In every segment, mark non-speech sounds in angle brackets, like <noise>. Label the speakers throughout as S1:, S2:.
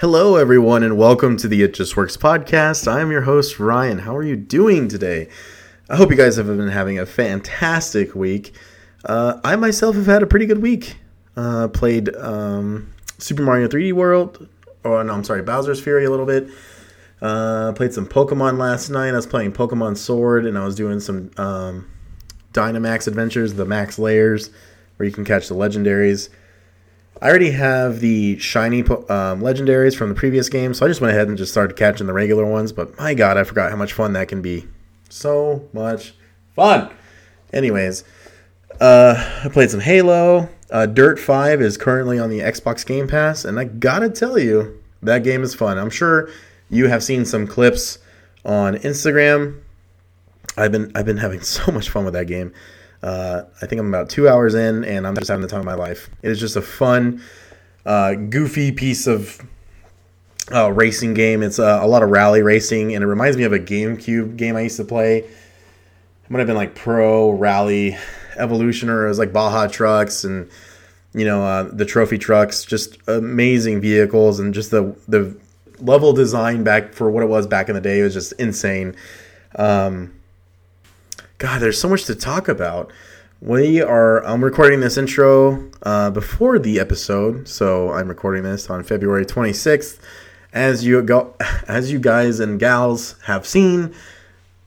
S1: Hello, everyone, and welcome to the It Just Works podcast. I'm your host, Ryan. How are you doing today? I hope you guys have been having a fantastic week. Uh, I myself have had a pretty good week. Uh, played um, Super Mario 3D World, or no, I'm sorry, Bowser's Fury a little bit. Uh, played some Pokemon last night. I was playing Pokemon Sword, and I was doing some um, Dynamax adventures, the Max Lairs, where you can catch the legendaries. I already have the shiny um, legendaries from the previous game, so I just went ahead and just started catching the regular ones. But my god, I forgot how much fun that can be. So much fun. Anyways, uh, I played some Halo. Uh, Dirt 5 is currently on the Xbox Game Pass, and I gotta tell you, that game is fun. I'm sure you have seen some clips on Instagram. I've been I've been having <laughs> so much fun with that game. Uh, I think I'm about two hours in, and I'm just having the time of my life. It is just a fun, uh, goofy piece of uh, racing game. It's uh, a lot of rally racing, and it reminds me of a GameCube game I used to play. It might have been like Pro Rally Evolution, or it was like Baja Trucks, and you know uh, the trophy trucks. Just amazing vehicles, and just the the level design back for what it was back in the day it was just insane. Um, God, there's so much to talk about. We are. I'm recording this intro uh, before the episode, so I'm recording this on February 26th. As you go, <laughs> as you guys and gals have seen,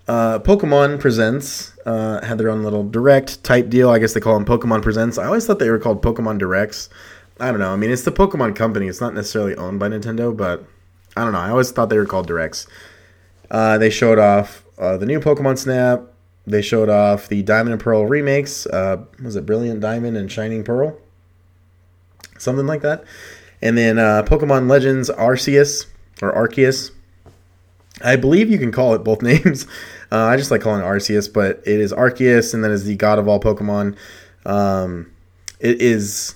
S1: uh, Pokemon Presents uh, had their own little direct type deal. I guess they call them Pokemon Presents. I always thought they were called Pokemon Directs. I don't know. I mean, it's the Pokemon company. It's not necessarily owned by Nintendo, but I don't know. I always thought they were called Directs. Uh, they showed off uh, the new Pokemon Snap, they showed off the Diamond and Pearl remakes. Uh, was it Brilliant Diamond and Shining Pearl? Something like that. And then uh, Pokemon Legends Arceus or Arceus. I believe you can call it both <laughs> names. Uh, I just like calling it Arceus, but it is Arceus, and that is the god of all Pokemon. Um, it is,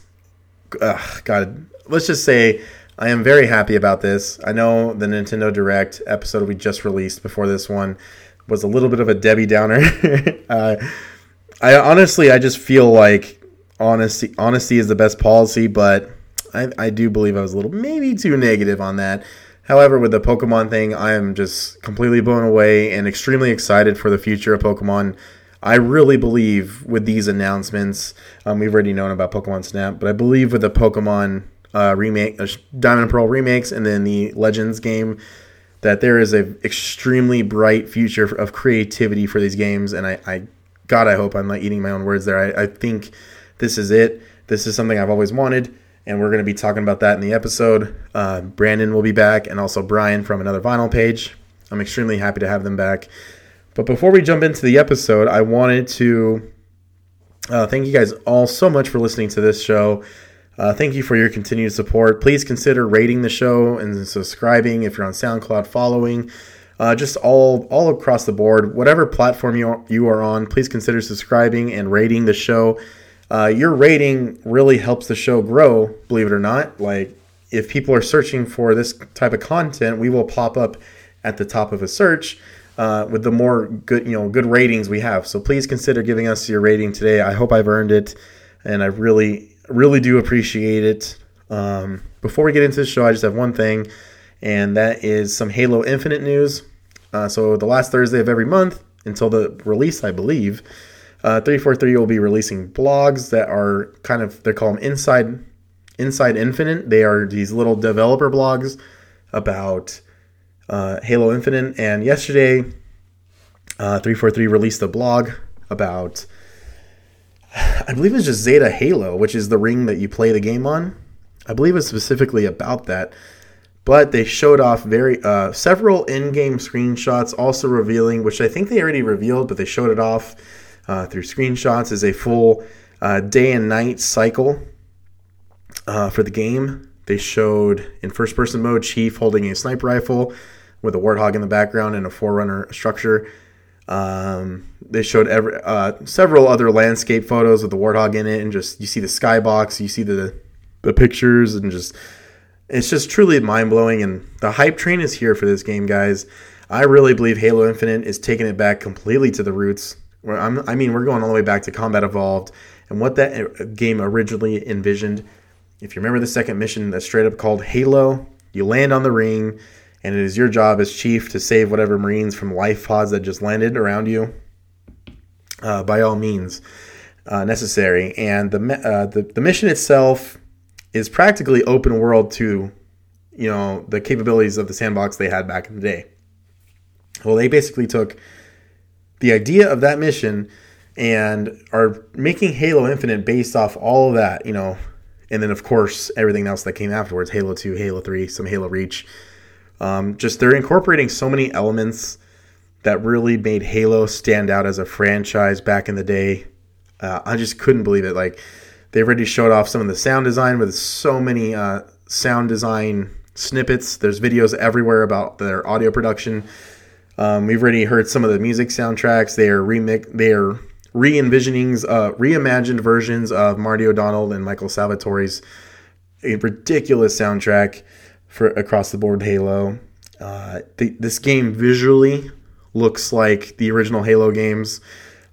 S1: uh, God, let's just say I am very happy about this. I know the Nintendo Direct episode we just released before this one was a little bit of a Debbie Downer. <laughs> uh, I honestly, I just feel like honesty, honesty is the best policy, but I, I do believe I was a little maybe too negative on that. However, with the Pokemon thing, I am just completely blown away and extremely excited for the future of Pokemon. I really believe with these announcements, um, we've already known about Pokemon Snap, but I believe with the Pokemon uh, remake, uh, Diamond and Pearl remakes, and then the Legends game, that there is a extremely bright future of creativity for these games, and I, I God, I hope I'm not eating my own words there. I, I think this is it. This is something I've always wanted, and we're going to be talking about that in the episode. Uh, Brandon will be back, and also Brian from another vinyl page. I'm extremely happy to have them back. But before we jump into the episode, I wanted to uh, thank you guys all so much for listening to this show. Uh, thank you for your continued support. Please consider rating the show and subscribing if you're on SoundCloud, following, uh, just all all across the board. Whatever platform you are, you are on, please consider subscribing and rating the show. Uh, your rating really helps the show grow. Believe it or not, like if people are searching for this type of content, we will pop up at the top of a search. Uh, with the more good, you know, good ratings we have. So please consider giving us your rating today. I hope I've earned it, and I really really do appreciate it. Um, before we get into the show, I just have one thing, and that is some Halo Infinite news. Uh, so the last Thursday of every month until the release, I believe, uh, 343 will be releasing blogs that are kind of they call them inside inside Infinite. They are these little developer blogs about uh, Halo Infinite. And yesterday, uh, 343 released a blog about <sighs> I believe it's just Zeta Halo, which is the ring that you play the game on. I believe it's specifically about that. But they showed off very uh, several in-game screenshots, also revealing, which I think they already revealed, but they showed it off uh, through screenshots as a full uh, day and night cycle uh, for the game. They showed in first-person mode Chief holding a sniper rifle with a warthog in the background and a forerunner structure. Um, they showed every, uh, several other landscape photos with the warthog in it, and just you see the skybox, you see the the pictures, and just it's just truly mind blowing. And the hype train is here for this game, guys. I really believe Halo Infinite is taking it back completely to the roots. Where I'm, I mean, we're going all the way back to Combat Evolved and what that uh, game originally envisioned. If you remember the second mission that's straight up called Halo, You land on the ring, and it is your job as chief to save whatever Marines from life pods that just landed around you. Uh, by all means uh, necessary, and the, uh, the the mission itself is practically open world to you know the capabilities of the sandbox they had back in the day. Well, they basically took the idea of that mission and are making Halo Infinite based off all of that, you know, and then of course everything else that came afterwards, Halo 2, Halo 3, some Halo Reach. Um, just they're incorporating so many elements that really made Halo stand out as a franchise back in the day. Uh, I just couldn't believe it. Like they've already showed off some of the sound design with so many uh, sound design snippets. There's videos everywhere about their audio production. Um, we've already heard some of the music soundtracks. They are remix. They are re-envisionings, uh, reimagined versions of Marty O'Donnell and Michael Salvatore's a ridiculous soundtrack for across the board Halo. Uh, this game visually looks like the original Halo games.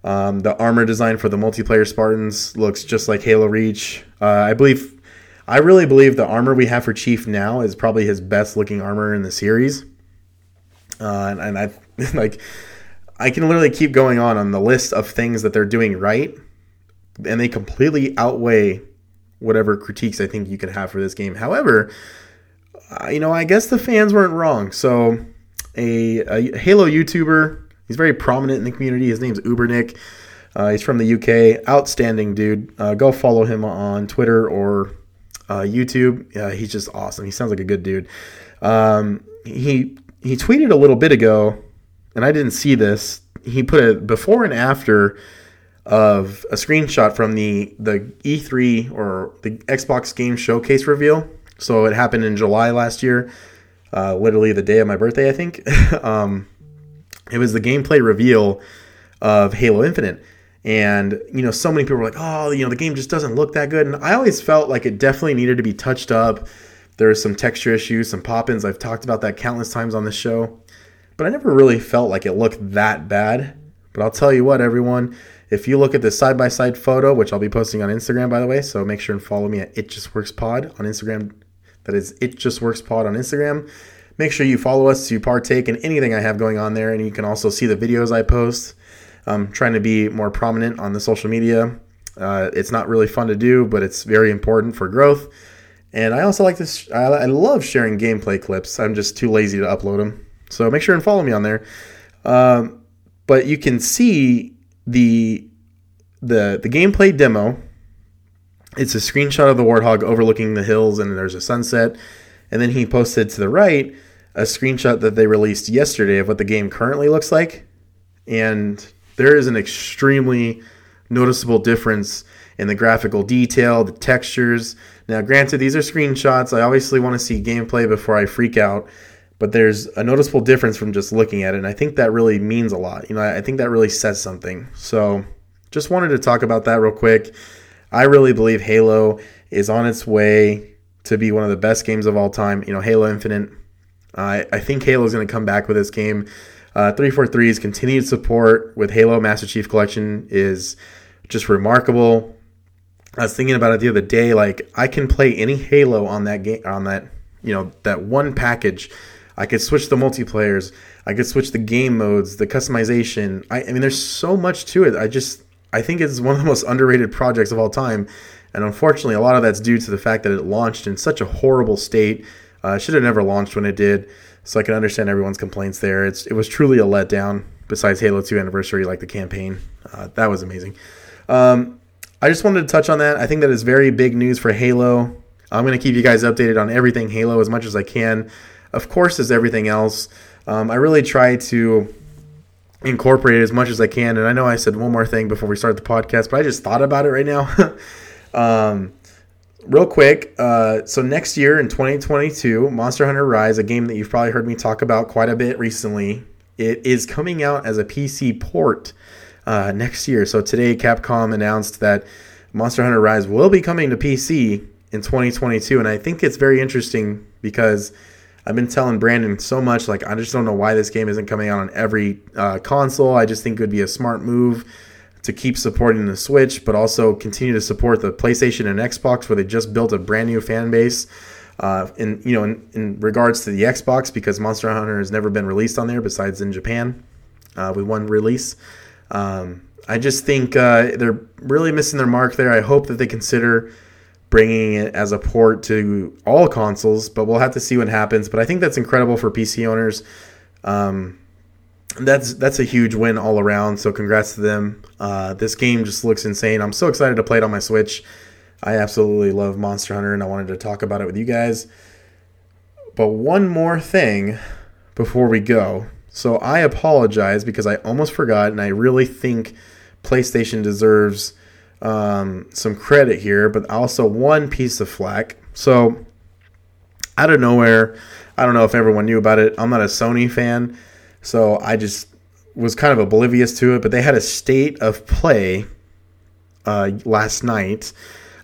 S1: Um, the armor design for the multiplayer Spartans looks just like Halo Reach. Uh, I believe, I really believe the armor we have for Chief now is probably his best looking armor in the series. Uh, and, and I <laughs> like, I can literally keep going on on the list of things that they're doing right, and they completely outweigh whatever critiques I think you can have for this game. However, uh, you know, I guess the fans weren't wrong. So, a, a Halo YouTuber He's very prominent in the community. His name's Ubernick. Uh, he's from the UK. Outstanding dude. Uh, go follow him on Twitter or uh, YouTube. he's just awesome. He sounds like a good dude. Um, he he tweeted a little bit ago, and I didn't see this. He put a before and after of a screenshot from the the E3 or the Xbox Game Showcase reveal. So it happened in July last year, uh, literally the day of my birthday, I think. <laughs> um, it was the gameplay reveal of Halo Infinite. And, you know, so many people were like, oh, you know, the game just doesn't look that good. And I always felt like it definitely needed to be touched up. There are some texture issues, some pop ins. I've talked about that countless times on this show. But I never really felt like it looked that bad. But I'll tell you what, everyone, if you look at this side by side photo, which I'll be posting on Instagram, by the way, so make sure and follow me at It Just Works Pod on Instagram. That is It Just Works Pod on Instagram make sure you follow us to partake in anything I have going on there. And you can also see the videos I post. I'm trying to be more prominent on the social media. Uh, it's not really fun to do, but it's very important for growth. And I also like this. I, I love sharing gameplay clips. I'm just too lazy to upload them. So make sure and follow me on there. Um, but you can see the the the gameplay demo. It's a screenshot of the warthog overlooking the hills, and there's a sunset. And then he posted to the right a screenshot that they released yesterday of what the game currently looks like. And there is an extremely noticeable difference in the graphical detail, the textures. Now, granted, these are screenshots. I obviously want to see gameplay before I freak out, but there's a noticeable difference from just looking at it. And I think that really means a lot. You know, I think that really says something. So, just wanted to talk about that real quick. I really believe Halo is on its way to be one of the best games of all time. You know, Halo Infinite I, I think Halo is going to come back with this game. Uh, 343's continued support with Halo Master Chief Collection is just remarkable. I was thinking about it the other day. Like I can play any Halo on that game on that you know that one package. I could switch the multiplayers. I could switch the game modes, the customization. I, I mean, there's so much to it. I just I think it's one of the most underrated projects of all time. And unfortunately, a lot of that's due to the fact that it launched in such a horrible state uh, should have never launched when it did, so I can understand everyone's complaints there. It's it was truly a letdown. Besides Halo 2 Anniversary, like the campaign, uh, that was amazing. Um, I just wanted to touch on that. I think that is very big news for Halo. I'm going to keep you guys updated on everything Halo as much as I can. Of course, as everything else, um, I really try to incorporate as much as I can. And I know I said one more thing before we start the podcast, but I just thought about it right now. <laughs> um, real quick, uh, so next year in 2022, Monster Hunter Rise, a game that you've probably heard me talk about quite a bit recently, it is coming out as a PC port uh, next year. So today, Capcom announced that Monster Hunter Rise will be coming to PC in 2022, and I think it's very interesting because I've been telling Brandon so much, like I just don't know why this game isn't coming out on every uh, console. I just think it would be a smart move to keep supporting the Switch, but also continue to support the PlayStation and Xbox, where they just built a brand new fan base. Uh, in you know, in, in regards to the Xbox, because Monster Hunter has never been released on there besides in Japan uh, with one release. Um, I just think uh, they're really missing their mark there. I hope that they consider bringing it as a port to all consoles, but we'll have to see what happens. But I think that's incredible for PC owners. Um, that's that's a huge win all around. So congrats to them. Uh, this game just looks insane. I'm so excited to play it on my Switch. I absolutely love Monster Hunter, and I wanted to talk about it with you guys. But one more thing before we go. So I apologize because I almost forgot, and I really think PlayStation deserves um, some credit here, but also one piece of flack. So, out of nowhere, I don't know if everyone knew about it. I'm not a Sony fan, so I just was kind of oblivious to it. But they had a state of play uh, last night,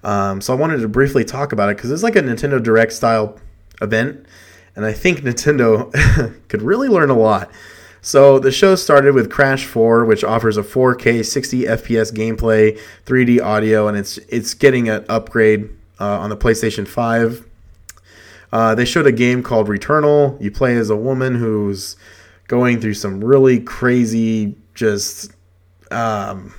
S1: um, so I wanted to briefly talk about it because it's like a Nintendo Direct style event, and I think Nintendo <laughs> could really learn a lot. So the show started with Crash 4, which offers a 4K 60 FPS gameplay, 3D audio, and it's it's getting an upgrade uh, on the PlayStation 5. Uh, they showed a game called Returnal. You play as a woman who's going through some really crazy, just um,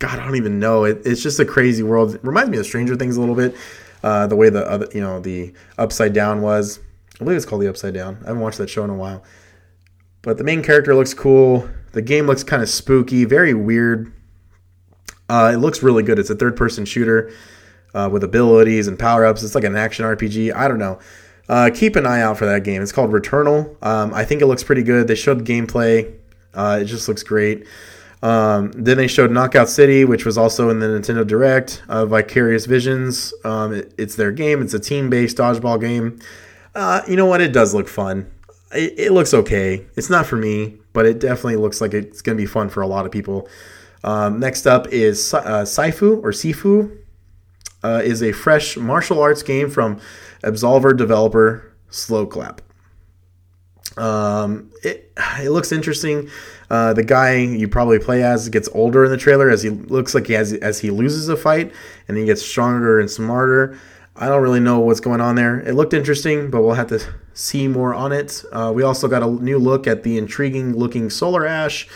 S1: God, I don't even know. It, it's just a crazy world. It reminds me of Stranger Things a little bit. Uh, the way the other, you know, the Upside Down was. I believe it's called the Upside Down. I haven't watched that show in a while. But the main character looks cool. The game looks kind of spooky, very weird. Uh, it looks really good. It's a third person shooter uh, with abilities and power ups. It's like an action RPG. I don't know. Uh, keep an eye out for that game. It's called Returnal. Um, I think it looks pretty good. They showed gameplay. Uh, it just looks great. Um, then they showed Knockout City, which was also in the Nintendo Direct. Uh, Vicarious Visions. Um, it, it's their game. It's a team based dodgeball game. Uh, you know what? It does look fun it, it, looks okay. It's not for me, but it definitely looks like it's going to be fun for a lot of people. Um, next up is uh, Saifu or Sifu. Uh, is a fresh martial arts game from Absolver developer Sloclap. Um, it it looks interesting. Uh, the guy you probably play as gets older in the trailer as he looks like he has as he loses a fight and he gets stronger and smarter. I don't really know what's going on there. It looked interesting, but we'll have to see more on it. Uh, we also got a new look at the intriguing looking Solar Ash,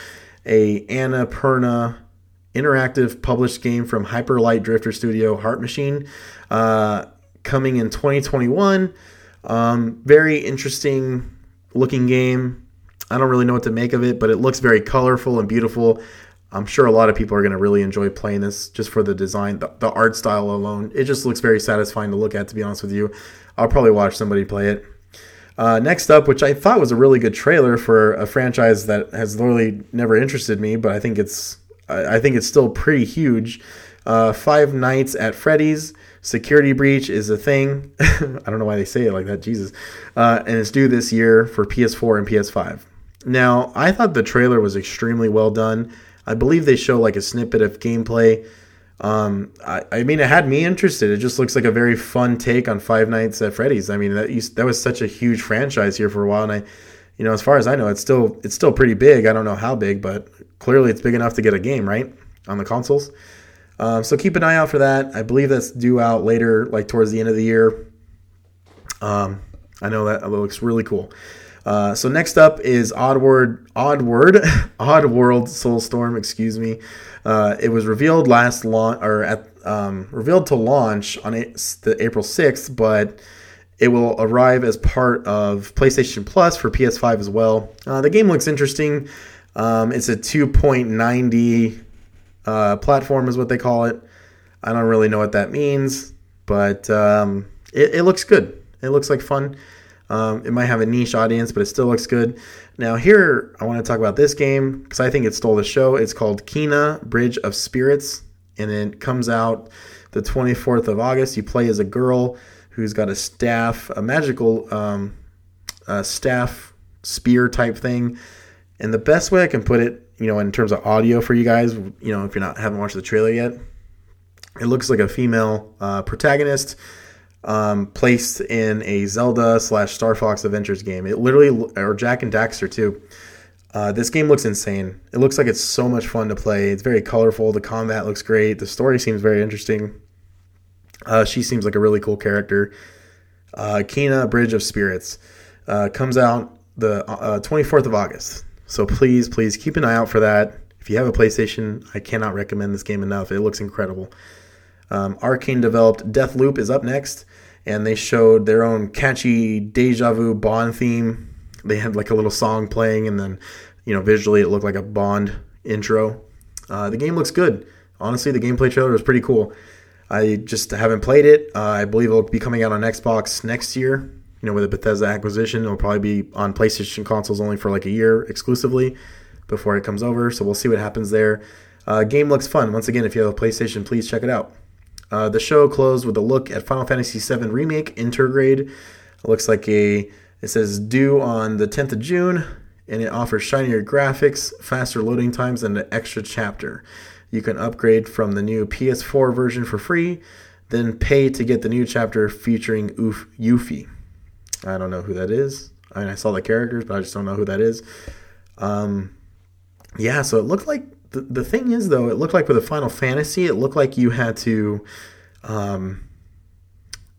S1: a Annapurna interactive published game from Hyper Light Drifter Studio Heart Machine, uh, coming in 2021. Um, very interesting looking game. I don't really know what to make of it, but it looks very colorful and beautiful. I'm sure a lot of people are going to really enjoy playing this just for the design, the, the, art style alone. It just looks very satisfying to look at, to be honest with you. I'll probably watch somebody play it. Uh, next up, which I thought was a really good trailer for a franchise that has literally never interested me, but I think it's I think it's still pretty huge. Uh, Five Nights at Freddy's Security Breach is a thing. <laughs> I don't know why they say it like that, Jesus. Uh, and it's due this year for PS4 and PS5. Now, I thought the trailer was extremely well done. I believe they show like a snippet of gameplay. Um, I, I, mean, it had me interested. It just looks like a very fun take on Five Nights at Freddy's. I mean, that used, that was such a huge franchise here for a while, and I, you know, as far as I know, it's still it's still pretty big. I don't know how big, but clearly it's big enough to get a game right on the consoles. Um, so keep an eye out for that. I believe that's due out later, like towards the end of the year. Um, I know that looks really cool. Uh, so next up is Oddward, Oddward, <laughs> Oddworld Soulstorm. Excuse me. Uh, it was revealed last launch or at um, revealed to launch on the April sixth, but it will arrive as part of PlayStation Plus for PS5 as well. Uh, the game looks interesting. Um, it's a 2.90 uh, platform, is what they call it. I don't really know what that means, but um, it, it looks good. It looks like fun. Um, it might have a niche audience, but it still looks good. Now, here I want to talk about this game because I think it stole the show. It's called Kena Bridge of Spirits, and it comes out the 24th of August. You play as a girl who's got a staff, a magical um, staff spear type thing. And the best way I can put it, you know, in terms of audio for you guys, you know, if you're not haven't watched the trailer yet, it looks like a female uh, protagonist um, placed in a Zelda slash Star Fox Adventures game. It literally, or Jak and Daxter too. Uh, this game looks insane. It looks like it's so much fun to play. It's very colorful. The combat looks great. The story seems very interesting. Uh, she seems like a really cool character. uh, Kena Bridge of Spirits. Uh, comes out the uh, 24th of August. So please, please keep an eye out for that. If you have a PlayStation, I cannot recommend this game enough. It looks incredible. Um, Arkane developed Deathloop is up next, and they showed their own catchy deja vu Bond theme. They had like a little song playing, and then you know visually it looked like a Bond intro. Uh, the game looks good. Honestly, the gameplay trailer was pretty cool. I just haven't played it. Uh, I believe it'll be coming out on Xbox next year. You know, with the Bethesda acquisition, it'll probably be on PlayStation consoles only for like a year exclusively before it comes over. So we'll see what happens there. Uh, game looks fun. Once again, if you have a PlayStation, please check it out. Uh, the show closed with a look at Final Fantasy VII Remake Intergrade. It looks like a it says due on the 10th of June, and it offers shinier graphics, faster loading times, and an extra chapter. You can upgrade from the new PS4 version for free, then pay to get the new chapter featuring Uf- Yuffie. I don't know who that is. I mean, I saw the characters, but I just don't know who that is. Um, yeah, so it looked like the, the thing is though, it looked like with a Final Fantasy, it looked like you had to, um,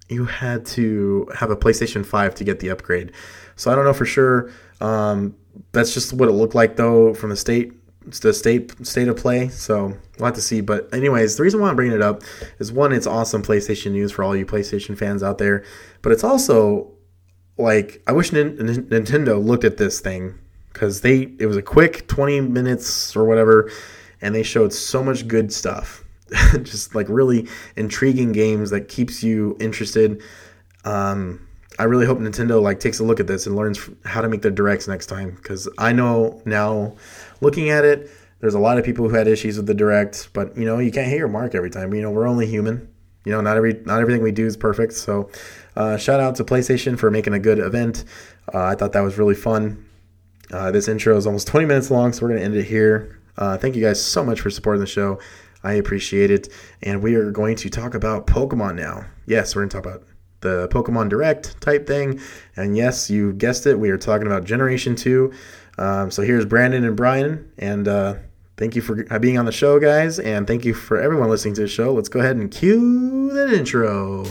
S1: you had to have a PlayStation Five to get the upgrade. So I don't know for sure. Um, that's just what it looked like though from the state the state state of play. So we'll have to see. But anyways, the reason why I'm bringing it up is one, it's awesome PlayStation news for all you PlayStation fans out there. But it's also like I wish Nintendo looked at this thing because they it was a quick 20 minutes or whatever, and they showed so much good stuff. <laughs> Just like really intriguing games that keeps you interested. Um, I really hope Nintendo like takes a look at this and learns how to make their directs next time because I know now looking at it, there's a lot of people who had issues with the direct, but you know, you can't hit your mark every time. You know, we're only human. You know, not every not everything we do is perfect. So, uh, shout out to PlayStation for making a good event. Uh, I thought that was really fun. Uh, this intro is almost 20 minutes long, so we're gonna end it here. Uh, thank you guys so much for supporting the show. I appreciate it, and we are going to talk about Pokemon now. Yes, we're gonna talk about the Pokemon Direct type thing, and yes, you guessed it, we are talking about Generation Two. Um, so here's Brandon and Brian, and uh, thank you for being on the show, guys, and thank you for everyone listening to the show. Let's go ahead and cue that intro.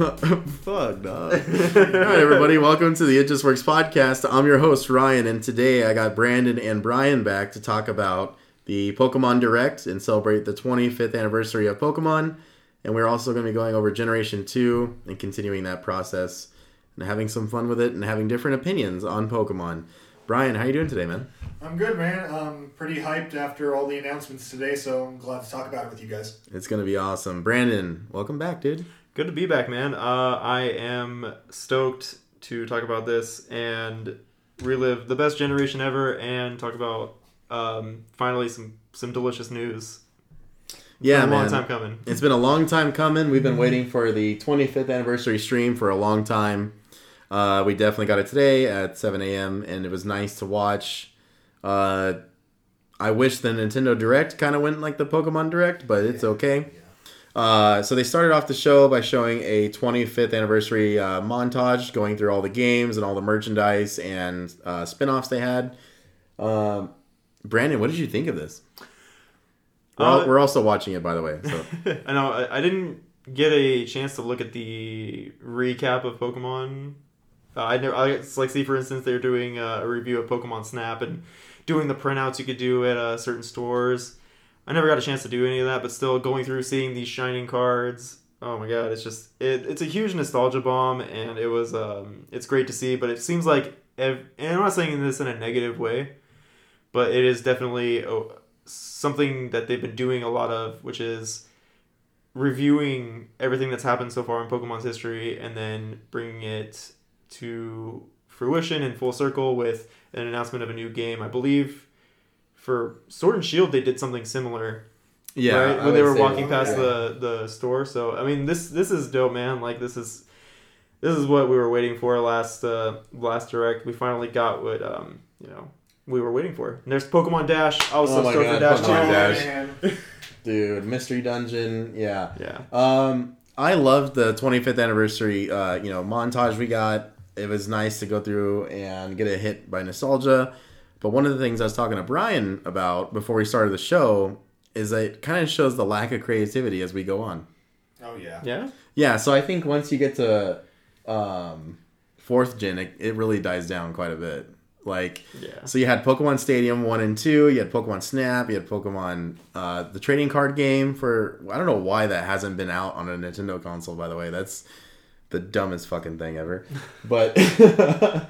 S1: <laughs> Fuck, dog. All right, everybody, welcome to the It Just Works podcast. I'm your host, Ryan, and today I got Brandon and Brian back to talk about the Pokemon Direct and celebrate the 25th anniversary of Pokemon. And we're also going to be going over Generation 2 and continuing that process and having some fun with it and having different opinions on Pokemon. Brian, how are you doing today, man?
S2: I'm good, man. I'm pretty hyped after all the announcements today, so I'm glad to talk about it with you guys.
S1: It's going to be awesome. Brandon, welcome back, dude.
S3: Good to be back, man. Uh, I am stoked to talk about this and relive the best generation ever, and talk about um, finally some some delicious news.
S1: Yeah,
S3: Been a long time coming.
S1: It's been a long time coming. We've been waiting for the 25th anniversary stream for a long time. Uh, we definitely got it today at 7 a.m. and it was nice to watch. Uh, I wish the Nintendo Direct kind of went like the Pokemon Direct, but it's okay. Uh, so they started off the show by showing a 25th anniversary uh, montage, going through all the games and all the merchandise and uh, spin-offs they had. Um, Brandon, what did you think of this? We're, al-
S3: Uh,
S1: we're also watching it, by the way. So. <laughs>
S3: I know I, I didn't get a chance to look at the recap of Pokemon. Uh, I never. I it's like see for instance they're doing uh, a review of Pokemon Snap and doing the printouts you could do at uh, certain stores. I never got a chance to do any of that, but still going through seeing these shining cards. Oh my god, it's just it, it's a huge nostalgia bomb, and it was um it's great to see. But it seems like, ev- and I'm not saying this in a negative way, but it is definitely oh, something that they've been doing a lot of, which is reviewing everything that's happened so far in Pokemon's history and then bringing it to fruition in full circle with an announcement of a new game. I believe for Sword and Shield they did something similar.
S1: Yeah,
S3: right? When they were
S1: say-
S3: walking past
S2: yeah.
S3: the the store. So I mean, this this is dope, man. Like this is this is what we were waiting for last uh, last direct. We finally got what um, you know we were waiting for. And there's Pokemon Dash. I was
S1: Oh
S3: so
S1: my
S3: stoked for
S1: God,
S3: Dash
S1: Pokemon
S3: too.
S1: Dash. <laughs> Dude, Mystery Dungeon, yeah.
S3: Yeah.
S1: Um, I loved the 25th anniversary, uh, you know, montage we got. It was nice to go through and get a hit by nostalgia. But one of the things I was talking to Brian about before we started the show is that it kind of shows the lack of creativity as we go on.
S2: Oh yeah.
S3: Yeah.
S1: Yeah, so I think once you get to um, fourth gen, it, it really dies down quite a bit. Like,
S3: Yeah.
S1: so you had Pokemon Stadium one and two. You had Pokemon Snap. You had Pokemon uh, the trading card game for. I don't know why that hasn't been out on a Nintendo console. By the way, that's the dumbest fucking thing ever. But <laughs>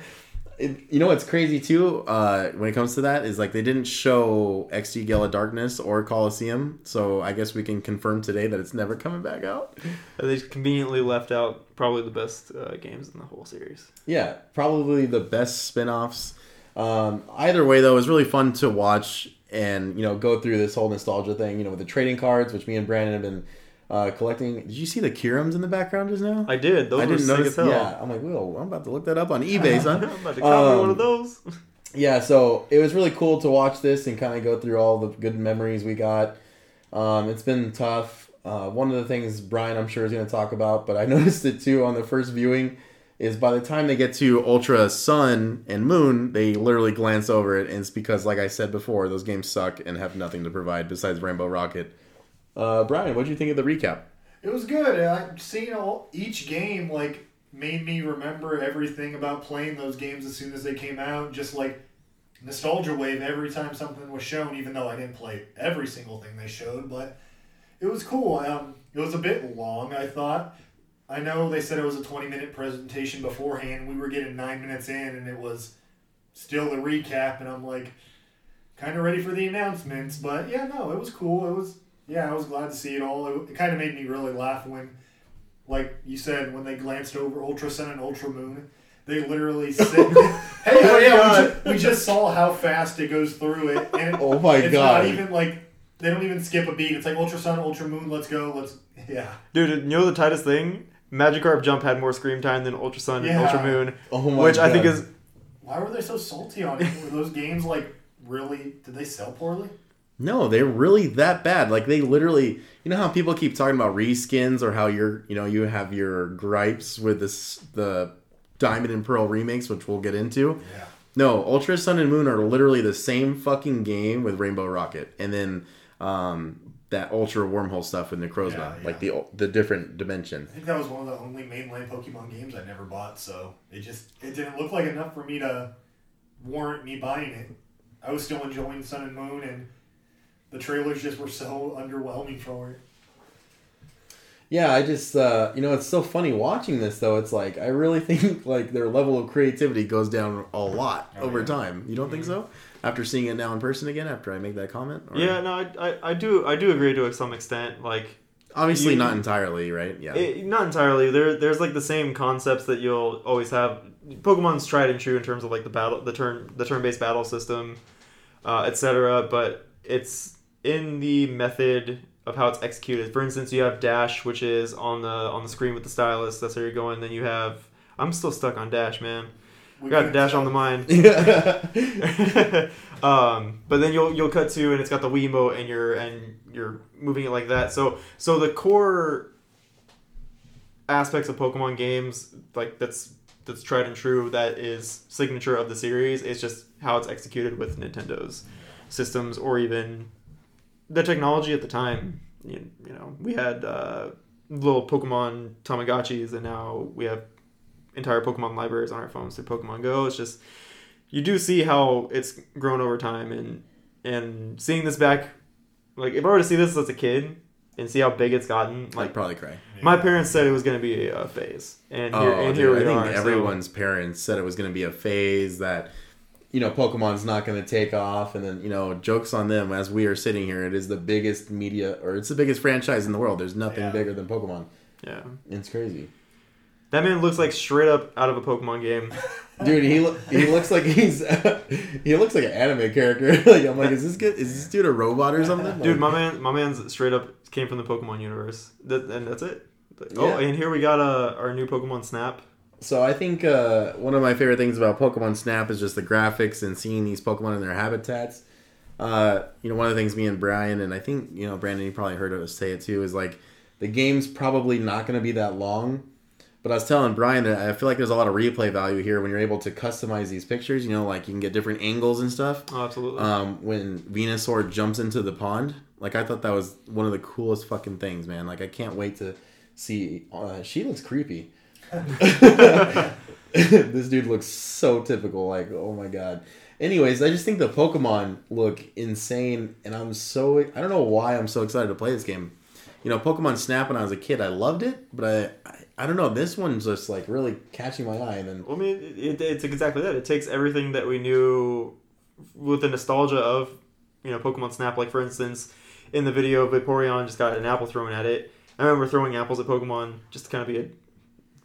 S1: it, you know what's crazy too? Uh, when it comes to that, is like they didn't show XD Gale of Darkness or Colosseum. So I guess we can confirm today that it's never coming back out.
S3: They conveniently left out probably the best uh, games in the whole series.
S1: Yeah, probably the best spin-offs. Um, either way, though, it was really fun to watch and you know go through this whole nostalgia thing. You know, with the trading cards, which me and Brandon have been uh, collecting. Did you see the Kirums in the background just now?
S3: I did. Those
S1: I didn't notice. Yeah, I'm like, whoa, I'm about to look that up on eBay, <laughs> son.
S3: I'm about to copy one
S1: Um,
S3: of those. <laughs>
S1: yeah, so it was really cool to watch this and kind of go through all the good memories we got. Um, it's been tough. Uh, one of the things Brian, I'm sure, is going to talk about, but I <laughs> noticed it too on the first viewing, is by the time they get to Ultra Sun and Moon, they literally glance over it, and it's because, like I said before, those games suck and have nothing to provide besides Rainbow Rocket. Uh, Brian, what do you think of the recap?
S2: It was good. I seeing all each game like made me remember everything about playing those games as soon as they came out. Just like nostalgia wave every time something was shown. Even though I didn't play every single thing they showed, but it was cool. Um, it was a bit long. I thought. I know they said it was a twenty minute presentation beforehand. We were getting nine minutes in, and it was still the recap. And I'm like, kind of ready for the announcements. But yeah, no, it was cool. It was yeah, I was glad to see it all. It, it kind of made me really laugh when, like you said, when they glanced over Ultra Sun and Ultra Moon, they literally <laughs> said, oh <laughs> "Hey, oh yeah, we just, we just saw how fast it goes through it, and <laughs> it,
S1: Oh my
S2: it's
S1: God.
S2: not even like they don't even skip a beat. It's like Ultra Sun, Ultra Moon, let's go, let's yeah,
S3: Dude, you know the tightest thing? Magikarp Jump had more screen time than Ultra Sun and
S2: Yeah.
S3: Ultra Moon,
S1: Oh my
S3: which I think is
S2: Why were they so salty on it? Were those games like really? Did they sell poorly?
S1: No, they're really that bad. Like they literally, you know how people keep talking about reskins or how you're, you know, you have your gripes with this the Diamond and Pearl remakes, which we'll get into.
S2: Yeah.
S1: No, Ultra Sun and Moon are literally the same fucking game with Rainbow Rocket, and then um, that Ultra Wormhole stuff with Necrozma,
S2: Yeah, yeah.
S1: like the the different dimension.
S2: I think that was one of the only mainline Pokemon games I never bought, so it just it didn't look like enough for me to warrant me buying it. I was still enjoying Sun and Moon, and the trailers just were so underwhelming for it.
S1: Yeah, I just uh, you know it's so funny watching this though. It's like I really <laughs> think like their level of creativity goes down a lot
S2: Oh,
S1: over
S2: yeah.
S1: time. You don't think so? After seeing it now in person again, after I make that comment, Or-
S3: yeah. No, I, I, I do I do agree to some extent. Like
S1: obviously
S3: You-
S1: not entirely, right? Yeah,
S3: it, not entirely. There there's like the same concepts that you'll always have. Pokemon's tried and true in terms of like the battle, the turn, the turn based battle system, uh, etc. But it's in the method of how it's executed. For instance, you have dash, which is on the on the screen with the stylus. That's how you're going. Then you have. I'm still stuck on dash, man.
S2: We
S3: got dash on the mind. <laughs> <laughs> um, but then you'll you'll cut to and it's got the Wiimote and you're and you're moving it like that. So so the core aspects of Pokemon games like that's that's tried and true that is signature of the series is just how it's executed with Nintendo's systems or even the technology at the time. You, you know, we had uh, little Pokemon Tamagotchis and now we have entire Pokemon libraries on our phones through Pokemon Go. It's just you do see how it's grown over time and and seeing this back like if I were to see this as a kid and see how big it's gotten
S1: I'd
S3: like
S1: probably cry.
S3: my
S2: Yeah.
S3: parents said it was going to be a phase and here,
S1: Oh,
S3: and
S1: dude,
S3: we
S1: I think
S3: are so-
S1: everyone's parents said it was going to be a phase that you know Pokemon's not going to take off, and then you know jokes on them. As we are sitting here, it is the biggest media or it's the biggest franchise in the world. There's nothing
S2: Yeah.
S1: bigger than Pokemon.
S3: yeah
S1: It's crazy.
S3: that man looks like straight up out of a Pokemon game <laughs>
S1: Dude, he lo- he looks like he's <laughs> he looks like an anime character. <laughs> like I'm like, is this good? Is this dude a robot or something?
S3: dude my man my man's straight up came from the Pokemon universe that, and that's it oh
S1: Yeah.
S3: and here we got uh, our new Pokemon Snap
S1: so I think uh, one of my favorite things about Pokemon Snap is just the graphics and seeing these Pokemon in their habitats. Uh, you know, one of the things me and Brian and I think you know Brandon, you probably heard us say it too, is like the game's probably not going to be that long. But I was telling Brian that I feel like there's a lot of replay value here when you're able to customize these pictures. You know, like you can get different angles and stuff.
S3: Oh, absolutely.
S1: Um, when Venusaur jumps into the pond, like I thought that was one of the coolest fucking things, man. Like I can't wait to see. Uh, she looks creepy. <laughs> this dude looks so typical. Like, oh my god. Anyways, I just think the Pokemon look insane, and I'm so I don't know why I'm so excited to play this game. You know, Pokemon Snap when I was a kid, I loved it, but I I, I don't know. This one's just like really catching my eye, and
S3: Well, I mean, it, it's exactly that. It takes everything that we knew with the nostalgia of, you know, Pokemon Snap. Like, for instance, in the video, Vaporeon just got an apple thrown at it. I remember throwing apples at Pokemon just to kind of be a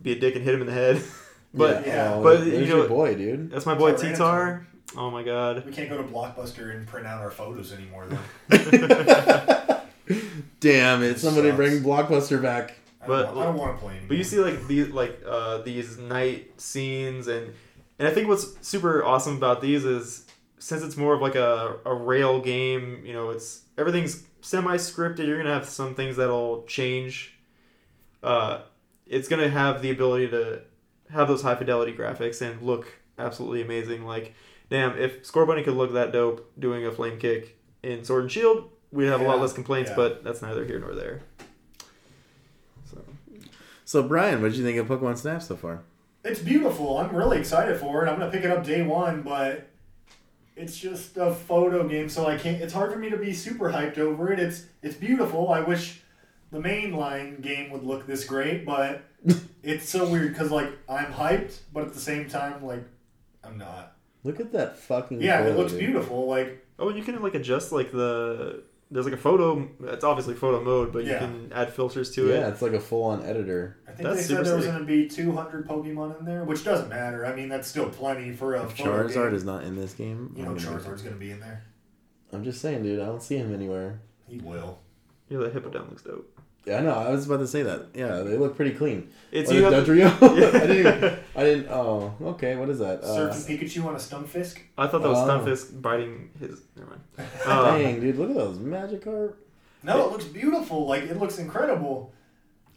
S3: be a dick and hit him in the head. <laughs> but
S2: Yeah.
S1: oh,
S3: but,
S1: there's
S3: you know-
S1: your boy, dude.
S3: that's my boy
S2: Tyranitar.
S3: T-Tar. Oh my god.
S2: We can't go to Blockbuster and print out our photos anymore, though. <laughs> <laughs>
S1: Damn it! Somebody
S2: Sucks.
S1: bring Blockbuster back.
S2: I
S3: But-
S2: don't, I don't want to play anymore.
S3: But you see like these like uh, these night scenes and and I think what's super awesome about these is since it's more of like a, a rail game, you know, it's everything's semi scripted. You're gonna have some things that'll change. Uh, it's gonna have the ability to have those high fidelity graphics and look absolutely amazing. Like, damn, if Scorbunny could look that dope doing a flame kick in Sword and Shield, we'd have a lot less complaints.
S2: yeah.
S3: But that's neither here nor there. So.
S1: So Brian, what did you think of Pokemon Snap so far?
S2: It's beautiful. I'm really excited for it. I'm gonna pick it up day one, but it's just a photo game, so I can't. It's hard for me to be super hyped over it. It's it's beautiful. I wish the mainline game would look this great, but <laughs> it's so weird because like I'm hyped, but at the same time like I'm not.
S1: Look at that fucking.
S2: Yeah, it looks beautiful. Like
S3: Oh, and you can like adjust like the there's like a photo. It's obviously photo mode, but
S2: Yeah.
S3: you can add filters to it.
S1: Yeah, it's like a full-on editor.
S2: I think
S3: That's
S2: they said there was gonna be 200 Pokemon in there, which doesn't matter. I mean that's still plenty for a
S1: If
S2: photo
S1: Charizard
S2: game.
S1: is not in this game,
S2: You know
S1: I'm, gonna-
S2: Charizard's gonna be in there.
S1: I'm just saying, dude. I don't see him anywhere.
S2: He will.
S3: Yeah, the Hippowdon looks dope.
S1: Yeah, I know. I was about to say that. Yeah, they look pretty clean.
S3: It's
S1: What
S3: you
S1: is
S3: have
S1: Dodrio? <laughs>
S3: Yeah.
S1: I didn't. Even, I didn't. Oh, okay. What is that? Uh,
S2: Surfing Pikachu on a Stunfisk.
S3: I thought that was
S1: Oh.
S3: Stunfisk biting his. Never mind. <laughs> Uh,
S1: dang, dude. Look at those Magikarp.
S2: No, it looks beautiful. Like it looks incredible.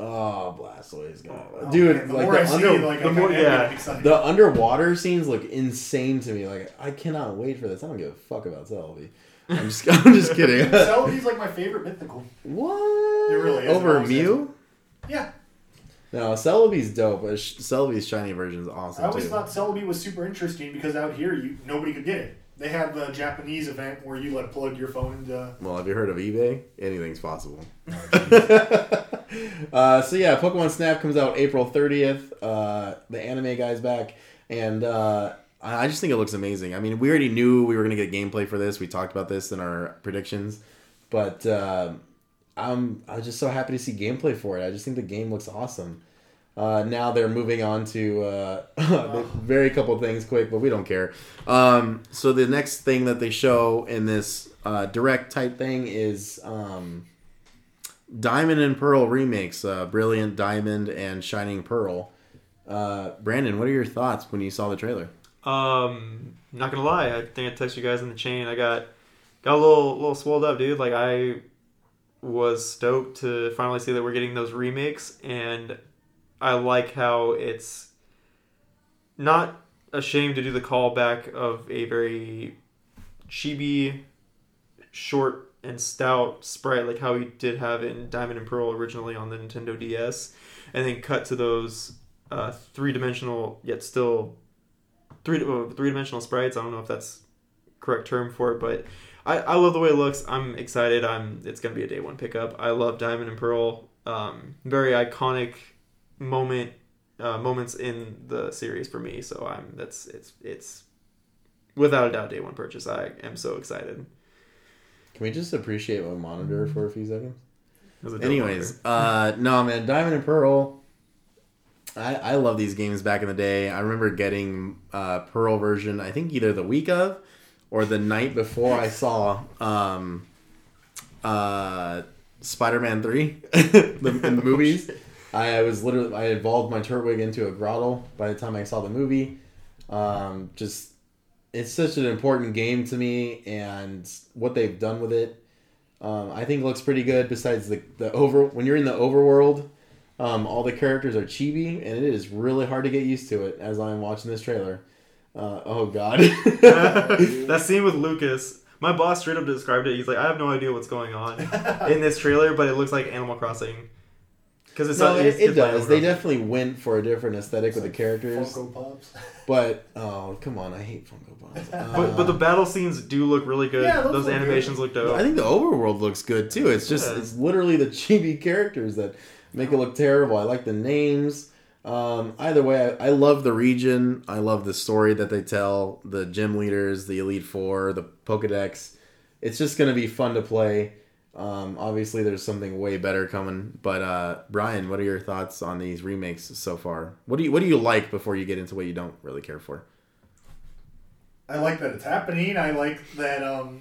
S1: Oh, Blastoise, God.
S2: Oh,
S1: dude.
S2: man, the
S1: like
S2: more
S1: the
S2: I see, like
S3: the more-
S2: am
S3: yeah.
S2: excited.
S1: the underwater scenes look insane to me. Like I cannot wait for this. I don't give a fuck about Celebi. I'm just. <laughs> I'm just kidding. <laughs>
S2: Celebi's like my favorite mythical.
S1: what?
S2: It really is.
S1: Over Mew?
S2: Yeah,
S1: No, Celebi's dope. but Celebi's shiny version is awesome
S2: I always
S1: too.
S2: thought Celebi was super interesting because out here you nobody could get it. They had the Japanese event where you like plug your phone into.
S1: Well, have you heard of eBay? Anything's possible. <laughs>
S2: Oh,
S1: uh, so yeah, Pokemon Snap comes out April 30th. Uh, the anime guy's back, and uh, I just think it looks amazing. I mean, we already knew we were gonna get gameplay for this. We talked about this in our predictions, but uh, I'm I'm just so happy to see gameplay for it. I just think the game looks awesome. Uh, now they're moving on to uh, <laughs> very couple things quick, but we don't care. Um, so the next thing that they show in this uh, direct type thing is um, Diamond and Pearl remakes, uh, Brilliant Diamond and Shining Pearl. Uh, Brandon, what are your thoughts when you saw the trailer?
S3: Um, not gonna lie, I think I texted you guys in the chain. I got got a little little swelled up, dude. Like I was stoked to finally see that we're getting those remakes, and I like how it's not ashamed to do the callback of a very chibi, short and stout sprite, like how we did have in Diamond and Pearl originally on the Nintendo DS, and then cut to those uh, three dimensional yet still three uh, three dimensional sprites. I don't know if that's correct term for it, but I, I love the way it looks. I'm excited. I'm it's gonna be a day one pickup. I love Diamond and Pearl. Um, very iconic moment uh, moments in the series for me. So I'm that's it's it's without a doubt day one purchase. I am so excited.
S1: Can we just appreciate my monitor for a few seconds?
S3: It was a dope
S1: Anyways, uh, no man, Diamond and Pearl. I, I love these games back in the day. I remember getting uh, Pearl version. I think either the week of or the night before I saw um, uh, Spider-Man Three <laughs> the, in the movies. I was literally I evolved my Turtwig into a Grotle by the time I saw the movie. Um, just it's such an important game to me, and what they've done with it, um, I think looks pretty good. Besides the the over when you're in the overworld, um, all the characters are chibi, and it is really hard to get used to it. As I'm watching this trailer, uh, oh god, <laughs>
S3: that scene with Lucas. My boss straight up described it. He's like, I have no idea what's going on <laughs> in this trailer, but it looks like Animal Crossing. Because it's
S1: no,
S3: not,
S1: it,
S3: it's,
S1: it
S3: it's
S1: does.
S3: Animal
S1: They definitely went for a different aesthetic with the characters.
S2: Funko Pops. <laughs>
S1: But oh come on, I hate Funko Pops.
S3: But, but the
S1: Uh,
S3: battle scenes do look really good.
S2: Yeah, those
S3: those
S2: look
S3: animations look dope.
S1: I think the overworld looks good too. It's just
S3: Yeah.
S1: it's literally the chibi characters that make it look terrible. I like the names. Um, either way, I, I love the region. I love the story that they tell. The gym leaders, the Elite Four, the Pokedex. It's just gonna be fun to play. Um, obviously, there's something way better coming. But uh, Brian, what are your thoughts on these remakes so far? What do you What do you like before you get into what you don't really care for?
S2: I like that it's happening. I like that um,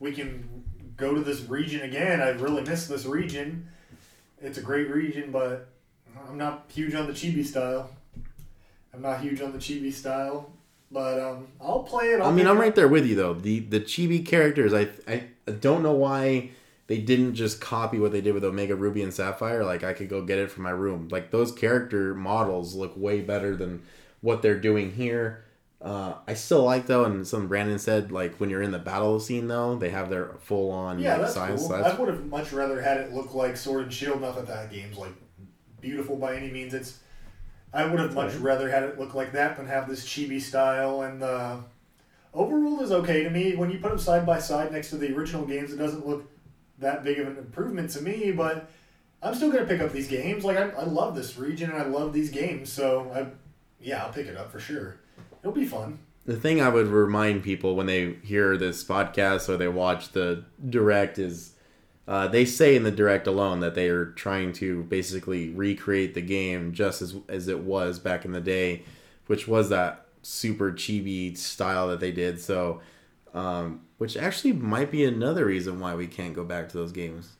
S2: we can go to this region again. I really miss this region. It's a great region, but I'm not huge on the chibi style. I'm not huge on the chibi style, but um, I'll play it. I'll
S1: I mean, I'm
S2: it
S1: right there with you though. The the chibi characters, I I don't know why they didn't just copy what they did with Omega Ruby and Sapphire. Like I could go get it from my room. Like those character models look way better than what they're doing here. Uh, I still like though, and some Brandon said like when you're in the battle scene though, they have their full on
S2: Yeah,
S1: like,
S2: cool.
S1: So
S2: I would have much rather had it look like Sword and Shield. Not that that game's like beautiful by any means. It's I would have much
S1: Okay.
S2: rather had it look like that than have this chibi style. And the overworld is okay to me. When you put them side by side next to the original games, it doesn't look that big of an improvement to me. But I'm still gonna pick up these games. Like I, I love this region and I love these games. So I, yeah, I'll pick it up for sure. It'll be fun.
S1: the thing I would remind people when they hear this podcast or they watch the direct is uh, they say in the direct alone that they are trying to basically recreate the game just as as it was back in the day, which was that super chibi style that they did. So, um, which actually might be another reason why we can't go back to those games,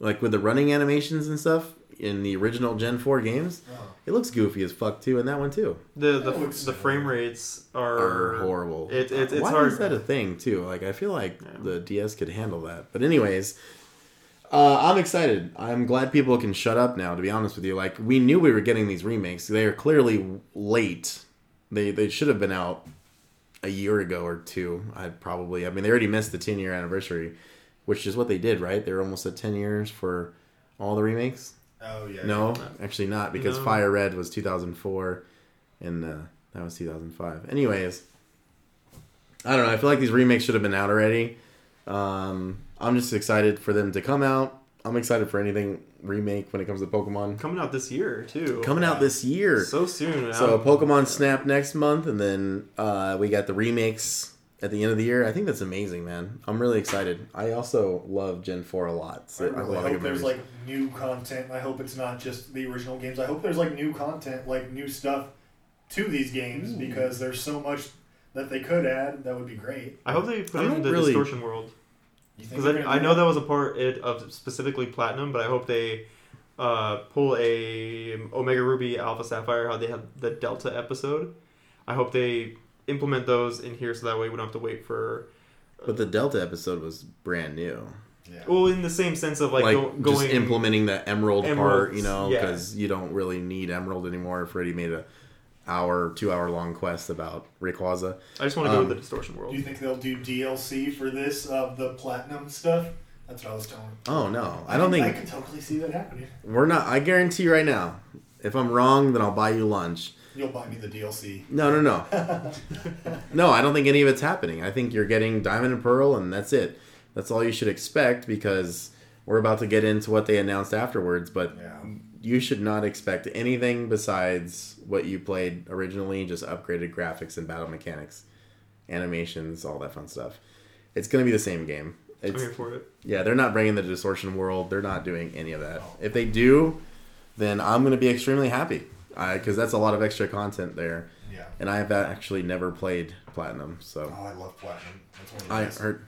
S1: like with the running animations and stuff in the original Gen Four games. It looks goofy as fuck too in that one too.
S3: the the,
S2: That looks
S3: the frame rates are,
S1: are horrible.
S3: It, it, it's
S1: Why
S3: hard.
S1: is that a thing too? Like I feel like
S3: Yeah.
S1: the DS could handle that. But anyways, uh, I'm excited. I'm glad people can shut up now. To be honest with you, like we knew we were getting these remakes. They are clearly late. They they should have been out a year ago or two. I probably. I mean, they already missed the 10 year anniversary, which is what they did, right? They're almost at 10 years for all the remakes.
S2: Oh yeah.
S1: No, actually not because
S3: No.
S1: Fire Red was 2004 and uh, that was 2005. Anyways, I don't know. I feel like these remakes should have been out already. Um, I'm just excited for them to come out. I'm excited for anything remake when it comes to Pokemon
S3: coming out this year too.
S1: coming out this year.
S3: so soon.
S1: So
S3: I'm-
S1: Pokemon Snap next month, and then uh, we got the remakes at the end of the year. I think that's amazing, man. I'm really excited. I also love Gen 4 a lot.
S2: I
S1: So I
S2: really
S1: lot of
S2: hope there's
S1: memories.
S2: like new content. I hope it's not just the original games. I hope there's like new content, like new stuff to these games because there's so much that they could add. That would be great.
S3: I hope they put
S1: I'm
S3: in the
S1: really-
S3: distortion world because I, I know that was a part it, of specifically platinum, but I hope they uh, pull a Omega Ruby Alpha Sapphire how they had the Delta episode. I hope they implement those in here so that way we don't have to wait for.
S1: But the Delta episode was brand new.
S2: Yeah.
S3: Well, in the same sense of like,
S1: Like,
S3: go, going
S1: just implementing the Emerald part, you know,
S3: yeah.
S1: because you don't really need Emerald anymore. Freddie made a hour, two hour long quest about Rayquaza.
S3: I just want to go to the um, distortion world.
S2: Do you think they'll do DLC for this of the platinum stuff? That's what I was telling.
S1: Oh no, I don't think I
S2: can totally see that happening.
S1: we're not. I guarantee right now, if I'm wrong, then I'll buy you lunch.
S2: You'll buy me the DLC.
S1: No, no, no. <laughs> no, I don't think any of it's happening. I think you're getting Diamond and Pearl, and that's it. That's all you should expect because we're about to get into what they announced afterwards. But
S2: Yeah.
S1: you should not expect anything besides what you played originally, just upgraded graphics and battle mechanics, animations, all that fun stuff. It's going to be the same game.
S3: I'm here for it.
S1: yeah, they're not bringing the distortion world. They're not doing any of that. If they do, then I'm going to be extremely happy because that's a lot of extra content there.
S2: Yeah.
S1: And I have actually never played Platinum, so
S2: Oh, I love platinum. That's one of the
S1: I
S2: best.
S1: heard.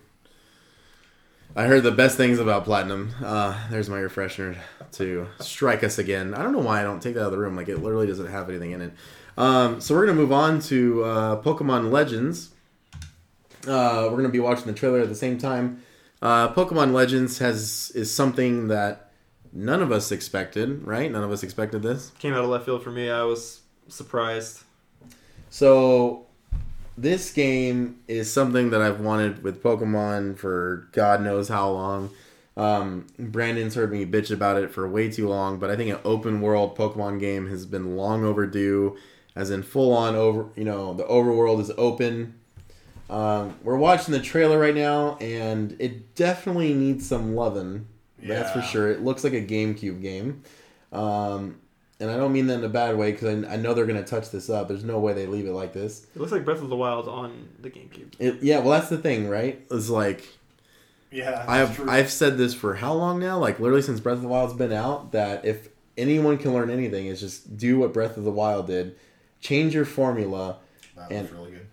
S1: I heard the best things about Platinum. Uh, there's my refresher to strike us again. I don't know why I don't take that out of the room. Like it literally doesn't have anything in it. Um, so we're gonna move on to uh, Pokemon Legends. Uh, we're gonna be watching the trailer at the same time. Uh, Pokemon Legends has is something that none of us expected, right? None of us expected this.
S3: Came out of left field for me. I was surprised.
S1: So this game is something that I've wanted with Pokemon for God knows how long. Um, Brandon's heard me bitch about it for way too long, but I think an open world Pokemon game has been long overdue. As in full on over, you know, the overworld is open. Um, we're watching the trailer right now, and it definitely needs some loving. That's for sure. It looks like a GameCube game. Um, and I don't mean that in a bad way because I, I know they're going to touch this up. There's no way they leave it like this.
S3: It looks like Breath of the Wild on the GameCube.
S1: It, yeah, well, that's the thing, right? It's like
S2: Yeah,
S1: I've
S2: true.
S1: I've said this for how long now? Like literally since Breath of the Wild's been out. That if anyone can learn anything, is just do what Breath of the Wild did. Change your formula.
S2: that
S1: and-
S2: was really good.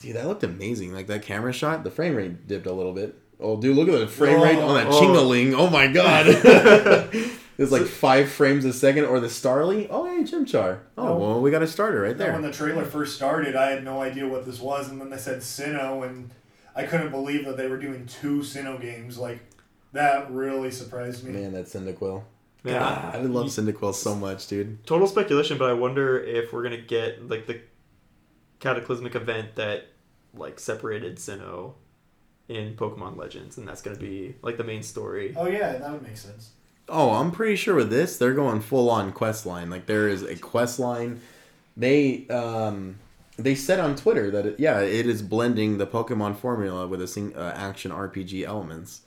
S1: Dude, that looked amazing. Like that camera shot, the frame rate dipped a little bit. Oh, dude, look at the frame rate on that
S3: Oh.
S1: Chingling. Oh my god. Oh. <laughs> it's like five frames a second. Or the Starly. Oh, hey, Chimchar. Oh, well, we got a starter right
S2: there. when the trailer first started, I had no idea what this was, and then they said Sinnoh, and I couldn't believe that they were doing two Sinnoh games. Like that really surprised me.
S1: Man, that Cyndaquil.
S3: Man,
S1: God, I love Cyndaquil so much, dude.
S3: total speculation, but I wonder if we're gonna get like the cataclysmic event that like separated Sinnoh in Pokemon Legends, and that's gonna be like the main story.
S2: Oh yeah, that would make sense.
S1: Oh, I'm pretty sure with this they're going full on quest line. Like there is a quest line. They um they said on Twitter that it, yeah, it is blending the Pokemon formula with a sing, uh, action RPG elements.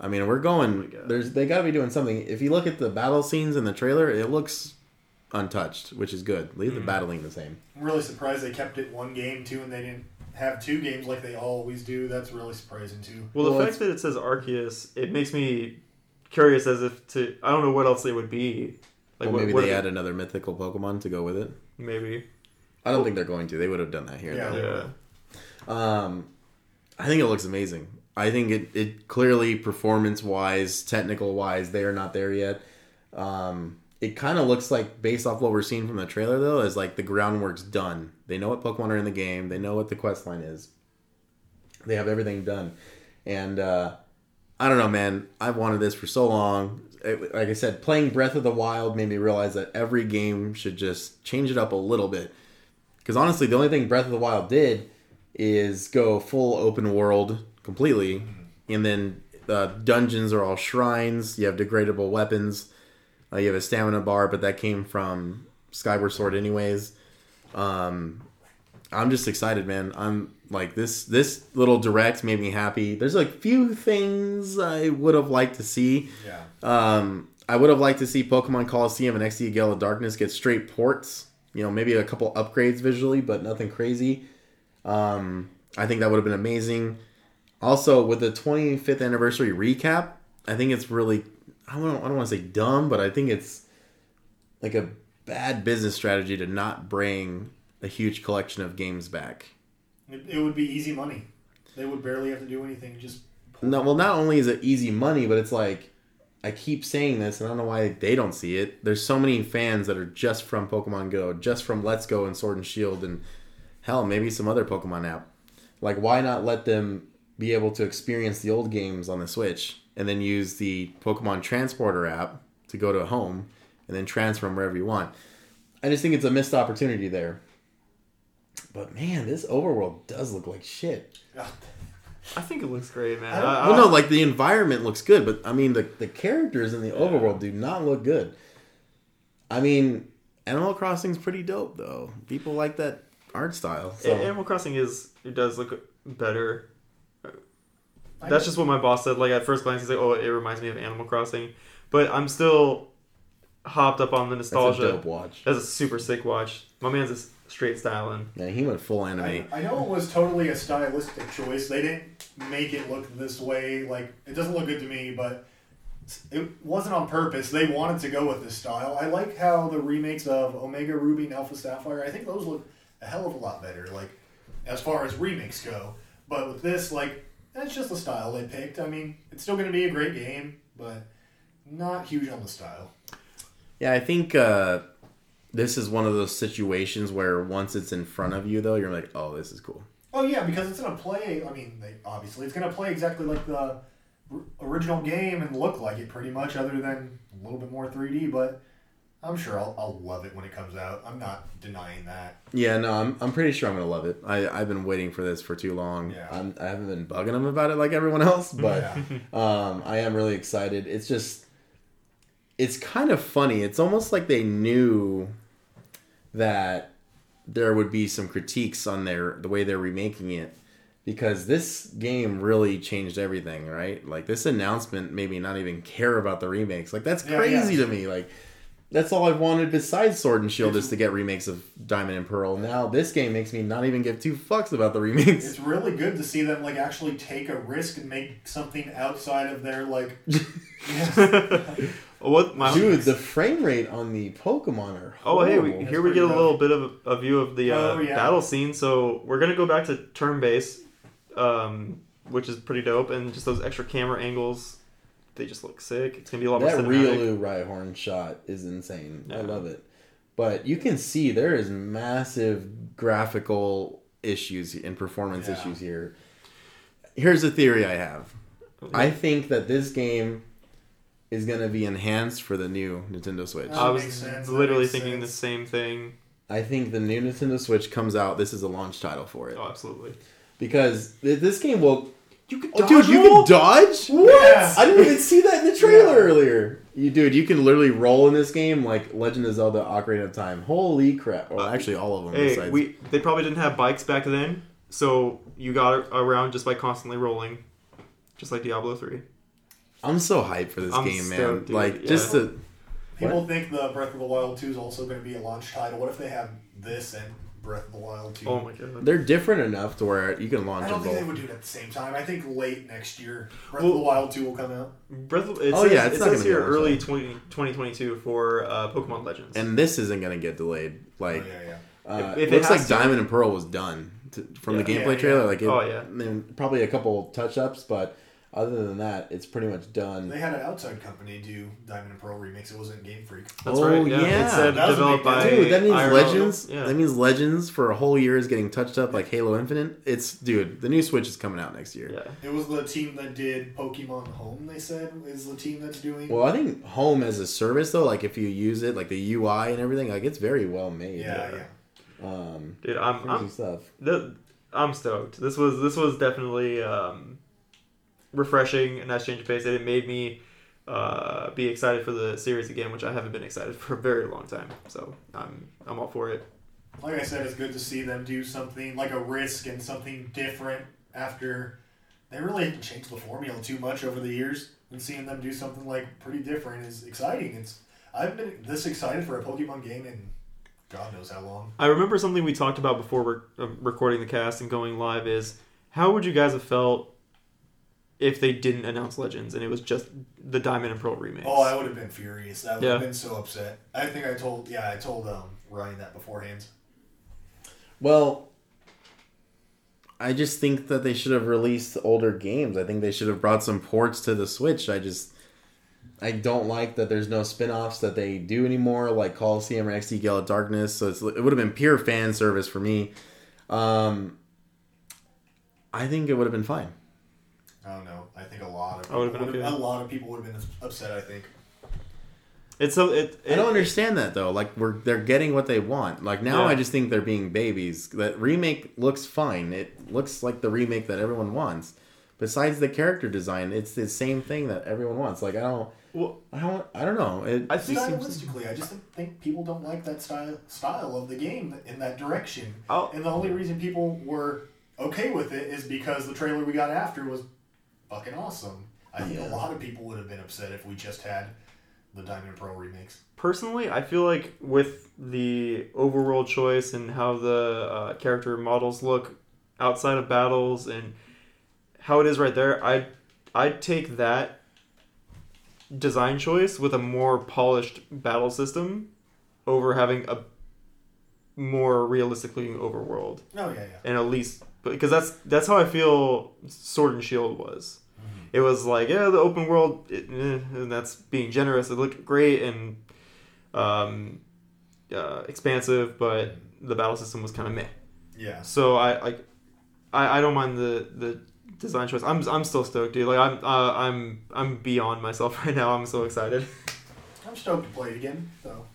S1: I mean, we're
S3: Oh
S1: going.
S3: my
S1: there's they got to be doing something. If you look at the battle scenes in the trailer, it looks untouched, which is good. Leave the
S3: Mhm.
S1: battling the same.
S2: I'm really surprised they kept it one game too, and they didn't have two games like they always do. That's really surprising too.
S3: Well,
S1: Well,
S3: the
S1: it's-
S3: fact that it says Arceus, it makes me curious as if to I don't know what else they would be. Like
S1: well,
S3: what,
S1: maybe
S3: what
S1: they
S3: if-
S1: add another mythical Pokemon to go with it.
S3: maybe
S1: I don't think they're going to. They would have done that here.
S2: Yeah.
S3: yeah.
S1: Um, I think it looks amazing. I think it, it clearly performance wise, technical wise, they are not there yet. Um, it kind of looks like based off what we're seeing from the trailer though, is like the groundwork's done. They know what Pokemon are in the game. They know what the quest line is. They have everything done, and uh, I don't know, man. I've wanted this for so long. It- like I said, playing Breath of the Wild made me realize that every game should just change it up a little bit. Because honestly, the only thing Breath of the Wild did is go full open world completely, and then uh, dungeons are all shrines. You have degradable weapons. Uh, you have a stamina bar, but that came from Skyward Sword, anyways. Um, I'm just excited, man. I'm like this. This little direct made me happy. There's like few things I would have liked to see.
S2: Yeah.
S1: Um, I would have liked to see Pokemon Colosseum and XD Gale of Darkness get straight ports. You know, maybe a couple upgrades visually, but nothing crazy. Um, I think that would have been amazing. Also, with the 25th anniversary recap, I think it's really I don't I don't want to say dumb, but I think it's like a bad business strategy to not bring a huge collection of games back.
S2: It, it would be easy money. They would barely have to do anything. Just
S1: No, well, not only is it easy money, but it's like I keep saying this, and I don't know why they don't see it. There's so many fans that are just from Pokemon Go, just from Let's Go and Sword and Shield, and hell, maybe some other Pokemon app. Like, why not let them be able to experience the old games on the Switch, and then use the Pokemon Transporter app to go to a home, and then transfer them wherever you want? I just think it's a missed opportunity there. But man, this overworld does look like shit.
S3: I think it looks great, man.
S2: I don't-
S3: I-
S1: Well, no, like the environment looks good, but I mean the the characters in the overworld do not look good. I mean, Animal Crossing's pretty dope though. People like that art style. So.
S3: Animal Crossing is it does look better.
S2: I
S3: That's just what my boss said. Like at first glance, he's like, "Oh, it reminds me of Animal Crossing," but I'm still hopped up on the
S1: That's a
S3: nostalgia.
S1: dope watch.
S3: That's a super sick watch. My man's a straight styling.
S1: Yeah, he went full
S2: I,
S1: anime.
S2: I know it was totally a stylistic choice. They didn't make it look this way. Like it doesn't look good to me, but it wasn't on purpose. They wanted to go with this style. I like how the remakes of Omega Ruby and Alpha Sapphire. I think those look a hell of a lot better. Like as far as remakes go, but with this, like That's just the style they picked. I mean, it's still going to be a great game, but not huge on the style.
S1: Yeah, I think uh, this is one of those situations where once it's in front of you, though, you're like, oh, this is cool.
S2: Oh yeah, because it's gonna play. I mean, they, obviously, it's gonna play exactly like the r- original game and look like it pretty much, other than a little bit more 3D. But I'm sure I'll, I'll love it when it comes out. I'm not denying that.
S1: Yeah, no, I'm, I'm pretty sure I'm gonna love it. I I've been waiting for this for too long.
S2: Yeah.
S1: I'm, I haven't been bugging them about it like everyone else, but
S2: Yeah. <laughs>
S1: um, I am really excited. It's just, it's kind of funny. It's almost like they knew that there would be some critiques on their the way they're remaking it because this game really changed everything, right? Like this announcement made me not even care about the remakes. Like that's
S2: Yeah,
S1: crazy
S2: yeah.
S1: to me. Like that's all I've wanted besides Sword and Shield
S2: It's-
S1: is to get remakes of Diamond and Pearl. Now this game makes me not even give two fucks about the remakes.
S2: It's really good to see them like actually take a risk and make something outside of their like. <laughs>
S3: what my
S1: Dude, the frame rate on the Pokemon are
S3: Oh, hey, we, here we get a little bit of a, a view of the uh,
S2: Oh, yeah.
S3: battle scene. So we're gonna go back to turn base, um, which is pretty dope, and just those extra camera angles, they just look sick. It's gonna be a lot
S1: that
S3: more cinematic.
S1: Riolu Rhyhorn shot is insane. I love it. But you can see there is massive graphical issues and performance
S2: Yeah.
S1: issues here. Here's a theory I have. I think that this game is going to be enhanced for the new Nintendo Switch.
S3: I was
S2: sense,
S3: literally thinking
S2: sense.
S3: the same thing.
S1: I think the new Nintendo Switch comes out. This is a launch title for it
S3: Oh, absolutely.
S1: because this game will.
S3: You could
S1: Oh, dude, you can dodge. What?
S2: Yeah.
S1: I didn't even see that in the trailer
S2: Yeah.
S1: earlier. You, dude, you can literally roll in this game like Legend of Zelda: Ocarina of Time. Holy crap! Well, uh, actually, all of them.
S3: Hey,
S1: besides.
S3: we they probably didn't have bikes back then, so you got around just by constantly rolling, just like Diablo three.
S1: I'm so hyped for this
S3: I'm
S1: game, man.
S3: dude.
S1: Like
S3: Yeah.
S1: just to.
S2: People think the Breath of the Wild 2 is also going to be a launch title. What if they have this and Breath of the Wild 2?
S3: Oh my god.
S1: They're different enough to where you can launch.
S2: I
S1: launch
S2: don't
S1: them
S2: think they would do it at the same time. I think late next year, Breath
S3: Well-
S2: of the Wild 2 will come out.
S3: Breath of, it
S1: Oh,
S3: says,
S1: yeah, it's
S3: it
S1: not
S3: says here early
S1: time.
S3: 20, 2022 for uh, Pokemon Legends.
S1: And this isn't gonna get delayed. Like,
S2: oh, yeah, yeah.
S1: uh,
S3: If- if
S1: it
S3: it
S1: looks like
S3: to-
S1: Diamond and Pearl was done to, from the gameplay
S2: Yeah,
S1: trailer. Like, it,
S3: Oh, yeah.
S1: then probably a couple touch ups, but other than that, it's pretty much done.
S2: They had an outside company do Diamond and Pearl remix. It wasn't Game Freak.
S3: That's
S1: Oh,
S3: right. Yeah.
S1: yeah.
S3: It said
S2: That
S3: developed by.
S1: Dude, that means
S3: IRL.
S1: Legends.
S3: Yeah.
S1: That means Legends for a whole year is getting touched up like Halo Infinite. It's dude, the new Switch is coming out next year.
S3: yeah.
S2: It was the team that did Pokemon Home, they said, is the team that's doing.
S1: Well, I think Home as a service though, like if you use it, like the UI and everything, like it's very well made.
S2: yeah, yeah.
S1: Um,
S3: Dude, I'm,
S1: crazy
S3: I'm
S1: stuff.
S3: the, I'm stoked. This was this was definitely um, refreshing, a nice change of pace. and It made me uh, be excited for the series again, which I haven't been excited <laughs> for a very long time. So I'm I'm all for it.
S2: Like I said, it's good to see them do something like a risk and something different after they really haven't changed the formula too much over the years. And seeing them do something like pretty different is exciting. It's I've been this excited for a Pokemon game in God knows how long.
S3: I remember something we talked about before we're uh, recording the cast and going live is how would you guys have felt if they didn't announce Legends and it was just the Diamond and Pearl remix?
S2: Oh, I would have been furious. I would have been so upset. I think I told yeah I told um, Ryan that beforehand.
S1: Well, I just think that they should have released older games. I think they should have brought some ports to the Switch. I just I don't like that there's no spin-offs that they do anymore, like Colosseum or XD Gale of Darkness. So it's, it would have been pure fan service for me. Um, I think it would have been fine.
S2: I don't know. I think a lot of
S3: I would've
S2: people
S3: been
S2: would have,
S3: okay.
S2: a lot of people would have been upset. I think.
S3: It's so it,
S1: I don't understand that though. Like we're they're getting what they want. Like now
S3: Yeah.
S1: I just think they're being babies. That remake looks fine. It looks like the remake that everyone wants. Besides the character design, it's the same thing that everyone wants. Like I don't
S3: Well,
S1: I don't I don't know. It
S3: I
S1: just
S3: think
S2: Stylistically, I just think people don't like that style style of the game in that direction.
S3: I'll,
S2: And the only reason people were okay with it is because the trailer we got after was fucking awesome. I think
S1: Yeah.
S2: a lot of people would have been upset if we just had the Diamond Pearl remakes.
S3: personally, I feel like with the overworld choice and how the uh, character models look outside of battles and how it is right there, I I'd take that design choice with a more polished battle system over having a more realistic looking overworld
S2: Oh yeah, yeah.
S3: and at least because that's that's how I feel Sword and Shield was. It was like yeah, the open world, it, eh, and that's being generous. It looked great and um, uh, expansive, but the battle system was kind of meh.
S2: Yeah.
S3: So I like, I, I don't mind the the design choice. I'm I'm still stoked, dude. Like I'm uh, I'm I'm beyond myself <laughs> right now. I'm so excited.
S2: I'm stoked to play it again. So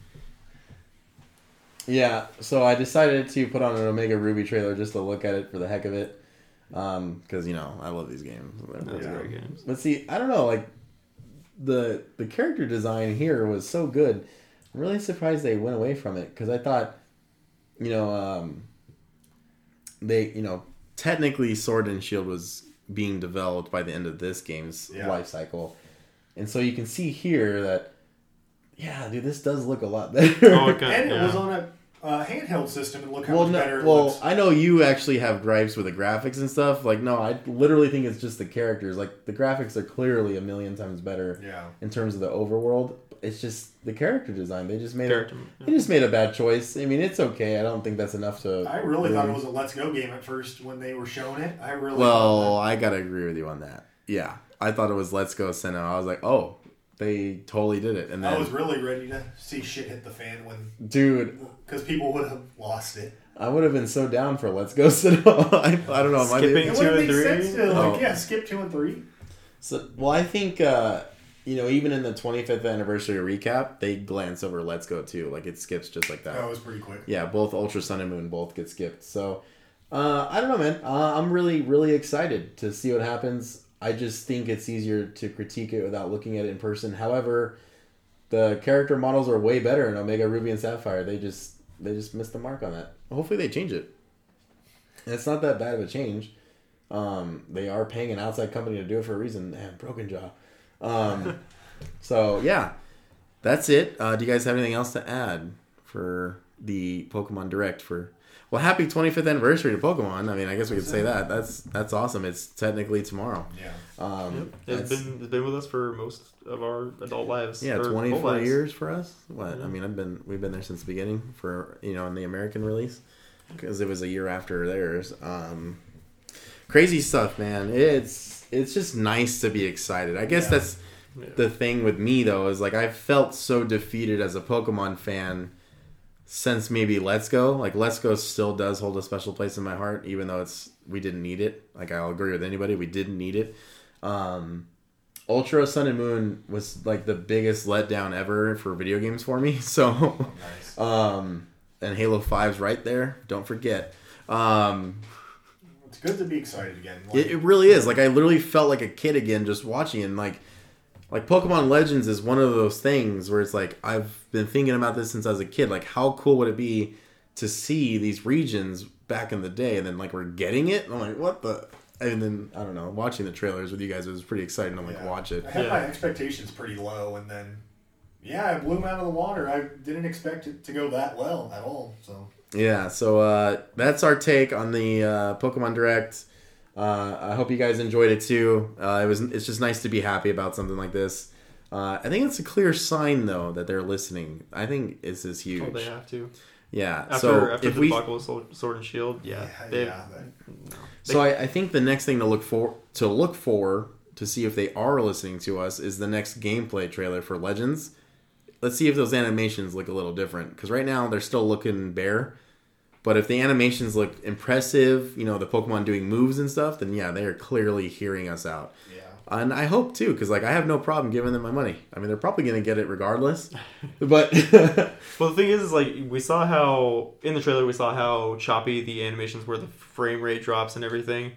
S1: Yeah, so I decided to put on an Omega Ruby trailer just to look at it for the heck of it, because you know I love these games. They're
S3: That's
S1: pretty
S3: great games.
S1: But see, I don't know, like the the character design here was so good. I'm really surprised they went away from it because I thought, you know, um, they you know technically Sword and Shield was being developed by the end of this game's
S2: Yeah.
S1: life cycle, and so you can see here that. Yeah, dude, this does look a lot <laughs> better.
S3: Oh, okay.
S2: and it was on a uh, handheld system, and look how
S1: well,
S2: much
S1: no,
S2: better it
S1: well,
S2: looks.
S1: I know you actually have gripes with the graphics and stuff. Like, no, I literally think it's just the characters. Like, the graphics are clearly a million times better
S2: Yeah.
S1: in terms of the overworld. It's just the character design. They just made
S3: Character.
S1: a, they just made a bad choice. I mean, it's okay. I don't think that's enough to.
S2: I really thought it was a Let's Go game at first when they were showing it. I really
S1: Well, I gotta agree with you on that. Yeah, I thought it was Let's Go Sinnoh. I was like, oh, they totally did it. And then,
S2: I was really ready to see shit hit the fan when
S1: dude,
S2: because people would have lost it.
S1: I would have been so down for Let's Go <laughs> Sinnoh. I, I don't know. am I the-
S3: Skipping
S2: It
S3: Two and three?
S2: sense to like
S1: Oh.
S2: yeah, skip two and three.
S1: So, well, I think uh, you know, even in the 25th anniversary recap, they glance over Let's Go too. Like it skips just like that.
S2: That was pretty quick.
S1: Yeah, both Ultra Sun and Moon both get skipped. So, uh, I don't know, man. Uh, I'm really, really excited to see what happens. I just think it's easier to critique it without looking at it in person. However, the character models are way better in Omega Ruby and Sapphire. They just, they just missed the mark on that. Hopefully, they change it. And it's not that bad of a change. Um, they are paying an outside company to do it for a reason. Man, broken jaw. Um, <laughs> so yeah, that's it. Uh, do you guys have anything else to add for the Pokemon Direct? For well, happy 25th anniversary to Pokemon. I mean, I guess we could say that. That's that's awesome. It's technically tomorrow.
S2: Yeah.
S1: Um,
S3: Yep. It's
S1: that's-
S3: been it's been with us for most of our adult lives.
S1: yeah,
S3: or whole
S1: 24
S3: lives.
S1: years for us. What I mean, I've been we've been there since the beginning for you know in the American release because it was a year after theirs. Um, crazy stuff, man. It's it's just nice to be excited. I guess
S2: Yeah.
S1: that's
S3: Yeah.
S1: the thing with me though is like I felt so defeated as a Pokemon fan since maybe Let's Go. Like Let's Go still does hold a special place in my heart, even though it's we didn't need it. Like I'll agree with anybody, we didn't need it. Um, Ultra Sun and Moon was like the biggest letdown ever for video games for me. <laughs> So,
S2: Nice.
S1: um, and Halo 5's right there. Don't forget. Um,
S2: It's good to be excited again. Like,
S1: it, it really is. Like I literally felt like a kid again just watching it. And like like Pokemon Legends is one of those things where it's like I've been thinking about this since I was a kid. Like how cool would it be to see these regions back in the day and then like we're getting it? And I'm like, what the and then I don't know, watching the trailers with you guys it was pretty exciting to like
S2: yeah.
S1: watch it.
S2: I had
S3: Yeah.
S2: my expectations pretty low, and then yeah, I blew 'em out of the water. I didn't expect it to go that well at all. So
S1: Yeah, so uh, that's our take on the uh, Pokemon Direct. Uh, I hope you guys enjoyed it too. Uh, it was it's just nice to be happy about something like this. Uh, I think it's a clear sign though that they're listening. I think this is huge.
S3: Oh, they have to.
S1: Yeah.
S3: After
S1: so
S3: after
S1: if
S3: the
S1: we
S3: debacle with Sword- Sword and Shield, yeah, they
S2: yeah, that-
S1: so I, I think the next thing to look for to look for to see if they are listening to us is the next gameplay trailer for Legends. Let's see if those animations look a little different because right now they're still looking bare. But if the animations look impressive, you know the Pokemon doing moves and stuff, then yeah, they are clearly hearing us out.
S2: yeah.
S1: And I hope too, because like I have no problem giving them my money. I mean, they're probably gonna get it regardless. <laughs> But
S3: Well, the thing is, is like we saw how in the trailer we saw how choppy the animations were, the frame rate drops and everything.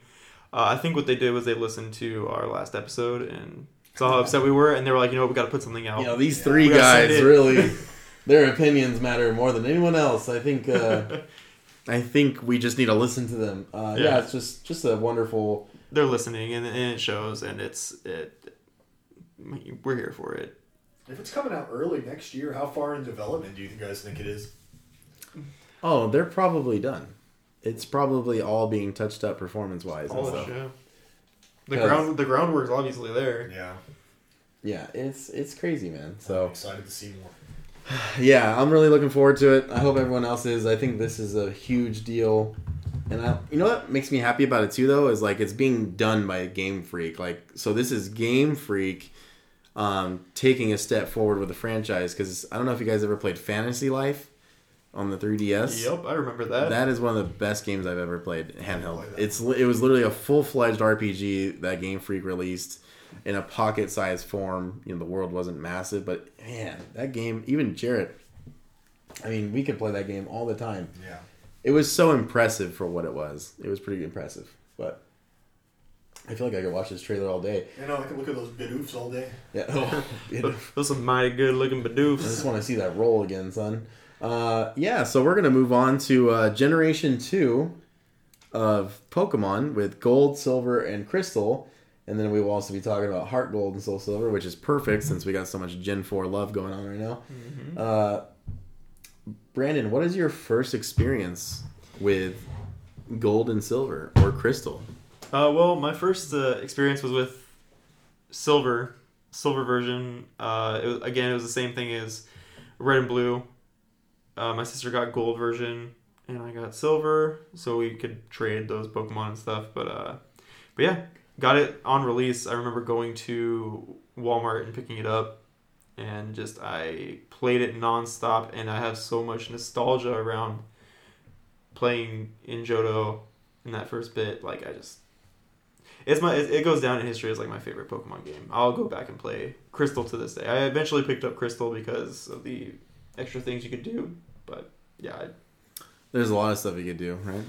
S3: Uh, I think what they did was they listened to our last episode and saw how upset we were, and they were like, you know what, we got to put something out.
S1: you know, these three
S3: We
S1: guys really, <laughs> their opinions matter more than anyone else. I think. Uh, <laughs> I think we just need to listen to them. Uh, yeah.
S3: Yeah.
S1: it's just just a wonderful.
S3: They're listening, and, and it shows, and it's it. We're here for it.
S2: If it's coming out early next year, how far in development do you guys think it is?
S1: Oh, they're probably done. It's probably all being touched up performance wise and
S3: All
S1: stuff.
S3: the show. The
S1: 'Cause-
S3: ground, the groundwork's obviously there.
S2: Yeah.
S1: Yeah, it's it's crazy, man.
S2: I'm
S1: So
S2: excited to see more.
S1: Yeah, I'm really looking forward to it. I hope everyone else is. I think this is a huge deal. And I, you know what makes me happy about it too, though, is like it's being done by Game Freak. Like, so this is Game Freak um, taking a step forward with the franchise. Because I don't know if you guys ever played Fantasy Life on the 3DS.
S3: Yep, I remember that.
S1: That is one of the best games I've ever played handheld.
S2: play.
S1: It's it was literally a full fledged RPG that Game Freak released in a pocket sized form. You know, the world wasn't massive, but man, that game, even Jarrett, I mean, we could play that game all the time.
S2: Yeah.
S1: It was so impressive for what it was. It was pretty impressive, but I feel like I could watch this trailer all day.
S2: You know, I can look at those bidoofs all day.
S1: Yeah. <laughs> Oh,
S3: Those are mighty good looking bidoofs.
S1: I just want to see that roll again, son. Uh, yeah, so we're gonna move on to uh, Generation Two of Pokemon with Gold, Silver, and Crystal, and then we will also be talking about Heart Gold and Soul Silver, which is perfect since we got so much Gen Four love going on right now. Uh, Brandon, what is your first experience with Gold and Silver or Crystal?
S3: Uh, well, my first uh, experience was with silver, silver version. Uh, it was, again, it was the same thing as red and blue. Uh, my sister got gold version, and I got silver, so we could trade those Pokemon and stuff. But uh, but yeah, got it on release. I remember going to Walmart and picking it up, and just I played it nonstop, and I have so much nostalgia around playing in Johto in that first bit. Like I just it's my it goes down in history as like my favorite Pokemon game. I'll go back and play Crystal to this day. I eventually picked up Crystal because of the extra things you could do, but yeah, I,
S1: There's a lot of stuff you could do, right?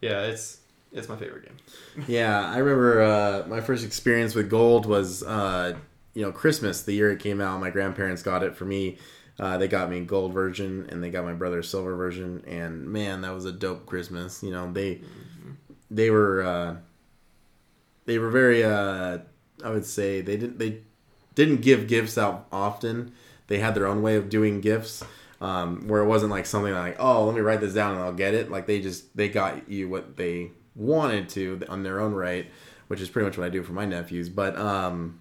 S3: yeah, it's it's my favorite game. <laughs>
S1: Yeah, I remember uh, my first experience with gold was uh, you know Christmas the year it came out. My grandparents got it for me. Uh, they got me gold version and they got my brother silver version, and man, that was a dope Christmas. You know they they were uh, they were very uh, I would say they didn't they didn't give gifts out often. They had their own way of doing gifts. Um, where it wasn't like something like, oh, let me write this down and I'll get it. Like they just they got you what they wanted to on their own right, which is pretty much what I do for my nephews. But um,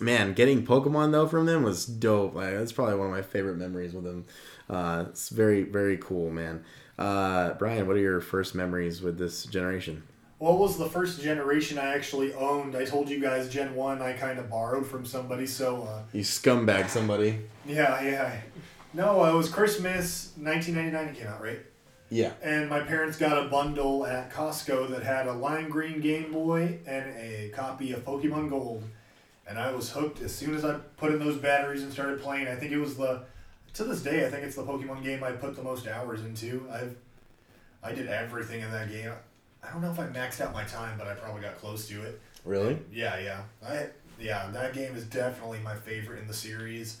S1: man, getting Pokemon though from them was dope. Like that's probably one of my favorite memories with them. Uh, it's very very cool, man. Uh, Brian, what are your first memories with this generation?
S2: What was the first generation I actually owned? I told you guys Gen 1 I kind of borrowed from somebody, so uh,
S1: You scumbag somebody.
S2: yeah, yeah. No, it was Christmas 1999 it came out, right?
S1: Yeah.
S2: And my parents got a bundle at Costco that had a lime green Game Boy and a copy of Pokemon Gold. And I was hooked as soon as I put in those batteries and started playing. I think it was the, to this day, I think it's the Pokemon game I put the most hours into. I've, I did everything in that game. I don't know if I maxed out my time, but I probably got close to it.
S1: Really?
S2: Yeah, yeah. I yeah, that game is definitely my favorite in the series.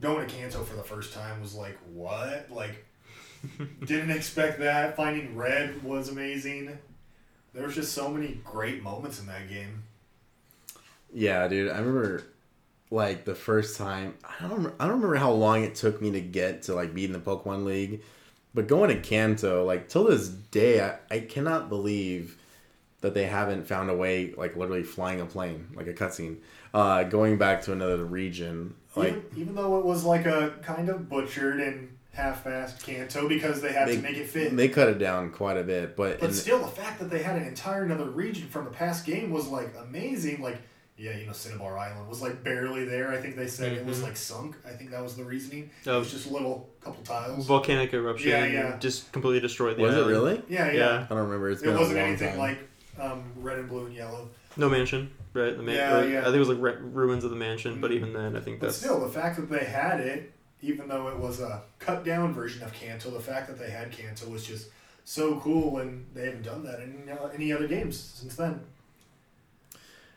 S2: Going to Kanto for the first time was like, what? Like <laughs> didn't expect that. Finding Red was amazing. There was just so many great moments in that game.
S1: Yeah, dude. I remember like the first time. I don't. Remember, I don't remember how long it took me to get to like beating the Pokemon League, but going to Kanto, like till this day, I, I cannot believe that they haven't found a way, like literally flying a plane, like a cutscene, uh, going back to another region. Like
S2: even, even though it was like a kind of butchered and half-assed Kanto because they had
S1: they
S2: to make it fit.
S1: They cut it down quite a bit, but,
S2: but still, the fact that they had an entire another region from the past game was like amazing. Like, yeah, you know, Cinnabar Island was like barely there. I think they said it was
S3: Mhm.
S2: like sunk. I think that was the reasoning. It
S3: Oh.
S2: was just a little couple tiles.
S3: Volcanic eruption
S2: Yeah, yeah.
S3: just completely destroyed the
S1: was it
S3: island.
S1: really?
S2: Yeah, yeah.
S3: Yeah.
S1: I don't remember. It's
S2: It
S1: been a
S2: wasn't
S1: long
S2: anything
S1: time.
S2: like um, red and blue and yellow.
S3: No mansion, right? The man-
S2: Yeah,
S3: or-
S2: yeah.
S3: I think it was like re- ruins of the mansion, but even then, I think
S2: But
S3: that's
S2: still, the fact that they had it, even though it was a cut down version of Kanto, the fact that they had Kanto was just so cool, and they haven't done that in uh, any other games since then.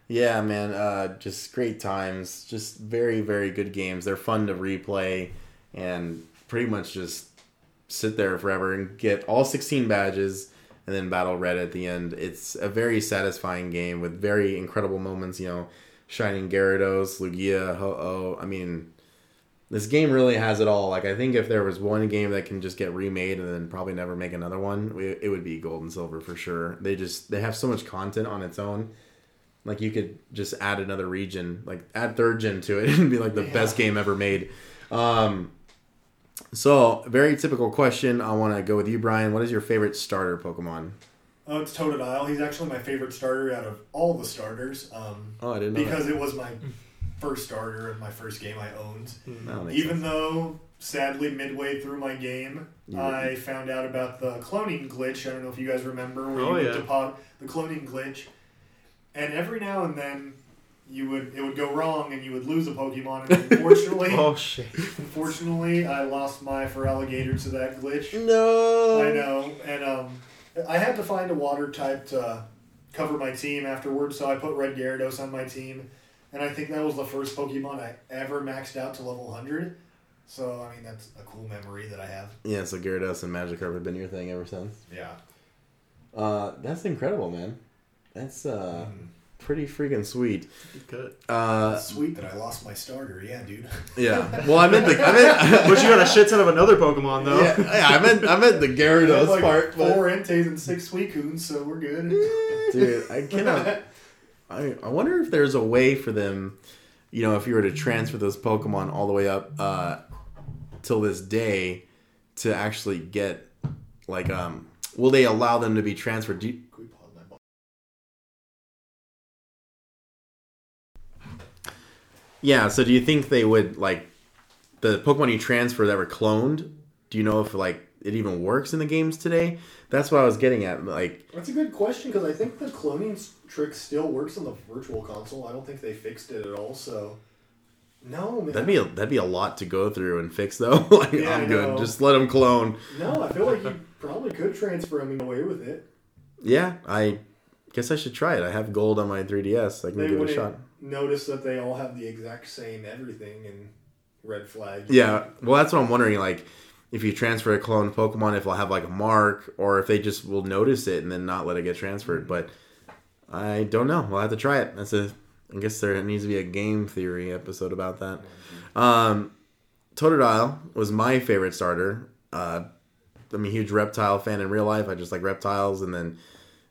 S1: Yeah, man, uh, just great times. Just very, very good games. They're fun to replay and pretty much just sit there forever and get all 16 badges and then battle red at the end. It's a very satisfying game with very incredible moments, you know, Shining Gyarados, Lugia, Ho-Oh. I mean, this game really has it all. Like, I think if there was one game that can just get remade and then probably never make another one, it would be Gold and Silver for sure. They just, they have so much content on its own like you could just add another region, like add third gen to it, <laughs> and be like the
S2: Yeah.
S1: best game ever made. Um, so very typical question. I want to go with you, Brian. What is your favorite starter Pokemon?
S2: Oh, it's Totodile. He's actually my favorite starter out of all the starters. Um,
S1: Oh, I didn't know
S2: because it was my first starter of my first game I owned.
S1: that. That makes
S2: Even
S1: sense.
S2: though, sadly, midway through my game,
S1: You-
S2: I found out about the cloning glitch. I don't know if you guys remember where
S3: Oh,
S2: you
S3: yeah.
S2: would deposit the cloning glitch, and every now and then you would it would go wrong and you would lose a Pokemon. And <laughs> unfortunately,
S3: Oh shit.
S2: unfortunately, I lost my Feraligatr to that glitch.
S1: No.
S2: I know, and um, I had to find a water type to cover my team afterwards, so I put Red Gyarados on my team, and I think that was the first Pokemon I ever maxed out to level 100. So, I mean, that's a cool memory that I have.
S1: Yeah, so Gyarados and Magikarp have been your thing ever since.
S2: Yeah.
S1: Uh, that's incredible, man. That's uh, pretty freaking sweet.
S3: Good.
S1: Uh,
S2: Sweet that I lost my starter. Yeah, dude. <laughs>
S1: yeah. Well, I meant the I meant, <laughs>
S3: But you got a shit ton of another Pokemon though.
S1: yeah, yeah, I meant I meant the <laughs> Gyarados
S2: like
S1: part, but
S2: four Entei and six Suicunes, so we're good.
S1: dude, I cannot. I I wonder if there's a way for them, you know, if you were to transfer those Pokemon all the way up uh, till this day, to actually get like um, will they allow them to be transferred? You? Yeah, so do you think they would like the Pokemon you transfer that were cloned? Do you know if like it even works in the games today? That's what I was getting at. Like,
S2: That's a good question because I think the cloning trick still works on the virtual console. I don't think they fixed it at all. So, no, man.
S1: that'd be a, that'd be a lot to go through and fix though. <laughs> like,
S2: Yeah, I
S1: I'm good. Just let them clone.
S2: No, I feel like you probably could transfer them away with it.
S1: Yeah, I guess I should try it. I have gold on my 3DS. I can
S2: They
S1: give it a shot.
S2: notice that they all have the exact same everything and red flag.
S1: Yeah, well, that's what I'm wondering. Like, if you transfer a cloned Pokemon, if it'll have like a mark, or if they just will notice it and then not let it get transferred. Mm-hmm. But I don't know. We'll have to try it. That's a. I guess there needs to be a game theory episode about that. Um, Totodile was my favorite starter. Uh, I'm a huge reptile fan in real life. I just like reptiles, and then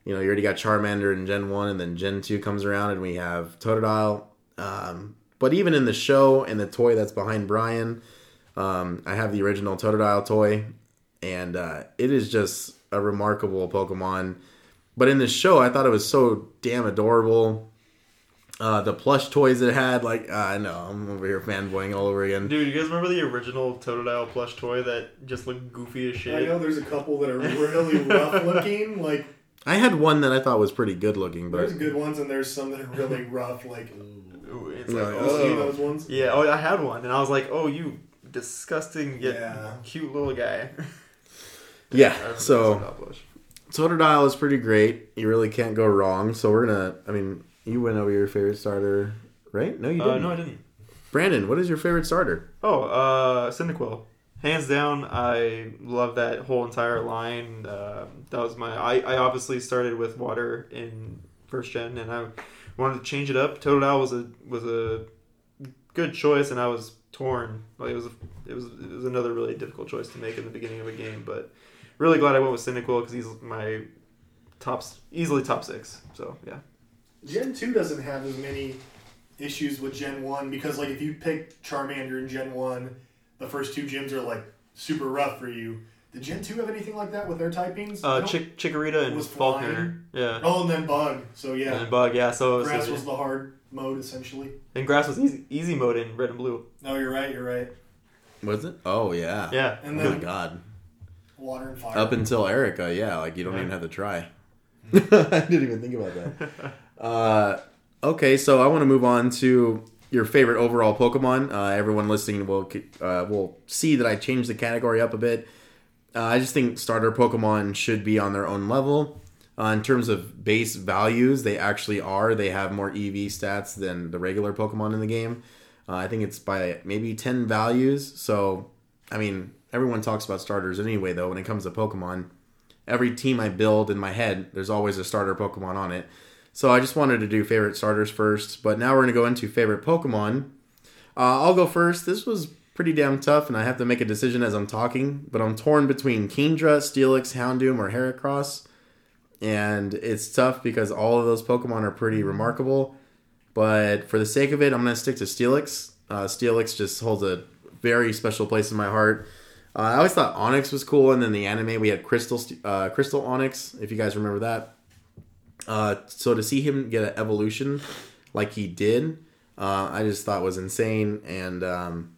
S1: you know you already got Charmander in Gen One, and then Gen Two comes around, and we have Totodile. Um, but even in the show and the toy that's behind Brian, um, I have the original Totodile toy, and uh, it is just a remarkable Pokemon. But in the show, I thought it was so damn adorable. Uh, the plush toys it had, like uh, I know I'm over here fanboying all over again.
S3: Dude, you guys remember the original Totodile plush toy that just looked goofy as shit?
S2: I know there's a couple that are <laughs> really rough looking. Like
S1: I had one that I thought was pretty good looking, but
S2: there's good ones and there's some that are really rough. Like
S3: Ooh, it's like,
S1: like,
S2: you
S3: oh.
S2: see those ones.
S3: Yeah, oh, I had one, and I was like, oh, you disgusting yet
S2: Yeah.
S3: cute little guy.
S1: yeah. <laughs>
S3: I remember
S1: So
S3: Totodile.
S1: Is pretty great. You really can't go wrong. So we're gonna. I mean, you went over your favorite starter, right? No, you
S3: Uh,
S1: didn't.
S3: no, I didn't.
S1: Brandon, what is your favorite starter?
S3: Oh, uh, Cyndaquil. Hands down, I love that whole entire line. Uh, that was my. I, I obviously started with water in first gen, and I wanted to change it up. Totodile was a was a good choice, and I was torn. Like it was a, it was it was another really difficult choice to make in the beginning of a game, but really glad I went with Cyndaquil because he's my top easily top six. So yeah.
S2: Gen two doesn't have as many issues with Gen one because like if you pick Charmander in Gen one, the first two gyms are like super rough for you. Did Gen two have anything like that with their typings?
S3: Uh,
S2: don't-
S3: Chick Chikorita and
S2: was
S3: Falkner.
S2: flying.
S3: Yeah.
S2: Oh, and then Bug. So yeah,
S3: And Bug, yeah. So,
S2: Grass
S3: so
S2: was the hard mode essentially.
S3: and grass was easy, easy mode in red and blue.
S2: No, you're right. You're right.
S1: Was it? Oh yeah.
S3: Yeah.
S2: And
S1: Oh my
S2: then
S1: god.
S2: Water and fire.
S1: Up until Erika, yeah, like you don't
S3: Yeah.
S1: even have to try. <laughs> I didn't even think about that. <laughs> Uh, okay, so I want to move on to your favorite overall Pokemon. Uh, everyone listening will uh, will see that I changed the category up a bit. Uh, I just think starter Pokemon should be on their own level. Uh, in terms of base values, they actually are. They have more EV stats than the regular Pokemon in the game. Uh, I think it's by maybe 10 values. So, I mean, everyone talks about starters anyway, though, when it comes to Pokemon. Every team I build in my head, there's always a starter Pokemon on it. So, I just wanted to do favorite starters first. But now we're going to go into favorite Pokemon. Uh, I'll go first. This was pretty damn tough, and I have to make a decision as I'm talking. But I'm torn between Kingdra, Steelix, Houndoom, or Heracross. And it's tough because all of those Pokemon are pretty remarkable. But for the sake of it, I'm going to stick to Steelix. Uh, Steelix just holds a very special place in my heart. Uh, I always thought Onix was cool, and then the anime we had Crystal uh, Crystal Onix, if you guys remember that. Uh, so to see him get an evolution like he did, uh, I just thought was insane, and um,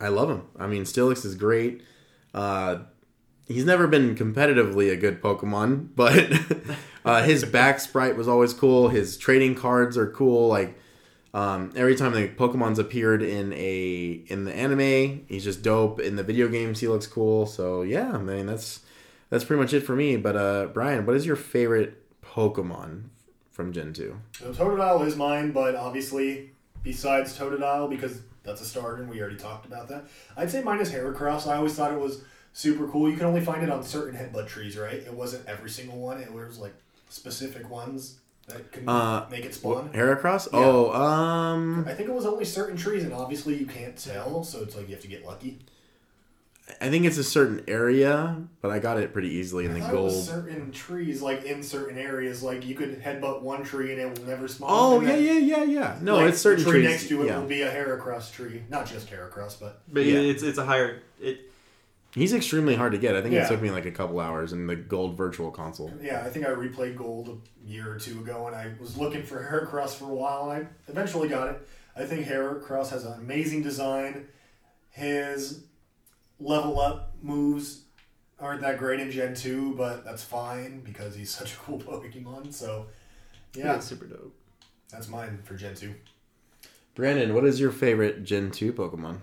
S1: I love him. I mean, Steelix is great. Uh, he's never been competitively a good Pokemon, but <laughs> uh, his back sprite was always cool. His trading cards are cool. Like um, every time the Pokemon's appeared in a in the anime, he's just dope. In the video games, he looks cool. So yeah, I mean that's that's pretty much it for me. But uh, Brian, what is your favorite Pokemon from Gen two?
S2: So Totodile is mine, but obviously, besides Totodile, because that's a starter and we already talked about that, I'd say mine is Heracross. I always thought it was super cool. You can only find it on certain headbutt trees, right? It wasn't every single one. It was like specific ones that can
S1: Uh,
S2: make it spawn.
S1: Heracross?
S2: Yeah.
S1: Oh, um,
S2: I think it was only certain trees, and obviously you can't tell, so it's like you have to get lucky.
S1: I think it's a certain area, but I got it pretty easily in
S2: I
S1: the
S2: thought it was
S1: gold.
S2: certain trees, like in certain areas, like you could headbutt one tree and it will never spawn.
S1: Oh yeah, yeah, yeah, yeah. No,
S2: like,
S1: it's certain
S2: the tree
S1: trees.
S2: next to it
S1: yeah.
S2: will be a Heracross tree, not just Heracross, but
S3: But
S1: Yeah.
S3: it's it's a higher it.
S1: He's extremely hard to get. I think
S2: Yeah.
S1: it took me like a couple hours in the gold virtual console.
S2: Yeah, I think I replayed Gold a year or two ago, and I was looking for Heracross for a while, and I eventually got it. I think Heracross has an amazing design. His level up moves aren't that great in Gen 2, but that's fine because he's <laughs> such a cool Pokemon. So, yeah,
S3: it's super dope.
S2: that's mine for Gen 2.
S1: Brandon, what is your favorite Gen two Pokemon?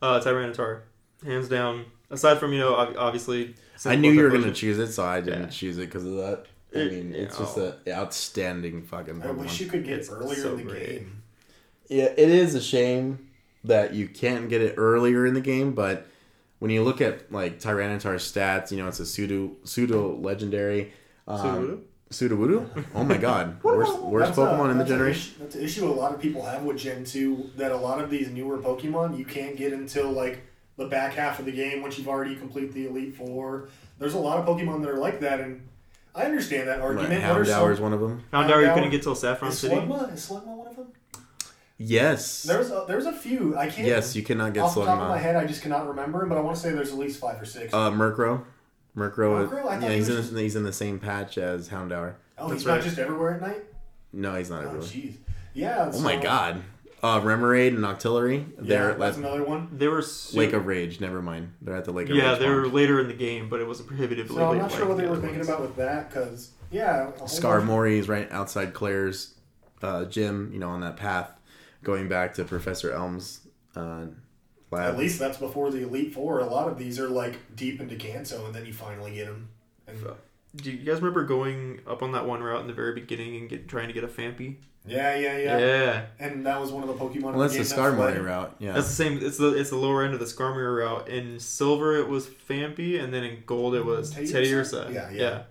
S3: Uh, Tyranitar, hands down. Aside from you know obviously.
S1: I knew you were gonna choose it, so I didn't
S3: Yeah.
S1: choose it because of that. I
S3: It-
S1: mean, it's
S3: yeah,
S1: just an outstanding fucking
S2: I wish
S1: Pokemon.
S2: you could get
S3: It's
S2: it earlier
S3: so
S2: in the
S3: great.
S2: game.
S1: Yeah, it is a shame that you can't get it earlier in the game, but when you look at like Tyranitar's stats, you know it's a pseudo pseudo legendary. Um, Sudowoodo? Oh my god. <laughs> Worst, worst
S2: That's a-
S1: Pokemon in the
S2: that's an
S1: generation?
S2: issue- That's an issue a lot of people have with Gen 2 that a lot of these newer Pokemon you can't get until like the back half of the game once you've already complete the Elite Four. There's a lot of Pokemon that are like that, and I understand that argument. What are
S1: Houndour is one of them.
S3: Houndour, you couldn't get till Saffron
S2: Is
S3: City.
S2: Slugma? Is Slugma one of them?
S1: Yes.
S2: There's a, there's a few. I can't.
S1: Yes, you cannot get
S2: off the top of my head, I just cannot remember, but I want to say there's at least five or six.
S1: Uh, Murkrow. Murkrow.
S2: Murkrow? I thought
S1: yeah,
S2: he
S1: he's in,
S2: was
S1: the, he's in the same patch as Houndour.
S2: oh,
S3: that's
S2: he's not just everywhere at night.
S1: No, he's not
S2: Oh,
S1: everywhere.
S2: jeez. Yeah.
S1: Oh my god. Uh, Remoraid and Octillery.
S2: Yeah,
S1: They're
S2: that's
S1: at
S2: another one.
S3: They were su-
S1: Lake of Rage. Never mind. They're at the Lake of
S3: yeah,
S1: Rage.
S3: Yeah, they were later in the game, but it wasn't prohibitively.
S2: So I'm not sure what they
S3: the
S2: were thinking
S3: ones.
S2: about with that, because yeah, a whole
S1: is right outside Clair's uh, gym. You know, on that path going back to Professor Elm's uh, lab.
S2: At least that's before the Elite Four. A lot of these are like deep into Kanto, and then you finally get them. And
S3: Do you guys remember going up on that one route in the very beginning and get trying to get a Phanpy?
S2: yeah, yeah, yeah,
S3: Yeah.
S2: And that was one of the Pokemon.
S1: well,
S2: in
S1: that's
S2: the
S1: the
S2: game that.
S1: Skarmory route. Yeah.
S3: That's the same. It's the it's the lower end of the Skarmory route. In silver, it was Phanpy, and then in gold, it was
S2: Teddiursa?
S3: Teddiursa.
S2: Yeah, yeah.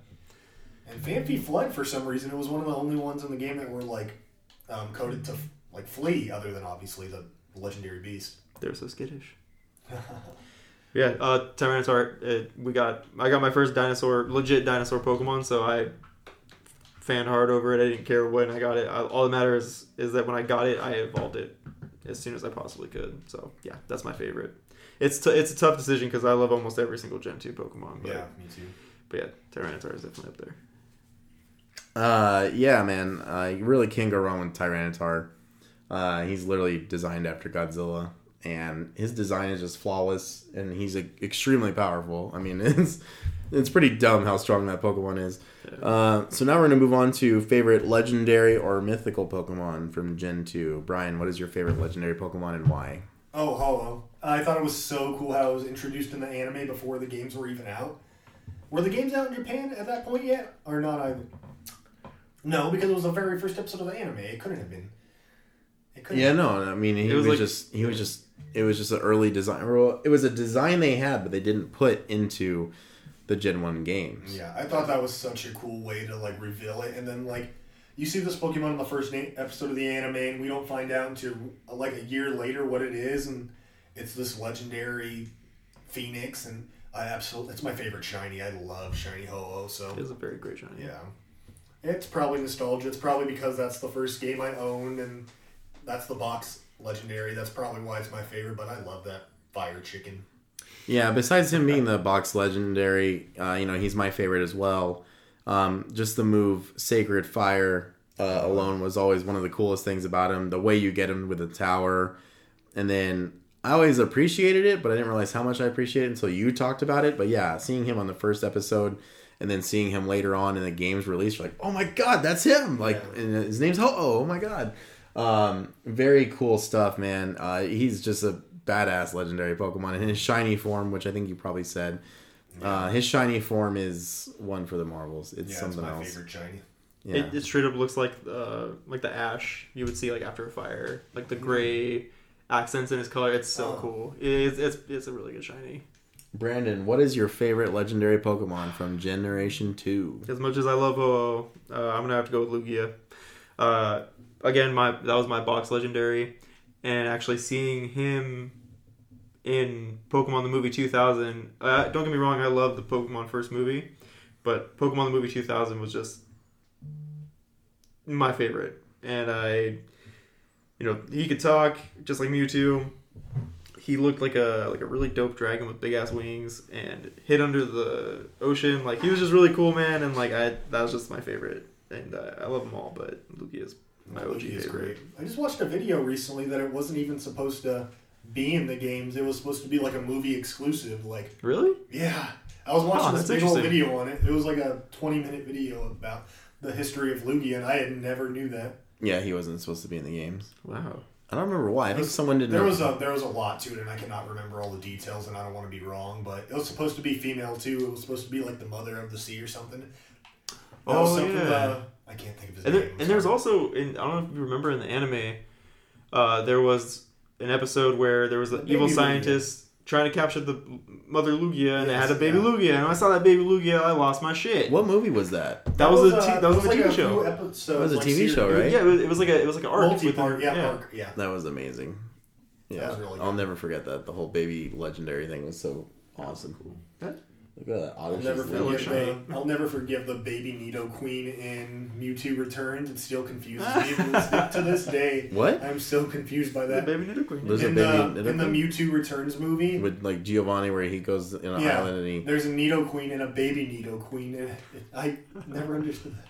S2: And Phanpy fled for some reason. It was one of the only ones in the game that were like um, coded to like flee, other than obviously the legendary beast.
S3: They're so skittish. <laughs> Yeah, uh, Tyranitar. It, we got. I got my first dinosaur, legit dinosaur Pokemon. So I fanned hard over it. I didn't care when I got it. I, all that matters is that when I got it, I evolved it as soon as I possibly could. So yeah, that's my favorite. It's t- it's a tough decision because I love almost every single Gen two Pokemon. But,
S2: yeah, me too.
S3: but yeah, Tyranitar is definitely up there.
S1: Uh, yeah, man. Uh, you really can't go wrong with Tyranitar. Uh, he's literally designed after Godzilla, and his design is just flawless, and he's uh, extremely powerful. I mean, <laughs> it's it's pretty dumb how strong that Pokemon is. Uh, so now we're gonna move on to favorite legendary or mythical Pokemon from Gen two. Brian, what is your favorite legendary Pokemon and why?
S2: Oh, Ho-Oh. I thought it was so cool how it was introduced in the anime before the games were even out. Were the games out in Japan at that point yet, or not either? No, because it was the very first episode of the anime. It couldn't have been. It couldn't.
S1: Yeah, no, I mean he
S3: It
S1: was,
S3: was like-
S1: just he was just it was just an early design. Well, it was a design they had, but they didn't put into the Gen one games.
S2: Yeah, I thought that was such a cool way to like reveal it, and then like you see this Pokemon in the first na- episode of the anime, and we don't find out until uh, like a year later what it is, and it's this legendary Phoenix, and I absolutely it's my favorite shiny. I love shiny Ho-Oh, so
S3: It is a very great shiny.
S2: yeah, it's probably nostalgia. It's probably because that's the first game I owned, and that's the box legendary. That's probably why it's my favorite. But I love that fire chicken.
S1: Yeah, besides him being the box legendary, uh, you know, he's my favorite as well. Um, just the move Sacred Fire uh, alone was always one of the coolest things about him. The way you get him with the tower. And then I always appreciated it, but I didn't realize how much I appreciated it until you talked about it. But yeah, seeing him on the first episode and then seeing him later on in the game's release, you're like, oh my god, that's him! Like,
S2: Yeah.
S1: and his name's Ho Oh, oh my god. Um, very cool stuff, man. Uh, he's just a badass legendary Pokemon in his shiny form, which I think you probably said. Uh, his shiny form is one for the marbles. It's
S2: Yeah, it's
S1: something
S2: my
S1: else.
S2: favorite shiny.
S1: Yeah.
S3: It, it straight up looks like uh like the ash you would see like after a fire, like the gray accents in his color. It's so
S2: Oh.
S3: cool. It's it's it's a really good shiny.
S1: Brandon, what is your favorite legendary Pokemon from Generation Two?
S3: As much as I love ho uh, I'm gonna have to go with Lugia. Again, my that was my box legendary, and actually seeing him in Pokemon the movie 2000. Uh, don't get me wrong, I love the Pokemon first movie, but Pokemon the movie 2000 was just my favorite, and I, you know, he could talk just like Mewtwo. He looked like a like a really dope dragon with big ass wings and hid under the ocean. Like he was just really cool, man. And like I, that was just my favorite. And uh, I love them all, but Lugia is my OG
S2: is
S3: favorite.
S2: great. I just watched a video recently that it wasn't even supposed to be in the games. It was supposed to be like a movie exclusive. Like,
S3: Really?
S2: yeah, I was watching
S3: Huh,
S2: this
S3: that's
S2: big old video on it. It was like a twenty-minute video about the history of Lugia, and I had never knew that.
S1: Yeah, he wasn't supposed to be in the games.
S3: Wow.
S1: I don't remember why. I think someone didn't.
S2: There
S1: know.
S2: was a there was a lot to it, and I cannot remember all the details, and I don't want to be wrong. But it was supposed to be female too. It was supposed to be like the mother of the sea or something. That was
S3: Oh,
S2: something,
S3: yeah.
S2: uh, I can't think of his
S3: And,
S2: name.
S3: there, and there's also, in, I don't know if you remember in the anime, uh, there was an episode where there was an
S2: Baby
S3: evil
S2: Lugia.
S3: scientist trying to capture the mother Lugia, and they had a baby
S2: yeah.
S3: Lugia. And when I saw that baby Lugia, I lost my shit.
S1: What movie was that?
S3: That, was, a
S2: uh,
S3: t- that was,
S2: it
S3: a
S2: like
S3: TV
S2: few
S3: show.
S2: Episodes,
S1: That was a
S2: like,
S1: TV
S2: series-
S1: show, right?
S3: Yeah, it was, it was like a it was like an arc. with
S2: Multi-part,
S3: the-
S2: yeah, arc, yeah.
S1: That was amazing. Yeah,
S2: was really
S1: I'll never forget that. The whole baby legendary thing was so awesome.
S3: That-
S1: Look at that.
S2: I'll never
S1: is
S3: That looks
S2: forgive the I'll never forgive the baby Nidoqueen in Mewtwo Returns. It still confuses me <laughs> to this, day.
S1: What?
S2: I'm still confused by
S3: The
S2: that.
S3: baby Nidoqueen.
S1: it
S2: in
S1: baby
S2: the in the Mewtwo Returns movie,
S1: with like Giovanni, where he goes in an
S2: Yeah.
S1: island and he.
S2: there's a Nidoqueen and a baby Nidoqueen. and it- I never understood that.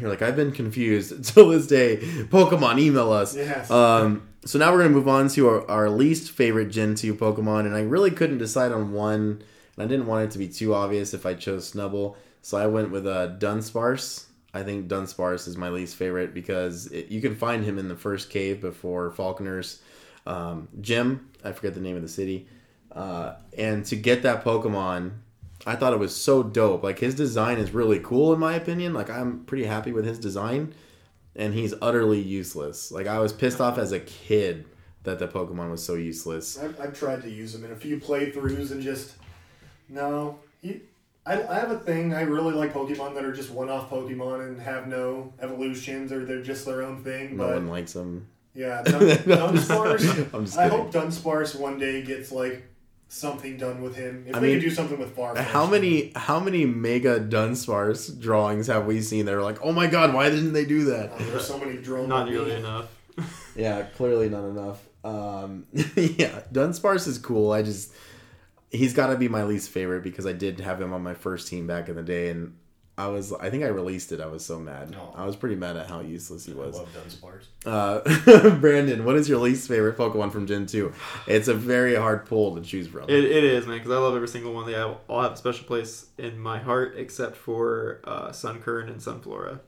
S1: You're like, I've been confused <laughs> until this day. Pokemon, email us.
S2: Yes.
S1: Um, so now we're gonna move on to our, our least favorite Gen two Pokemon, and I really couldn't decide on one, and I didn't want it to be too obvious if I chose Snubbull, so I went with uh, Dunsparce. I think Dunsparce is my least favorite because it, you can find him in the first cave before Falkner's um, gym. I forget the name of the city, uh, and to get that Pokemon. I thought it was so dope. Like his design is really cool in my opinion. Like I'm pretty happy with his design and he's utterly useless. Like I was pissed off as a kid that the Pokemon was so useless.
S2: I've, I've tried to use him in a few playthroughs and just no. He, I, I have a thing. I really like Pokemon that are just one-off Pokemon and have no evolutions or they're just their own thing.
S1: No
S2: But
S1: one likes him.
S2: yeah, <laughs> Dun, Dunsparce. <laughs>
S1: I'm just
S2: I hope Dunsparce one day gets like something done with him. If
S1: I
S2: they
S1: mean,
S2: could do something with Farfetch'd.
S1: How many how many Mega Dunsparce drawings have we seen that are like, oh my god, why didn't they do that?
S2: Oh, there's so many drones.
S3: Not nearly enough. <laughs>
S1: Yeah, clearly not enough. Um, yeah, Dunsparce is cool. I just he's got to be my least favorite because I did have him on my first team back in the day, and I was I think I released it. I was so mad.
S2: No.
S1: I was pretty mad at how useless he was.
S2: I
S1: was.
S2: love Dunsparce.
S1: Uh, <laughs> Brandon, what is your least favorite Pokemon from Gen 2? It's a very hard pull to choose from.
S3: It, it is, man, because I love every single one. They all have a special place in my heart, except for uh, Sunkern and Sunflora.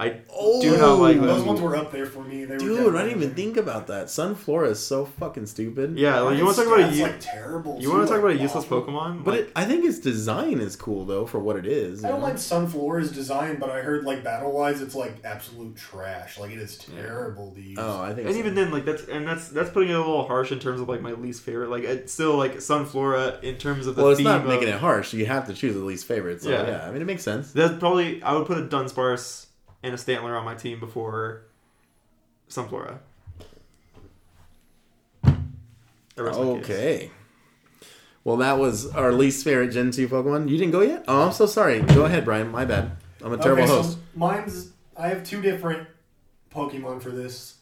S3: I
S1: Oh,
S3: do not like oh,
S2: Those
S3: them.
S2: ones were up there for me. They were
S1: Dude, I
S2: definitely
S1: didn't even
S2: there.
S1: think about that. Sunflora is so fucking stupid.
S3: Yeah, like, you want to talk about a
S2: That's like terrible.
S3: you want to
S2: too,
S3: talk about a
S2: like,
S3: useless
S2: awful.
S3: Pokemon?
S1: But
S3: Like,
S1: it, I think its design is cool, though, for what it is.
S2: I don't
S1: know?
S2: like Sunflora's design, but I heard like battle wise, it's like absolute trash. Like it is terrible to use.
S1: Oh, I think
S3: and
S1: so.
S3: even then, like that's and that's that's putting it a little harsh in terms of like my least favorite. Like it's still like Sunflora in terms of the
S1: Well, it's
S3: theme
S1: not
S3: of,
S1: making it harsh. You have to choose the least favorite. So, yeah.
S3: Yeah.
S1: I mean, it makes sense.
S3: That's probably I would put a Dunsparce and a Stantler on my team before Sunflora. I rest my case.
S1: Okay. Well, that was our least favorite Gen 2 Pokemon. You didn't go yet? Oh, I'm so sorry. Go ahead, Brian. My bad. I'm a terrible
S2: okay,
S1: host.
S2: So mine's. I have two different Pokemon for this.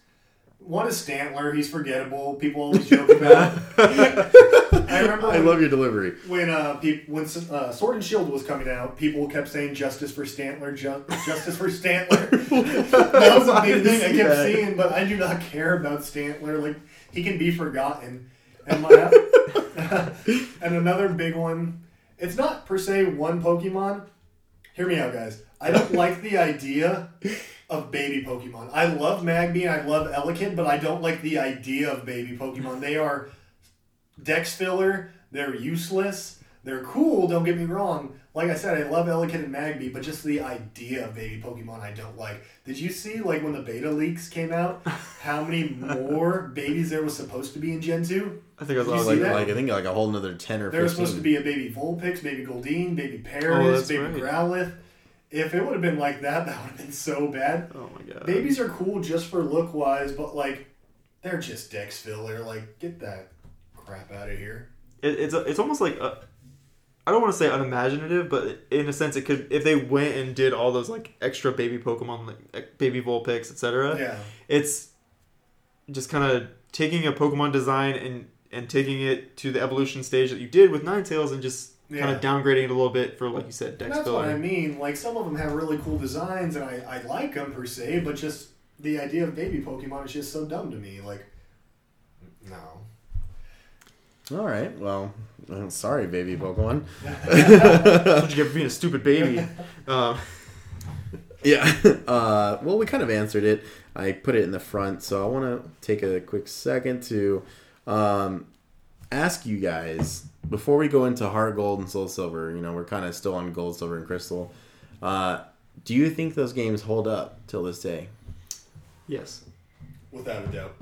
S2: One is Stantler. He's forgettable. People always joke about. <laughs> I remember.
S1: I
S2: when-
S1: love your delivery.
S2: when uh peop- when uh, Sword and Shield was coming out, people kept saying "Justice for Stantler, ju- Justice for Stantler." <laughs> that was a big thing I kept seeing, but I do not care about Stantler. Like he can be forgotten. And my <laughs> and another big one. It's not per se one Pokemon. Hear me out, guys. I don't like the idea of baby Pokemon. I love Magby and I love Elekid, but I don't like the idea of baby Pokemon. They are dex filler. They're useless. They're cool. Don't get me wrong. Like I said, I love Elekid and Magby, but just the idea of baby Pokemon, I don't like. Did you see like when the beta leaks came out, <laughs> how many more babies there was supposed to be in Gen two?
S3: I think I was
S1: Like,
S3: like,
S2: that?
S1: like I think like a whole another ten or
S2: There was supposed to be a baby Vulpix, baby Goldeen, baby
S3: Oh,
S2: Paris,
S3: that's
S2: baby
S3: right.
S2: Growlithe. If it would have been like that, <laughs> that would have been so bad.
S3: oh my god.
S2: Babies are cool just for look wise, but like they're just dex filler. Like get that crap out of here.
S3: it, it's it's almost like uh, I don't want to say unimaginative, but in a sense, it could if they went and did all those like extra baby Pokemon, like eh, baby Vulpix, etc.
S2: Yeah.
S3: It's just kind of taking a Pokemon design and and taking it to the evolution stage that you did with Ninetales and just kind of downgrading it a little bit for like you said, Dex
S2: that's what I mean. Like some of them have really cool designs, and I, I like them per se, but just the idea of baby Pokemon is just so dumb to me. Like, no.
S1: All right. Well, uh, sorry, baby Pokemon.
S3: That's what you get for being a stupid baby. Um, <laughs>
S1: Yeah. <laughs> Uh, well, we kind of answered it. I put it in the front, so I want to take a quick second to um, ask you guys before we go into Heart Gold and Soul Silver. You know, we're kind of still on Gold, Silver, and Crystal. Uh, do you think those games hold up till this day?
S3: yes.
S2: Without a doubt,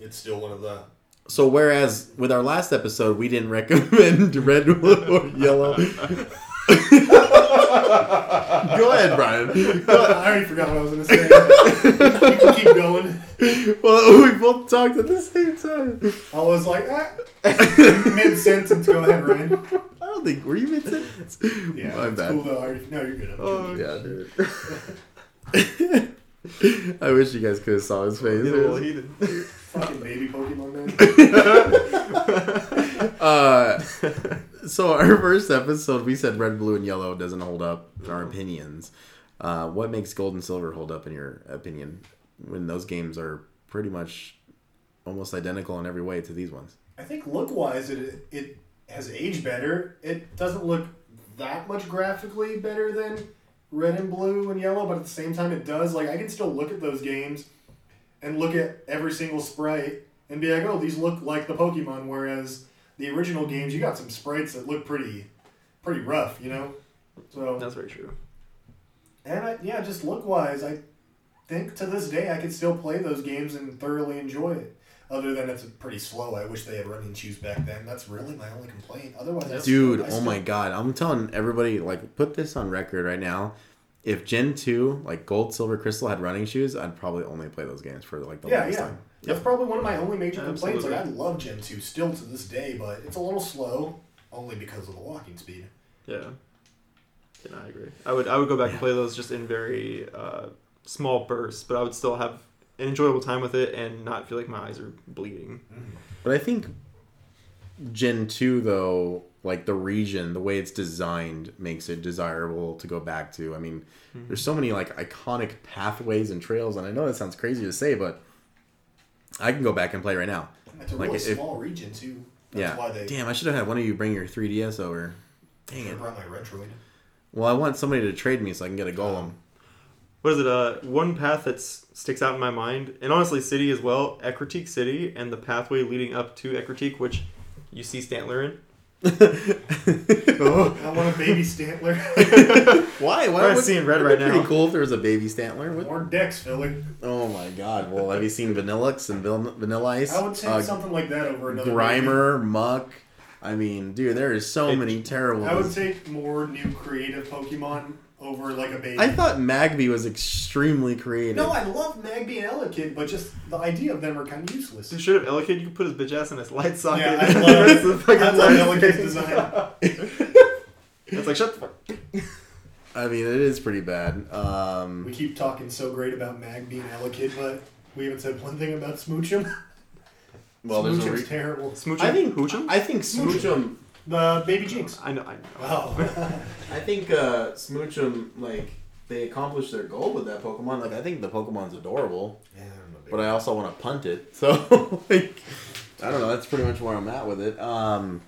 S2: it's still one of the.
S1: So, whereas with our last episode, we didn't recommend <laughs> red, blue, or yellow. <laughs> Go ahead, Brian.
S2: I already forgot what I was going to say. you can keep going.
S1: Well, <laughs> we both talked at the same time.
S2: I was like, ah. mid sentence. Go ahead, Ryan.
S1: I don't think were you mid sentence.
S2: Yeah,
S1: my
S2: it's
S1: bad.
S2: cool though. I already, no, you're good. I'm
S3: Oh,
S2: joking.
S1: Yeah, dude. I wish you guys could have saw his face.
S3: He's a little heathen.
S2: Fucking baby Pokemon man. <laughs> <laughs>
S1: uh, so our first episode, we said red, blue, and yellow doesn't hold up in our opinions. Uh, what makes gold and silver hold up in your opinion when those games are pretty much almost identical in every way to these ones?
S2: I think look wise, it it has aged better. It doesn't look that much graphically better than red and blue and yellow, but at the same time, it does. Like I can still look at those games and look at every single sprite and be like, oh, these look like the Pokemon. Whereas the original games, you got some sprites that look pretty pretty rough, you know. So
S3: That's very true.
S2: and I, yeah, just look wise, I think to this day I could still play those games and thoroughly enjoy it. Other than it's pretty slow. I wish they had running shoes back then. That's really my only complaint. Otherwise,
S1: Dude,
S2: still,
S1: oh
S2: still-
S1: my god. I'm telling everybody, like, put this on record right now. If Gen 2, like Gold, Silver, Crystal, had running shoes, I'd probably only play those games for, like, the
S2: Yeah,
S1: longest
S2: yeah.
S1: time.
S2: That's probably one of my only major complaints. Like I love Gen two still to this day, but it's a little slow, only because of the walking speed.
S3: Yeah. Yeah, I agree. I would I would go back and play those just in very uh, small bursts, but I would still have an enjoyable time with it and not feel like my eyes are bleeding.
S1: But I think Gen 2, though, like the region, the way it's designed makes it desirable to go back to. I mean, there's so many, like, iconic pathways and trails, and I know that sounds crazy to say, but I can go back and play right now.
S2: It's a
S1: Like,
S2: really
S1: if-
S2: small region too. That's
S1: yeah.
S2: why they
S1: Damn, I should have had one of you bring your 3DS over. Dang it.
S2: have brought my Retroid.
S1: Well, I want somebody to trade me so I can get a golem.
S3: What is it? Uh, one path that sticks out in my mind, and honestly, City as well, Ecruteak City, and the pathway leading up to Ecruteak, which you see Stantler in.
S2: I want a baby Stantler. <laughs> <laughs>
S1: Why? Why?
S3: I'm seeing red right
S1: be Pretty
S3: now.
S1: cool if there was a baby Stantler. With,
S2: More Dex filler.
S1: oh my god! Well, have you seen Vanilluxe and Vanilla Ice?
S2: I would take
S1: Uh,
S2: something like that over another.
S1: Grimer, Muk. I mean, dude, there is so
S3: It-
S1: many terrible.
S2: I would take more new creative Pokemon over like a baby.
S1: I thought Magby was extremely creative.
S2: no, I love Magby and Elekid, but just the idea of them are kind of useless.
S3: So should have Elekid, you could put his bitch ass in his light socket.
S2: Yeah, <laughs> I love,
S3: the fucking
S2: I love
S3: time.
S2: Elekid's design.
S3: It's like shut the fuck. <laughs>
S1: I mean, it is pretty bad. Um,
S2: We keep talking so great about Magby and Elekid, but We haven't said one thing about Smoochum.
S1: Well, there's no
S2: Smoochum's
S1: re-
S2: terrible.
S3: Smoochum?
S1: I think
S3: Hoochum?
S1: I think Smoochum.
S2: The baby Jynx.
S3: I know. I know.
S2: Oh. <laughs>
S1: I think uh, Smoochum like they accomplished their goal with that Pokemon. Like I think the Pokemon's adorable,
S2: yeah, I'm a big-
S1: but I also want to punt it. <laughs> So like I don't know. That's pretty much where I'm at with it. Um,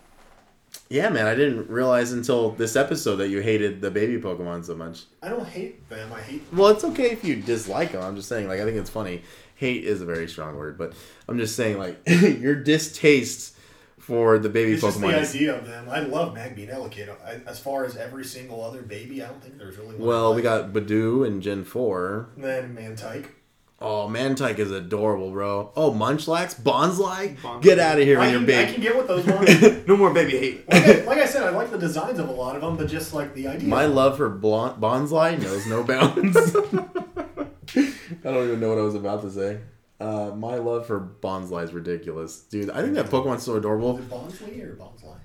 S1: yeah, man. I didn't realize until this episode that you hated the baby Pokemon so much.
S2: I don't hate them. I hate.
S1: Well, it's okay if you dislike them. I'm just saying, like, I think it's funny. Hate is a very strong word, but I'm just saying, like, <laughs> your distaste for the baby
S2: It's just the idea of them. I love Magby and Elekid. As far as every single other baby, I don't think there's really one.
S1: well, we got Budew and Gen 4.
S2: And then Mantyke.
S1: Oh, Mantyke is adorable, bro. Oh, Munchlax? Bonsly?
S3: Bonsly.
S1: Get out of here
S2: I
S1: when you're
S2: can, I can get with those <laughs> ones.
S3: No more baby hate.
S2: like, I, like I said, I like the designs of a lot of them, but just like the idea.
S1: My love for Blon- Bonsly knows no bounds. <laughs> <laughs> I don't even know what I was about to say. Uh, my love for Bonsly is ridiculous. Dude, I think that Pokemon's so
S2: Was
S1: adorable.
S2: it Bonsley or Bonsly?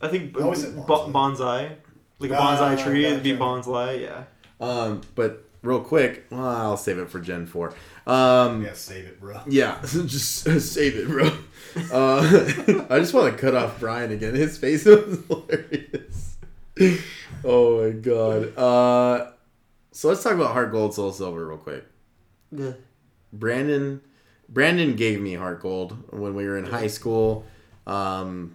S3: I think
S2: I always said
S3: bo- bonsai. Like a
S2: Ah,
S3: bonsai tree, it'd be
S2: gotcha.
S3: bonsai, yeah.
S1: Um, but real quick, well, I'll save it for Gen 4. Um,
S2: Yeah, save it, bro.
S1: Yeah, <laughs> just save it, bro. Uh, <laughs> I just want to cut off Brian again. His face was <laughs> hilarious. Oh my god. Uh, so let's talk about Heart Gold, Soul Silver real quick. Brandon, Brandon gave me Heart Gold when we were in high school. Um,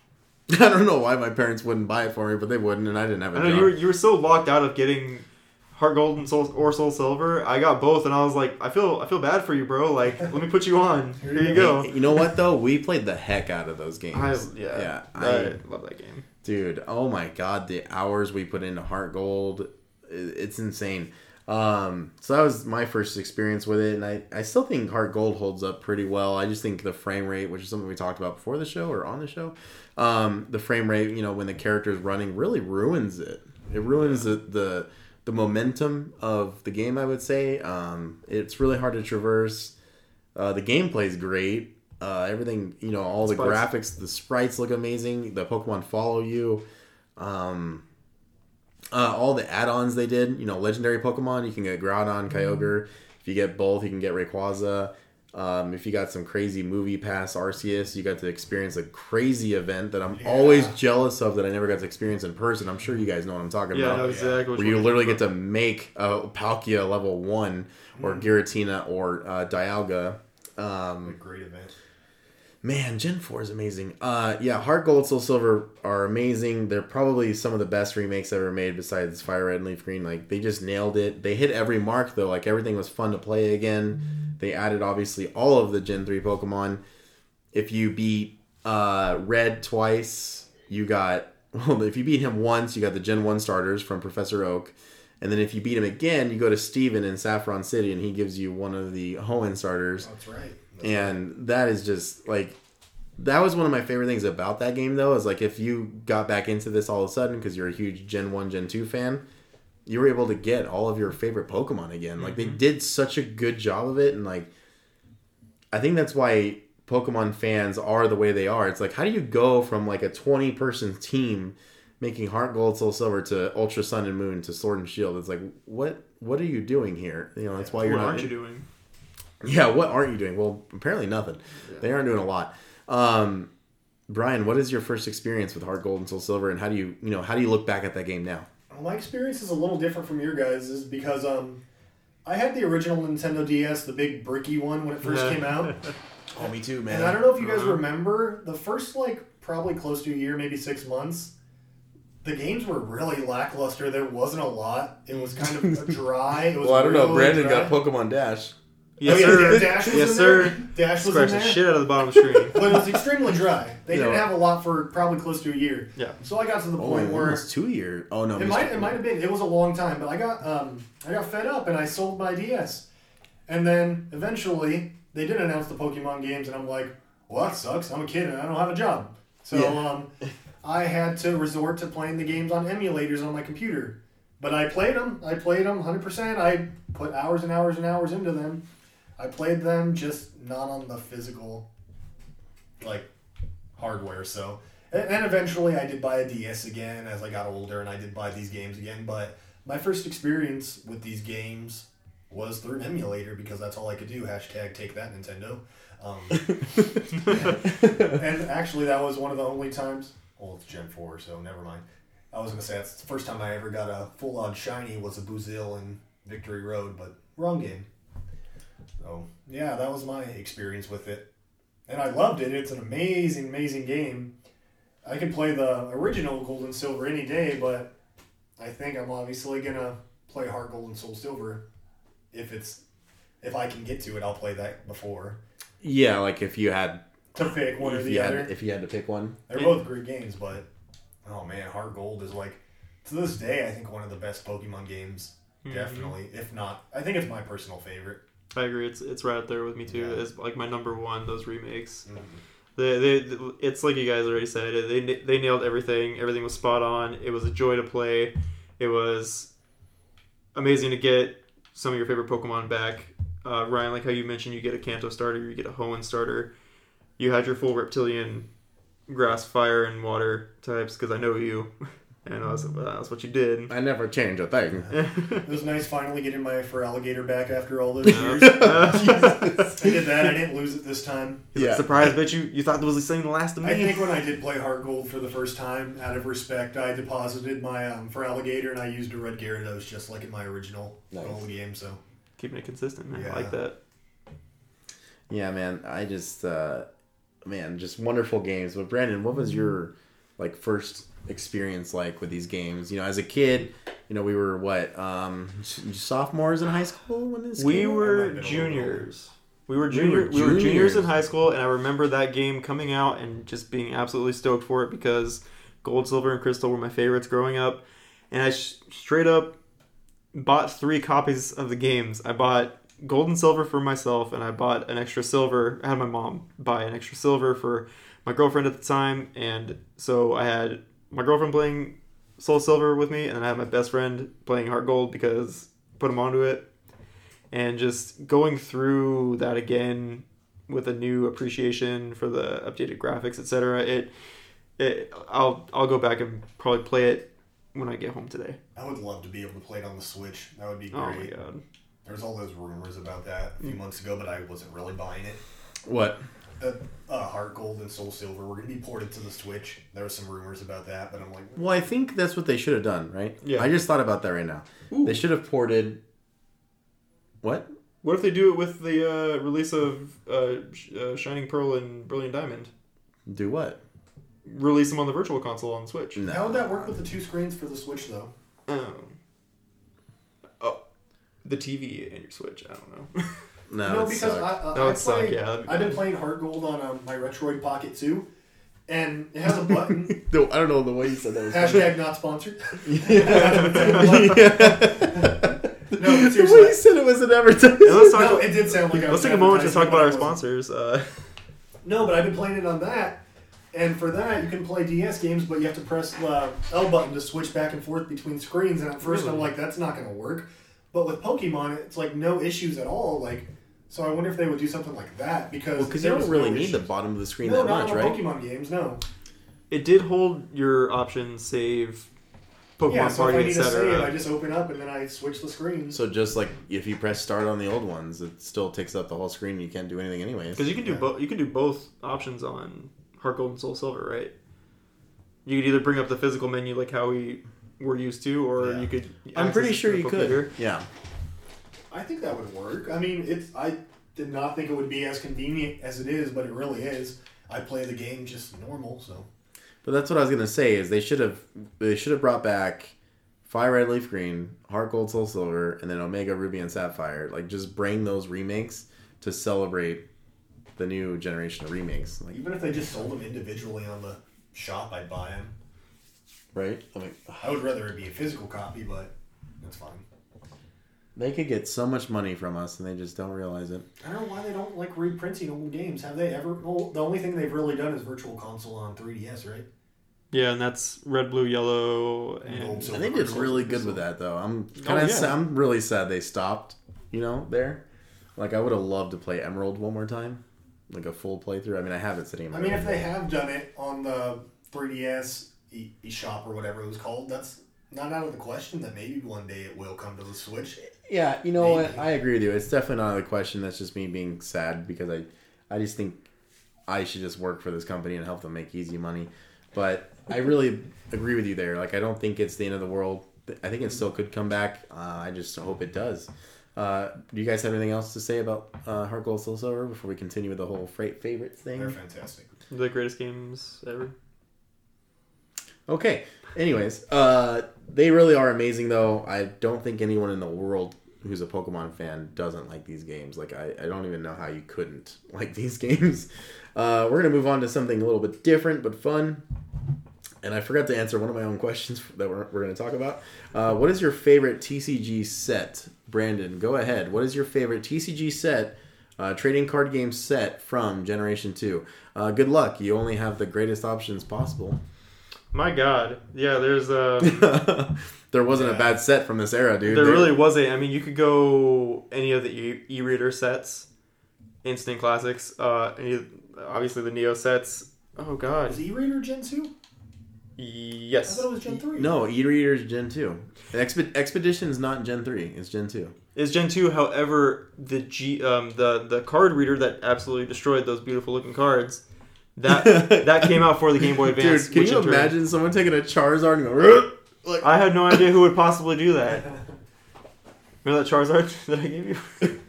S1: <laughs> I don't know why my parents wouldn't buy it for me, but they wouldn't, and I didn't have a
S3: I know
S1: job.
S3: you were you were so locked out of getting Heart Gold and Soul or Soul Silver. I got both, and I was like, I feel I feel bad for you, bro. Like, let me put you on. Here you go.
S1: You know what though? We played the heck out of those games.
S3: I, yeah,
S1: yeah.
S3: I,
S1: I,
S3: love that game.
S1: Dude, oh my god, the hours we put into Heart Gold, it's insane. Um, so that was my first experience with it, and I, I still think Heart Gold holds up pretty well. I just think the frame rate, which is something we talked about before the show or on the show, um, the frame rate, you know, when the character is running, really ruins it. It ruins the, the the momentum of the game. I would say um, it's really hard to traverse. Uh, the gameplay is great. Uh, everything, you know, all the
S3: Sprites.
S1: graphics, the sprites look amazing. The Pokemon follow you. Um, uh, all the add-ons they did, you know, legendary Pokemon, you can get Groudon, Kyogre. If you get both, you can get Rayquaza. Um, if you got some crazy movie pass Arceus, you got to experience a crazy event that I'm
S2: Yeah.
S1: always jealous of that I never got to experience in person. I'm sure you guys know what I'm talking
S3: Yeah,
S1: about
S3: know exactly.
S1: where you literally get to make a Palkia level one or Giratina or uh, Dialga.
S2: A
S1: Um,
S2: great event.
S1: Man, Gen 4 is amazing. Uh, yeah, Heart Gold, Soul Silver are amazing. They're probably some of the best remakes ever made besides Fire Red and Leaf Green. Like, they just nailed it. They hit every mark, though. Like, everything was fun to play again. They added, obviously, all of the Gen 3 Pokemon. If you beat uh, Red twice, you got. <laughs> Well, if you beat him once, you got the Gen 1 starters from Professor Oak. And then if you beat him again, you go to Steven in Saffron City and he gives you one of the Hoenn starters.
S2: That's right.
S1: And that is just like that was one of my favorite things about that game though is like if you got back into this all of a sudden because you're a huge Gen 1 Gen 2 fan, you were able to get all of your favorite Pokemon again. Like they mm-hmm. did such a good job of it and like I think that's why Pokemon fans are the way they are. It's like how do you go from like a 20 person team making Heart Gold Soul Silver to Ultra Sun and Moon to Sword and Shield? It's like what what are you doing here? You know, that's why you're
S3: What
S1: not
S3: aren't you doing?
S1: Yeah, what aren't you doing? Well, apparently nothing. They aren't doing a lot. Um, Brian, what is your first experience with Heart Gold and Soul Silver, and how do you, you know, how do you look back at that game now?
S2: My experience is a little different from your guys' is because um, I had the original Nintendo DS, the big bricky one when it first
S3: Yeah.
S2: came out. <laughs>
S1: Oh, me too, man.
S2: And I don't know if you guys
S3: Uh-huh.
S2: remember the first like probably close to a year, maybe six months. The games were really lackluster. There wasn't a lot. It was kind of <laughs> dry. It was
S1: well, I don't know. Brandon
S2: dry.
S1: got Pokemon Dash.
S3: Yes,
S2: oh, yeah,
S3: sir.
S2: Dash was
S3: yes,
S2: in
S3: sir.
S2: there. Dash was
S3: Scratch
S2: in
S3: the shit out of the bottom of the screen. <laughs>
S2: But it was extremely dry. They
S1: You
S2: didn't
S1: know-
S2: have a lot for probably close to a year.
S3: Yeah.
S2: So I got to the
S1: Oh,
S2: point where It was
S1: almost two years. Oh no,
S2: it might it might have been it was a long time, but I got um I got fed up and I sold my DS. And then eventually they did announce the Pokemon games and I'm like, well that sucks. I'm a kid and I don't have a job. So
S1: Yeah.
S2: um I had to resort to playing the games on emulators on my computer. But I played them. I played them 100%. I put hours and hours and hours into them. I played them just not on the physical like hardware. So and, and eventually I did buy a DS again as I got older and I did buy these games again. But my first experience with these games was through an emulator because that's all I could do. Hashtag take that Nintendo. Um, <laughs> and actually, that was one of the only times. Well, it's Gen Four, so never mind. I was gonna say that's the first time I ever got a full on shiny was a Buizel in Victory Road, but wrong game. So yeah, that was my experience with it, and I loved it. It's an amazing, amazing game. I can play the original Gold and Silver any day, but I think I'm obviously gonna play Heart Gold and Soul Silver if it's if I can get to it. I'll play that before
S1: Yeah, like if you had
S2: to pick one or
S1: if
S2: the
S1: you
S2: other.
S1: had if you had to pick one.
S2: They're both great games, but oh man, Heart Gold is like to this day I think one of the best Pokemon games.
S3: Mhm.
S2: Definitely, if not, I think it's my personal favorite.
S3: I agree. It's it's right up there with me too.
S2: Yeah.
S3: It's like my number one. Those remakes.
S2: Mm.
S3: They, they, it's like you guys already said. They they nailed everything. Everything was spot on. It was a joy to play. It was amazing to get some of your favorite Pokemon back. Uh, Ryan, like how you mentioned, you get a Kanto starter, you get a Hoenn starter. You had your full Reptilian, grass, fire, and water types because I know you, <laughs> and I was like, "Well, that's what you did.
S1: I never change a thing. <laughs>
S2: It was nice finally getting my Feraligatr back after all those years. <laughs> I did that. I didn't lose it this time.
S1: Yeah.
S3: surprise! bet you you thought that was the same last of me.
S2: I think when I did play Heart Gold for the first time, out of respect, I deposited my um, Feraligatr and I used a red Gyarados just like in my original
S1: Nice.
S2: gold game. So
S3: keeping it consistent, man.
S2: Yeah.
S3: I like that.
S1: Yeah, man. I just, uh, man, just wonderful games. But Brandon, what was your like first experience like with these games? You know, as a kid, you know, we were what um, sophomores in high school when this
S3: We
S2: might
S3: were
S2: have been a little
S3: juniors. We were
S1: We
S3: junior.
S1: were
S3: We were juniors in high school, and I remember that game coming out and just being absolutely stoked for it because Gold, Silver, and Crystal were my favorites growing up, and I sh- straight up bought three copies of the games. I bought Gold and Silver for myself, and I bought an extra silver. I had my mom buy an extra silver for my girlfriend at the time, and so I had my girlfriend playing Soul Silver with me, and then I have my best friend playing Heart Gold because put him onto it and just going through that again with a new appreciation for the updated graphics, etc. It, it, I'll I'll go back and probably play it when I get home today.
S2: I would love to be able to play it on the Switch. That would be
S3: Oh my
S2: great.
S3: god!
S2: There's all those rumors about that a few mm. months ago, but I wasn't really buying it.
S1: What?
S2: Uh, uh, Heart Gold and Soul Silver were going to be ported to the Switch. There were some rumors about that, but I'm like,
S1: Well, I think that's what they should have done, right?
S3: Yeah.
S1: I just thought about that right now.
S3: Ooh.
S1: They should have ported. What?
S3: What if they do it with the uh, release of uh, Sh- uh, Shining Pearl and Brilliant Diamond?
S1: Do what?
S3: Release them on the Virtual Console on Switch.
S1: No.
S2: how would that work with the two screens for the Switch, though?
S3: Oh. Oh, the TV and your Switch. I don't know. <laughs>
S1: No,
S2: no,
S1: it'd
S2: because
S1: suck.
S2: I, uh,
S3: That
S2: I
S3: would suck,
S2: played-
S3: yeah, that'd be
S2: I've been playing Heart Gold on um, my Retroid Pocket 2, and it has a button. <laughs>
S1: No, I don't know the way you said that was.
S2: Hashtag not sponsored. <laughs> <laughs>
S1: yeah.
S2: No, but
S1: the way you said it was an advertisement.
S3: let's talk
S2: No,
S3: about-
S2: it did sound like I was
S3: Let's take a moment to talk about our sponsors. Uh,
S2: No, but I've been playing it on that, and for that you can play DS games, but you have to press the L button to switch back and forth between screens. And at first I'm like, that's not going to work. But with Pokemon, it's like no issues at all. Like, so I wonder if they would do something like that because
S1: Because you
S2: there
S1: don't really
S2: no
S1: need the bottom of the screen
S2: no,
S1: that
S2: not
S1: much, right?
S2: Pokemon games. No.
S3: it did hold your options save Pokemon
S2: yeah, so
S3: Party,
S2: need to save, I just open up and then I switch the screens.
S1: So just like if you press start on the old ones, it still takes up the whole screen. and You can't do anything anyways.
S3: Because you can do
S2: Yeah.
S3: both. You can do both options on Heart Gold and Soul Silver, right? You could either bring up the physical menu like how we were used to, or
S2: Yeah.
S3: you could.
S1: I'm pretty sure you
S3: the
S1: could. Yeah.
S2: I think that would work. I mean, it's I did not think it would be as convenient as it is, but it really is. I play the game just normal, so.
S1: But that's what I was gonna say is they should have they should have brought back Fire Red Leaf Green, Heart Gold Soul Silver, and then Omega Ruby and Sapphire. Like just bring those remakes to celebrate the new generation of remakes. Like
S2: Even if they just sold them individually on the shop, I'd buy them.
S1: Right? I mean
S2: I would rather it be a physical copy, but that's fine.
S1: they could get so much money from us and they just don't realize it.
S2: I don't know why they don't like reprinting old games. Have they ever? Well, the only thing they've really done is Virtual Console on 3DS, right?
S3: Yeah, and that's red, blue, yellow,
S2: And
S3: and
S2: gold, silver.
S1: And they did really good with that though. I'm kind
S3: Oh,
S1: of
S3: yeah.
S1: I'm really sad they stopped, you know, there. Like I would have loved to play Emerald one more time. Like a full playthrough. I mean, I have it sitting in my
S2: I mean,
S1: room.
S2: if they have done it on the 3DS e- eShop or whatever it was called, that's not out of the question that maybe one day it will come to the Switch.
S1: Yeah, you know
S2: Maybe.
S1: what? I agree with you. It's definitely not a question. That's just me being sad because I, I just think I should just work for this company and help them make easy money. But I really agree with you there. Like, I don't think it's the end of the world. I think it still could come back. Uh, I just hope it does. Uh, do you guys have anything else to say about uh, Heart Gold Soul Silver before we continue with the whole freight favorites thing?
S2: They're fantastic.
S3: The greatest games ever.
S1: Okay. Anyways, uh, they really are amazing, though. I don't think anyone in the world who's a Pokemon fan doesn't like these games. Like, I, I don't even know how you couldn't <laughs> like these games. Uh, we're going to move on to something a little bit different but fun. And I forgot to answer one of my own <laughs> questions that we're, we're going to talk about. Uh, what is your favorite TCG set? Brandon, go ahead. What is your favorite TCG set, uh, trading card game set from Generation 2? Uh, good luck. You only have the greatest options possible.
S3: My God, yeah. There's uh, <laughs>
S1: there wasn't a bad set from this era, dude.
S3: there
S1: They-
S3: really was a. I mean, you could go any of the e- e-reader sets, instant classics. Uh, any, obviously the Neo sets. Oh God,
S2: Is E-Reader Gen 2? Yes. I
S3: yes.
S2: thought it was Gen 3.
S1: No, e-reader is Gen 2. Expedition is not Gen 3. It's Gen 2.
S3: is Gen two. However, the G um the the card reader that absolutely destroyed those beautiful looking cards. That that came out for the Game Boy Advance.
S1: Dude, can you
S3: in turn-
S1: imagine someone taking a Charizard and going, <laughs> like,
S3: I had no idea who would possibly do that. Remember that Charizard <laughs> that I gave you? <laughs>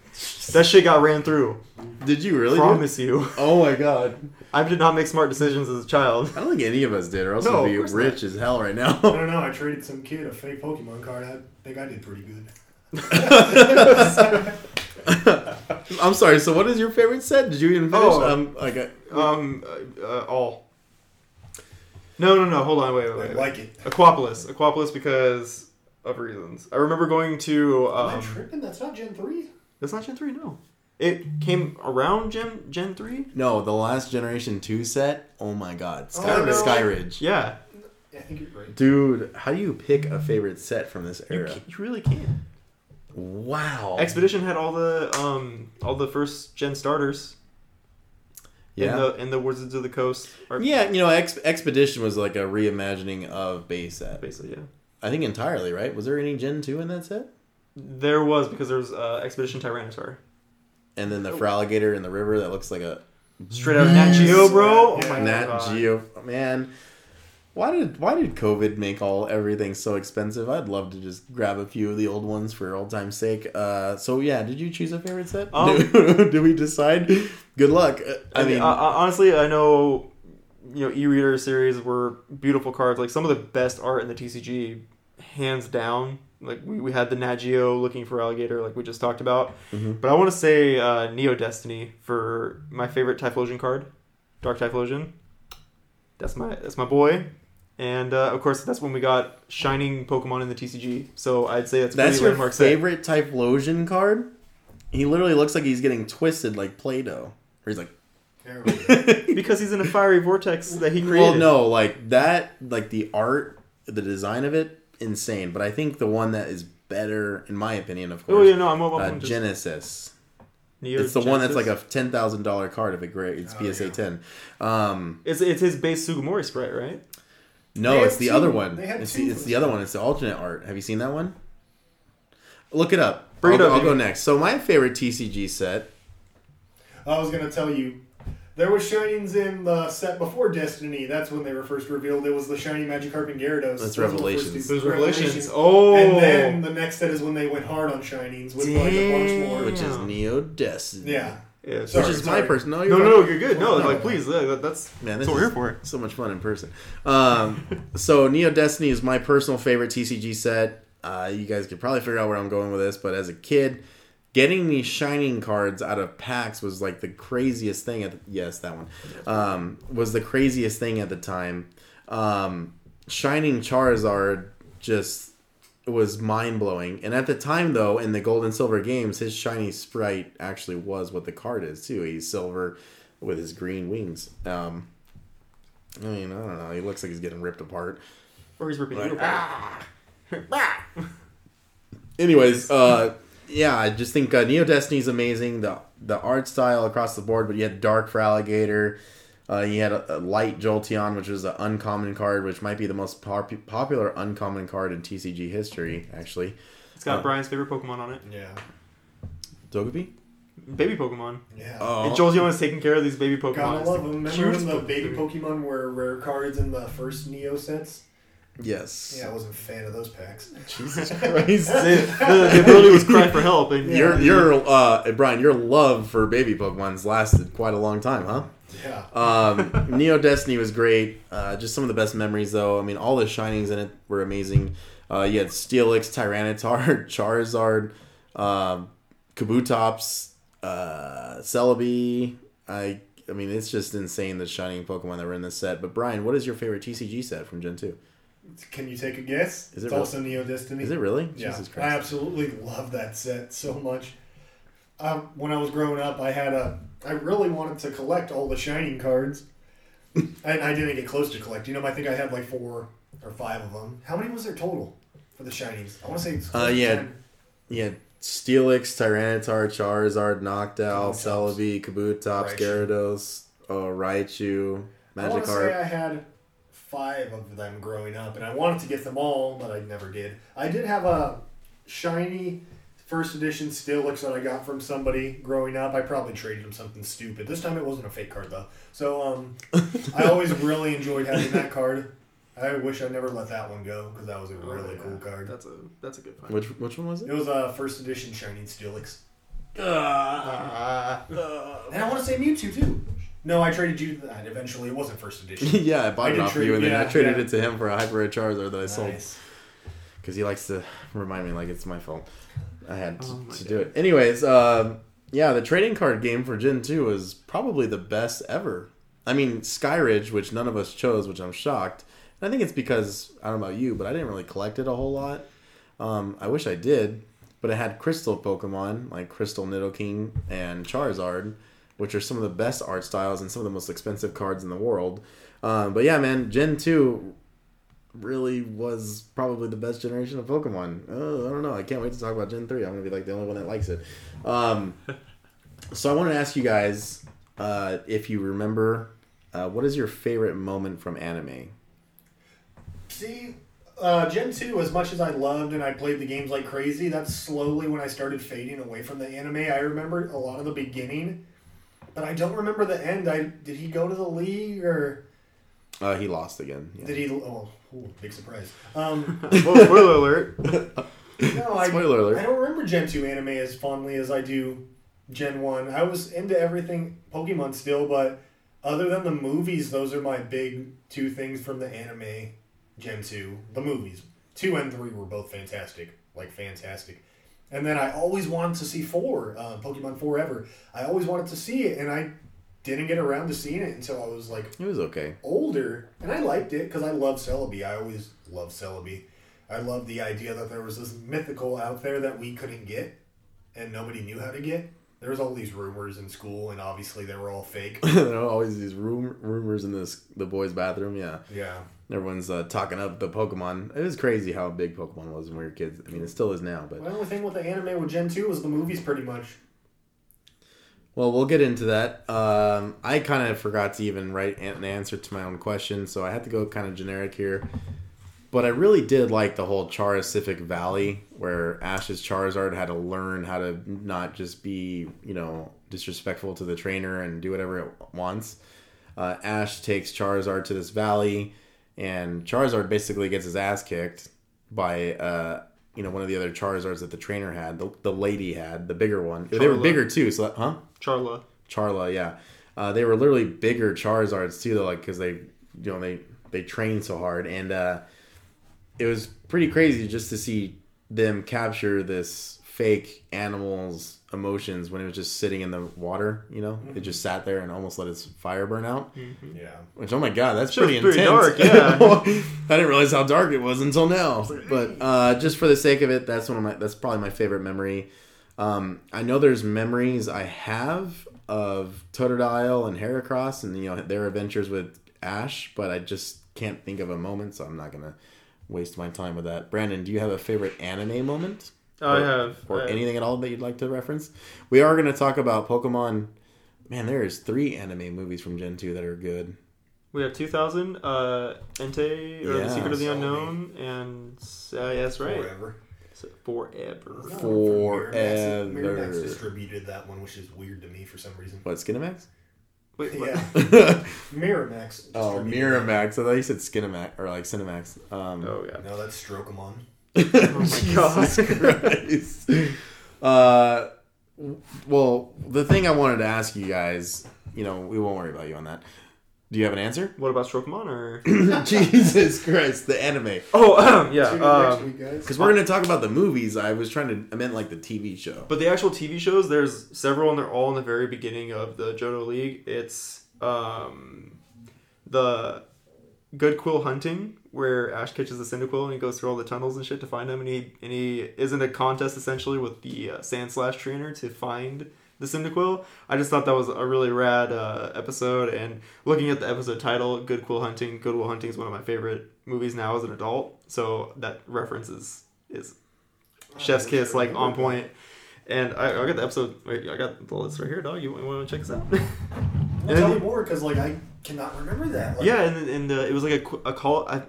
S3: that shit got ran through.
S1: did you really? dude?
S3: Promise you.
S1: Oh my god.
S3: I did not make smart decisions as a child.
S1: I don't think any of us did, or else
S3: No,
S1: we'd be
S3: course
S1: rich as hell right now.
S2: I don't know. I traded some kid a fake Pokemon card. I think I did pretty good.
S1: I'm sorry, so what is your favorite set? Did you even finish?
S3: Oh.
S1: um, like, uh,
S3: Um, uh, uh, all. No, no, no. Hold on. Wait,
S2: I
S3: wait, wait.
S2: like it.
S3: Aquapolis. Aquapolis because of reasons. I remember going to.
S2: Am I
S3: Um,
S2: tripping? That's not Gen 3?
S3: that's not Gen three. No, it came around Gen Gen three.
S1: no, the last Generation 2 set, oh my god. Sky,
S2: Oh, no.
S1: Skyridge.
S3: Yeah,
S2: I think you're right.
S1: Dude, how do you pick a favorite set from this
S3: you,
S1: era?
S3: ca- you really can.
S1: Wow.
S3: Expedition had all the um all the first gen starters.
S1: yeah.
S3: In the in the Wizards of the Coast. Or
S1: yeah, you know, Ex- Expedition was like a reimagining of base set.
S3: Basically, yeah.
S1: I think entirely, right? Was there any Gen 2 in that set?
S3: There was because there was uh, Expedition Tyranitar.
S1: And then the Feraligatr in the river that looks like a
S3: Straight out of Nat Geo, bro. Oh my
S1: Nat
S3: god.
S1: Geo. Man, why did why did COVID make all everything so expensive? I'd love to just grab a few of the old ones for old time's sake. Uh, so yeah, did you choose a favorite set?
S3: Um,
S1: did, <laughs> did we decide? Good luck. Uh,
S3: I mean, uh, honestly, I know you know e-reader series were beautiful cards. Like some of the best art in the TCG, hands down. Like we, we had the Nat Geo looking Feraligatr, like we just talked about.
S1: Mhm.
S3: But I want to say uh, Neo Destiny for my favorite Typhlosion card, Dark Typhlosion. That's my that's my boy. And uh, of course, that's when we got shining Pokemon in the TCG. So I'd say that's,
S1: that's
S3: pretty
S1: your
S3: landmark set.
S1: favorite Typhlosion card. He literally looks like he's getting twisted like Play-Doh. Or he's like, <laughs>
S3: because he's in a fiery vortex that he created.
S1: well, no, like that, like the art, the design of it, insane. But I think the one that is better, in my opinion, of course.
S3: Oh yeah, no, I'm, I'm
S1: uh,
S3: just
S1: Genesis.
S3: Neo
S1: It's the one that's like a ten thousand dollar card if it grades
S2: Oh,
S1: PSA
S2: yeah.
S1: ten. Um,
S3: It's it's his base Sugimori sprite, right?
S1: No, it's the
S2: two.
S1: other one.
S2: They had
S1: It's
S2: two
S1: the, it's the other
S2: one.
S1: one. It's the alternate art. Have you seen that one? Look it up.
S3: Bring
S1: I'll,
S3: it up,
S1: I'll go next. So my favorite TCG set.
S2: I was gonna tell you, there was shinings in the set before Destiny. That's when they were first revealed. It was the shiny Magikarp and Gyarados.
S1: That's
S2: Those were the first
S1: Revelations.
S2: two-
S3: Those Revelations. Oh,
S2: And then the next set is when they went hard on shinings with like a bunch
S3: Damn.
S2: more.
S1: which is Neo Destiny.
S2: Yeah.
S3: Yeah,
S2: Sorry,
S1: which is my
S2: sorry.
S1: person. No,
S3: No,
S1: you're
S3: no,
S1: fine.
S3: no, you're good. No,
S2: No.
S3: like please, that, that's
S1: Man,
S3: that's
S1: this
S3: what we're
S1: is
S3: here for.
S1: So much fun in person. Um, <laughs> so Neo Destiny is my personal favorite TCG set. Uh, you guys could probably figure out where I'm going with this, but as a kid, getting these shining cards out of packs was like the craziest thing. At the, yes, that one um, was the craziest thing at the time. Um, shining Charizard just was mind blowing. And at the time, though, in the Gold and Silver games, his shiny sprite actually was what the card is too. He's silver with his green wings. Um, I mean, I don't know. He looks like he's getting ripped apart.
S3: Or he's ripping
S1: Like,
S3: you apart. <laughs>
S1: Anyways, uh, yeah, I just think uh, Neo Destiny's amazing. The the art style across the board, but you had Dark Feraligatr. Uh, you had a, a Light Jolteon, which was an uncommon card, which might be the most pop- popular uncommon card in TCG history, actually.
S3: It's got
S1: Oh.
S3: Brian's favorite Pokemon on it.
S2: Yeah.
S1: Togepi?
S3: Baby Pokemon.
S2: Yeah.
S1: Oh.
S3: And Joel's the one that's taking care of these baby Pokemon.
S2: Gotta love them. Remember
S3: Cutest
S2: when the
S3: Pokemon.
S2: baby Pokemon were rare cards in the first Neo sets?
S1: Yes.
S2: Yeah, I wasn't a fan of those packs.
S1: Jesus <laughs> Christ.
S3: the, the, the ability was cry for help, and
S1: Your your uh Brian, your love for baby Pokemon's lasted quite a long time, huh?
S2: Yeah.
S1: Um, <laughs> Neo Destiny was great. Uh, just some of the best memories, though. I mean, all the shinings in it were amazing. Uh, you had Steelix, Tyranitar, <laughs> Charizard, um, Kabutops, uh, Celebi. I, I mean, it's just insane the shining Pokemon that were in this set. But Brian, what is your favorite TCG set from Gen Two?
S2: Can you take a guess?
S1: Is it
S2: it's
S1: real-
S2: also Neo Destiny.
S1: Is it really?
S2: Yeah,
S1: Jesus Christ.
S2: I absolutely love that set so much. Um, when I was growing up, I had a. I really wanted to collect all the shining cards, and I didn't get close to collect. You know, I think I had like four or five of them. How many was there total for the shinies? I want to say. It's
S1: Uh,
S2: to
S1: yeah.
S2: 10.
S1: Yeah, Steelix, Tyranitar, Charizard, Noctowl, Celebi, Kabutops,
S2: Raichu.
S1: Gyarados, uh, Raichu,
S2: I want to say I had five of them growing up, and I wanted to get them all, but I never did. I did have a shiny first edition Steelix that I got from somebody growing up. I probably traded him something stupid. This time it wasn't a fake card though. So um, I always <laughs> really enjoyed having that card. I wish I never let that one go because that was a really cool card.
S3: That's a that's a good find.
S1: Which which one was it?
S2: It was a first edition shiny Steelix,
S3: Ah.
S2: and I want to say Mewtwo too. No, I traded you that. Eventually, it wasn't first <laughs> edition.
S1: yeah, I bought
S2: I
S1: it off
S2: trade-
S1: you, and then I traded
S2: yeah.
S1: it to him for a Hyper Rare Charizard that I sold because he likes to remind me like it's my fault. I had to,
S3: Oh
S1: to do it. Anyways, um, yeah, the trading card game for Gen Two was probably the best ever. I mean, Skyridge, which none of us chose, which I'm shocked. And I think it's because I don't know about you, but I didn't really collect it a whole lot. Um, I wish I did, but it had Crystal Pokemon like Crystal Nidoking and Charizard, which are some of the best art styles and some of the most expensive cards in the world. Um, but yeah, man, Gen two really was probably the best generation of Pokemon. Oh, I don't know. I can't wait to talk about Gen three. I'm gonna be like the only one that likes it. Um, <laughs> so I want to ask you guys uh, if you remember uh, what is your favorite moment from anime.
S2: See, uh, Gen 2, as much as I loved and I played the games like crazy, that's slowly when I started fading away from the anime. I remember a lot of the beginning, but I don't remember the end. I Did he go to the league or
S1: Uh, he lost again. Yeah.
S2: did he? Oh, ooh, big surprise. Um, <laughs>
S3: Whoa, spoiler alert.
S2: no, I,
S1: Spoiler alert.
S2: I don't remember Gen 2 anime as fondly as I do Gen 1. I was into everything Pokemon still, but other than the movies, those are my big two things from the anime Gen 2. The movies. 2 and 3 were both fantastic. Like, fantastic. And then I always wanted to see 4, uh, Pokemon Forever. I always wanted to see it, and I didn't get around to seeing it until I was like
S1: It was okay.
S2: older, and I liked it because I love Celebi. I always loved Celebi. I love the idea that there was this mythical out there that we couldn't get, and nobody knew how to get. There was all these rumors in school, and obviously they were all fake. <laughs>
S1: there were always these rum- rumors in this the boys' bathroom. Yeah,
S2: yeah,
S1: everyone's uh, talking up the Pokemon. It was crazy how big Pokemon was when we were kids. I mean, it still is now, but
S2: well, the only thing with the anime with Gen two was the movies, pretty much.
S1: Well, we'll get into that. Um, I kind of forgot to even write an an answer to my own question, so I had to go kind of generic here. But I really did like the whole Charicific Valley, where Ash's Charizard had to learn how to not just be, you know, disrespectful to the trainer and do whatever it wants. Uh, Ash takes Charizard to this valley, and Charizard basically gets his ass kicked by, uh, you know, one of the other Charizards that the trainer had, the, the lady had, the bigger one. They were bigger too, so that, huh?
S3: Charla.
S1: Charla, yeah. Uh, they were literally bigger Charizards too, though, like because they, you know, they they train so hard, and uh, it was pretty crazy just to see them capture this fake animal's emotions when it was just sitting in the water. You know, it just sat there and almost let its fire burn out.
S2: Yeah,
S1: Which, oh my god, that's
S3: Shit was
S1: pretty
S3: pretty
S1: intense.
S3: dark, yeah. <laughs>
S1: I didn't realize how dark it was until now. But uh, just for the sake of it, that's one of my. That's probably my favorite memory. Um, I know there's memories I have of Totodile and Heracross and you know their adventures with Ash, but I just can't think of a moment, so I'm not gonna waste my time with that. Brandon, do you have a favorite anime moment?
S3: I
S1: Or-
S3: have.
S1: or
S3: I have-
S1: anything at all that you'd like to reference? We are going to talk about Pokemon. Man, there is three anime movies from Gen 2 that are good.
S3: We have 2000, uh, Entei, or
S1: Yeah.
S3: The Secret of the
S2: Celebi.
S3: Unknown, and uh, yeah, that's right.
S2: forever.
S3: forever.
S2: Miramax, Miramax distributed that one, which is weird to me for some reason.
S1: What Skinamax?
S3: Wait, what?
S2: Yeah, <laughs>
S1: oh,
S2: Miramax. distributed
S1: Miramax. I thought you said Skinamax or like Cinemax. Um,
S3: Oh yeah.
S2: No, that's Strokeamon.
S3: Oh my <laughs> god.
S1: Jesus Christ. Uh, well, the thing I wanted to ask you guys, you know, we won't worry about you on that. Do you have an answer?
S3: What about Strokeamon or? <laughs> <laughs>
S1: Jesus Christ, the anime.
S3: Oh <clears throat> yeah. Um,
S2: next week, guys.
S1: Because we're going to talk about the movies. I was trying to, I meant like the TV show.
S3: But the actual TV shows, there's several, and they're all in the very beginning of the Johto League. It's um, the Good Quill Hunting, where Ash catches the Cyndaquil and he goes through all the tunnels and shit to find him, and he and he is in a contest essentially with the uh, Sandslash trainer to find the Cyndaquil. I just thought that was a really rad uh, episode, and looking at the episode title, Good Quill Hunting, Good Will Hunting is one of my favorite movies now as an adult, so that reference is is Chef's Kiss, like on point. And I, I got the episode. Wait, I got the list right here, dog. You, want to check this out?
S2: Well, tell me <laughs> more, because like I cannot remember that. Like,
S3: yeah, and and uh, it was like a, a call. I,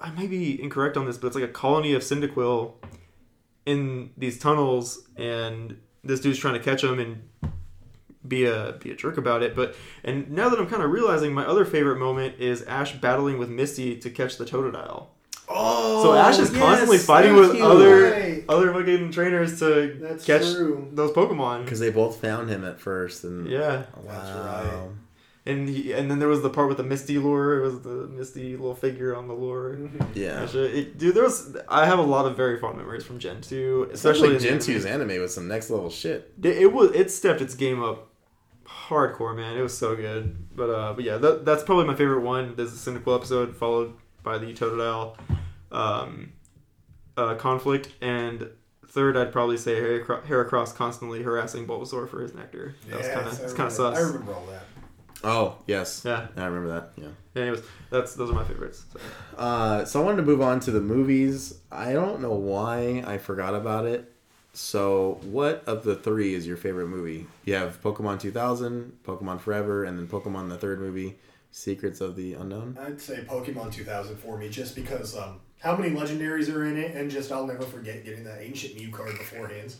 S3: I might be incorrect on this, but it's like a colony of Cyndaquil in these tunnels, and this dude's trying to catch them and be a be a jerk about it. But and now that I'm kind of realizing, my other favorite moment is Ash battling with Misty to catch the Totodile.
S1: Oh,
S3: So Ash is constantly fighting with
S1: you.
S3: other
S2: Right.
S3: other fucking trainers to
S2: That's
S3: catch
S2: true.
S3: those Pokemon.
S1: Because they both found him at first. and
S3: Yeah.
S1: Wow.
S2: That's right.
S3: And he, and then there was the part with the Misty lure. It was the Misty little figure on the lure.
S1: Yeah.
S3: It- dude, there was. I have a lot of very fond memories from Gen two,
S1: Especially
S3: especially
S1: Gen
S3: the
S1: 2's anime with some next level shit.
S3: It, it was it stepped its game up hardcore, man. It was so good. But uh, but yeah, that, that's probably my favorite one. There's a Cyndaquil episode followed by the Totodile um, uh, conflict, and third, I'd probably say Heracro- Heracross constantly harassing Bulbasaur for his nectar. That was
S2: Yes,
S3: kind
S2: I
S3: of it's kind of sus.
S2: I remember all that.
S1: Oh, yes.
S3: Yeah.
S1: I remember that. Yeah.
S3: Anyways, that's those are my favorites. So.
S1: Uh, so I wanted to move on to the movies. I don't know why I forgot about it. So, what of the three is your favorite movie? You have Pokemon 2000, Pokemon Forever, and then Pokemon the third movie, Secrets of the Unknown.
S2: I'd say Pokemon 2000 for me, just because um, how many legendaries are in it, and just I'll never forget getting that ancient Mew card beforehand.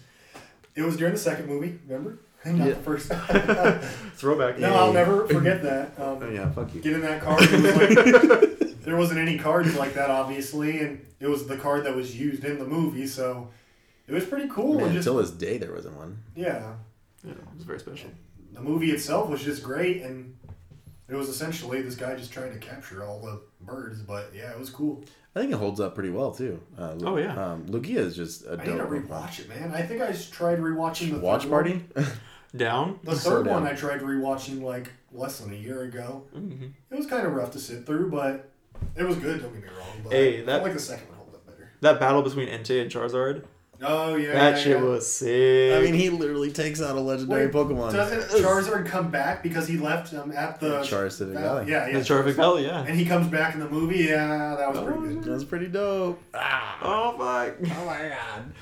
S2: It was during the second movie, remember? Not
S3: Yeah.
S2: the first. <laughs>
S3: Throwback.
S2: no, I'll never forget that. Um,
S1: Oh yeah, fuck you.
S2: Getting that card, was like, <laughs> there wasn't any cards like that, obviously, and it was the card that was used in the movie, so it was pretty cool.
S1: Man,
S2: and just
S1: until this day, there wasn't one.
S2: yeah,
S3: Yeah, it was very special.
S2: the movie itself was just great, and it was essentially this guy just trying to capture all the birds. But yeah, it was cool.
S1: I think it holds up pretty well too. Uh, Lu-
S3: Oh, yeah.
S1: um, Lugia is just a
S2: I need to
S1: dope. Pokemon.
S2: rewatch it, man. I think I s- tried rewatching the
S1: Watch
S2: third
S1: party. <laughs>
S3: Down.
S2: One. The
S1: So
S2: third
S1: down.
S2: one I tried rewatching like less than a year ago.
S3: hmm
S2: It was kind of rough to sit through, but it was good. Don't get me wrong. But
S3: Hey,
S2: I
S3: that-
S2: feel like the second one held up better.
S3: That battle between Entei and Charizard.
S2: Oh yeah,
S3: that
S2: yeah,
S3: shit
S2: yeah.
S3: was sick.
S1: I mean, he literally takes out a legendary
S2: Wait,
S1: Pokemon.
S2: Doesn't Charizard come back because he left um, at the
S1: Charizard
S2: Val-
S1: Valley.
S2: Yeah, yeah.
S3: the Charvic Valley, yeah.
S2: And he comes back in the movie. Yeah, that was pretty good.
S1: That's pretty dope. Ah.
S3: Oh fuck.
S1: Oh my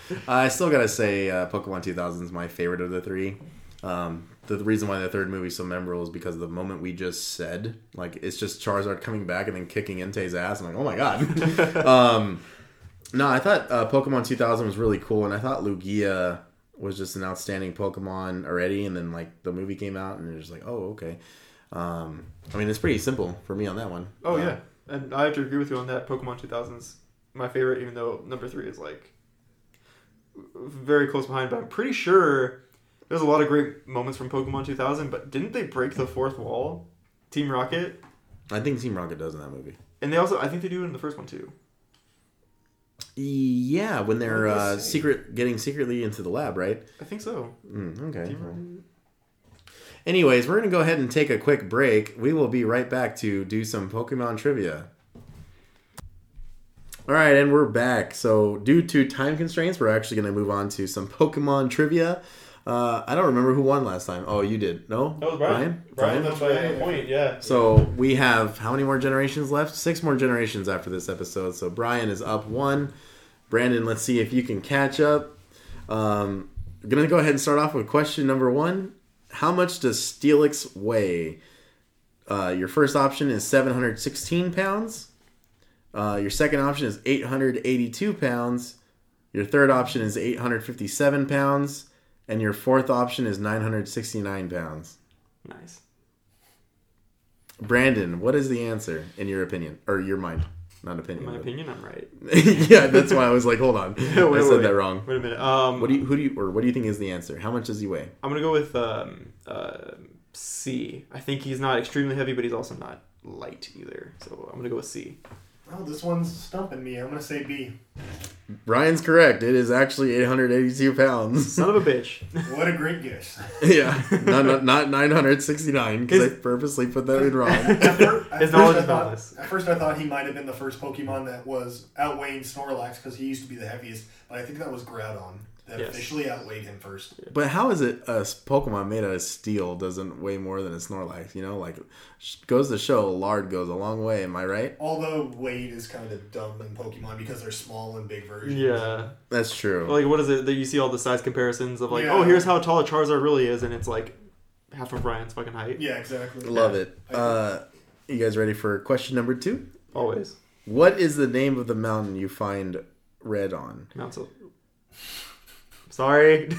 S1: <laughs> god. I still gotta say, uh, Pokemon 2000 is my favorite of the three. Um, the, the reason why the third movie is so memorable is because of the moment we just said. Like, it's just Charizard coming back and then kicking Entei's ass. I'm like, oh my god. <laughs> um, no, I thought uh, Pokemon 2000 was really cool, and I thought Lugia was just an outstanding Pokemon already. And then like the movie came out, and you're just like, oh okay. Um, I mean, it's pretty simple for me on that one.
S3: Oh
S1: Uh,
S3: yeah, and I have to agree with you on that. Pokemon 2000's my favorite, even though number three is like very close behind. But I'm pretty sure there's a lot of great moments from Pokemon 2000. But didn't they break the fourth wall? Team Rocket,
S1: I think Team Rocket does in that movie.
S3: and they also I think they do it in the first one too.
S1: Yeah, when they're
S2: What did they
S1: uh, secret getting secretly into the lab, right?
S3: I think so.
S1: Mm, okay. Well. Anyways, we're gonna go ahead and take a quick break. We will be right back to do some Pokemon trivia. All right, and we're back. So, due to time constraints, we're actually gonna move on to some <laughs> Pokemon trivia. Uh, I don't remember who won last time. Oh, you did. No,
S3: That was Brian.
S1: Brian.
S3: Brian, by a point. Yeah.
S1: So we have how many more generations left? Six more generations after this episode. So Brian is up one. Brandon, let's see if you can catch up. Um, I'm gonna go ahead and start off with question number one. How much does Steelix weigh? Uh, your first option is 716 pounds. Uh, your second option is 882 pounds. Your third option is 857 pounds. And your fourth option is 969 pounds.
S3: Nice.
S1: Brandon, what is the answer in your opinion? Or your mind? Not opinion.
S3: In my
S1: but-
S3: opinion, I'm right. <laughs>
S1: yeah, that's why I was like, hold on. <laughs>
S3: Wait,
S1: I
S3: wait,
S1: said
S3: wait.
S1: that wrong.
S3: Wait a minute. Um,
S1: What do you who do you or what do you think is the answer? How much does he weigh?
S3: I'm gonna go with um, uh, C. I think he's not extremely heavy, but he's also not light either. So I'm gonna go with C.
S2: Oh, this one's stumping me. I'm gonna say B.
S1: Brian's correct. It is actually 882 pounds.
S3: Son of a bitch. <laughs>
S2: What a great guess.
S1: yeah, not, not, not 969 because I purposely put that in wrong.
S2: At fir- at
S3: His
S2: first
S3: knowledge
S2: I
S3: is
S2: thought-
S3: boundless.
S2: At first, I thought he might have been the first Pokemon that was outweighing Snorlax because he used to be the heaviest, but I think that was Groudon that
S3: Yes.
S2: officially outweighed him first.
S1: But how is it a Pokemon made out of steel doesn't weigh more than a Snorlax? You know, like goes to show lard goes a long way. Am I right?
S2: Although weight is kind of dumb in Pokemon because they're small and big versions.
S3: Yeah.
S1: That's true.
S3: Like what is it that you see all the size comparisons of like,
S2: Yeah.
S3: oh, here's how tall a Charizard really is, and it's like half of Ryan's fucking height.
S2: Yeah, exactly.
S1: Love it. Uh, you guys ready for question number two?
S3: Always.
S1: What is the name of the mountain you find red on?
S3: Mount Sil- Sorry. <laughs>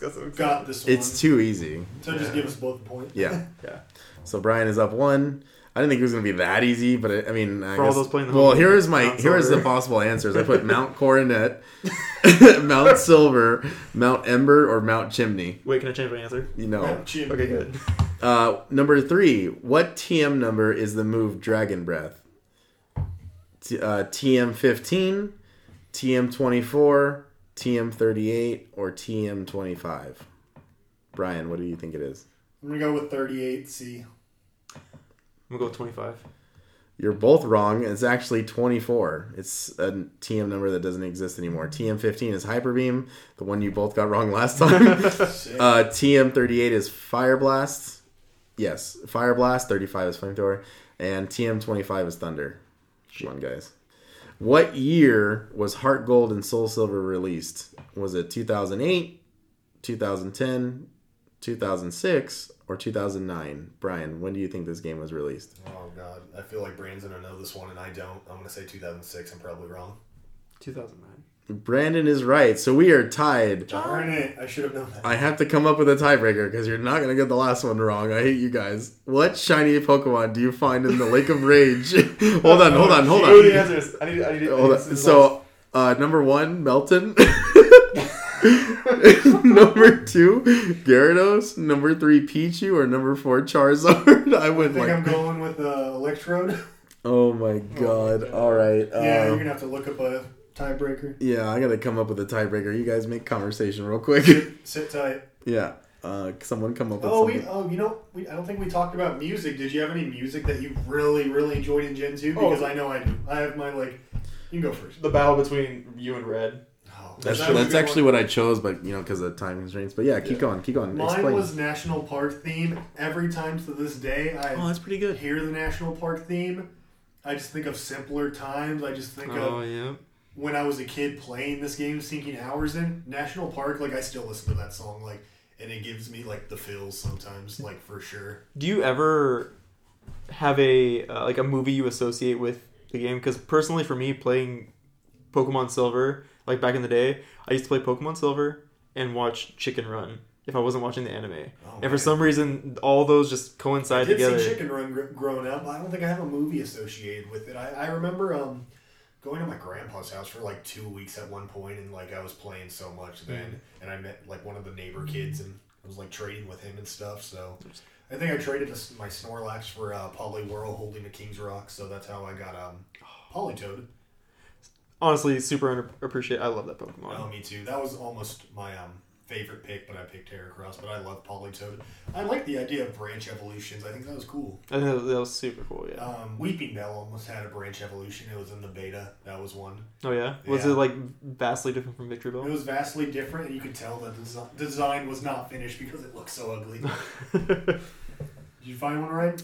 S3: Got.
S2: Got this one.
S1: It's too easy.
S2: so just give us both a point.
S1: Yeah. <laughs>
S3: Yeah.
S1: So Brian is up one. I didn't think it was gonna be that easy, but I, I mean, I
S3: For all those playing the
S1: well, here is my here is the possible answers. I put <laughs> Mount Coronet, Mount Silver, Mount Ember, or Mount Chimney.
S3: Wait, can I change my answer?
S1: You know.
S2: Chim-
S3: Okay, good.
S1: Uh, number three. What TM number is the move Dragon Breath? T- uh, TM fifteen, TM twenty four, TM thirty eight, or TM twenty five. Brian, what do you think it is?
S2: I'm gonna go with 38C.
S3: I'm gonna go with 25.
S1: You're both wrong. It's actually 24. It's a TM number that doesn't exist anymore. TM15 is Hyper Beam, the one you both got wrong last time. <laughs> <laughs> Uh, TM38 is Fire Blast. Yes, Fire Blast. 35 is Flamethrower. And TM25 is Thunder. Come on, guys. What year was HeartGold and SoulSilver released? Was it 2008, 2010, 2006, or 2009? Brian, when do you think this game was released?
S2: oh god, I feel like Brandon's gonna know this one and I don't. I'm gonna say 2006. I'm probably wrong.
S3: 2009.
S1: Brandon is right. So we are tied.
S2: Darn it! I should have known that.
S1: I have to come up with a tiebreaker because you're not going to get the last one wrong. I hate you guys. What shiny Pokemon do you find in the Lake of Rage? <laughs> hold on, hold on, hold
S3: Oh, the
S1: on.
S3: answers. I need. I need.
S1: Hold on. So, uh, number one, Meltan. <laughs> number two, Gyarados. Number three, Pichu. Or number four, Charizard. <laughs> I
S2: I
S1: would
S2: think I'm going with uh, Electrode.
S1: Oh my god.
S2: God.
S1: All right.
S2: yeah,
S1: uh,
S2: you're gonna have to look up a tiebreaker.
S1: yeah, I got to come up with a tiebreaker. You guys make conversation real quick.
S2: Sit <laughs> tight.
S1: yeah. Uh, someone come up with
S2: Oh,
S1: something.
S2: we, oh, you know, we, I don't think we talked about music. Did you have any music that you really, really enjoyed in Gen 2? Because
S3: Oh.
S2: I know I do. I have my, like, you can go first.
S3: the battle between you and Red.
S2: Oh,
S1: That's
S2: that
S1: that's actually
S2: one.
S1: what I chose, but you know, because of time constraints. But yeah, keep
S3: Yeah.
S1: going, keep going.
S2: Mine
S1: Explain.
S2: was National Park theme. Every time to this day, I
S1: oh, that's pretty good.
S2: hear the National Park theme. I just think of simpler times. I just think
S3: Oh
S2: of
S3: yeah.
S2: When I was a kid playing this game, sinking hours in National Park. Like I still listen to that song, like, and it gives me like the feels sometimes, like for sure.
S3: Do you ever have a uh, like a movie you associate with the game? Because personally, for me, playing Pokemon Silver, like back in the day, I used to play Pokemon Silver and watch Chicken Run if I wasn't watching the anime.
S2: Oh,
S3: and for some reason, all those just
S2: I
S3: coincide
S2: did
S3: together.
S2: see Chicken Run gr- growing up. I don't think I have a movie associated with it. I, I remember um, going to my grandpa's house for like two weeks at one point, and like I was playing so much then, and I met like one of the neighbor kids, and I was like trading with him and stuff. So I think I traded a my Snorlax for uh, Poliwhirl holding a King's Rock, so that's how I got um, Politoed.
S3: Honestly, super under- appreciate. I love that Pokemon.
S2: Oh, me too. That was almost my um, favorite pick, but I picked Heracross. But I love Politoed. I like the idea of branch evolutions. I think that was cool.
S3: I think that, that was super cool. Yeah.
S2: Um, Weepinbell almost had a branch evolution. It was in the beta. That was one.
S3: oh yeah. Was
S2: yeah.
S3: it like vastly different from Victreebel?
S2: It was vastly different, and you could tell that the desi- design was not finished because it looked so ugly. <laughs> Did you find one right?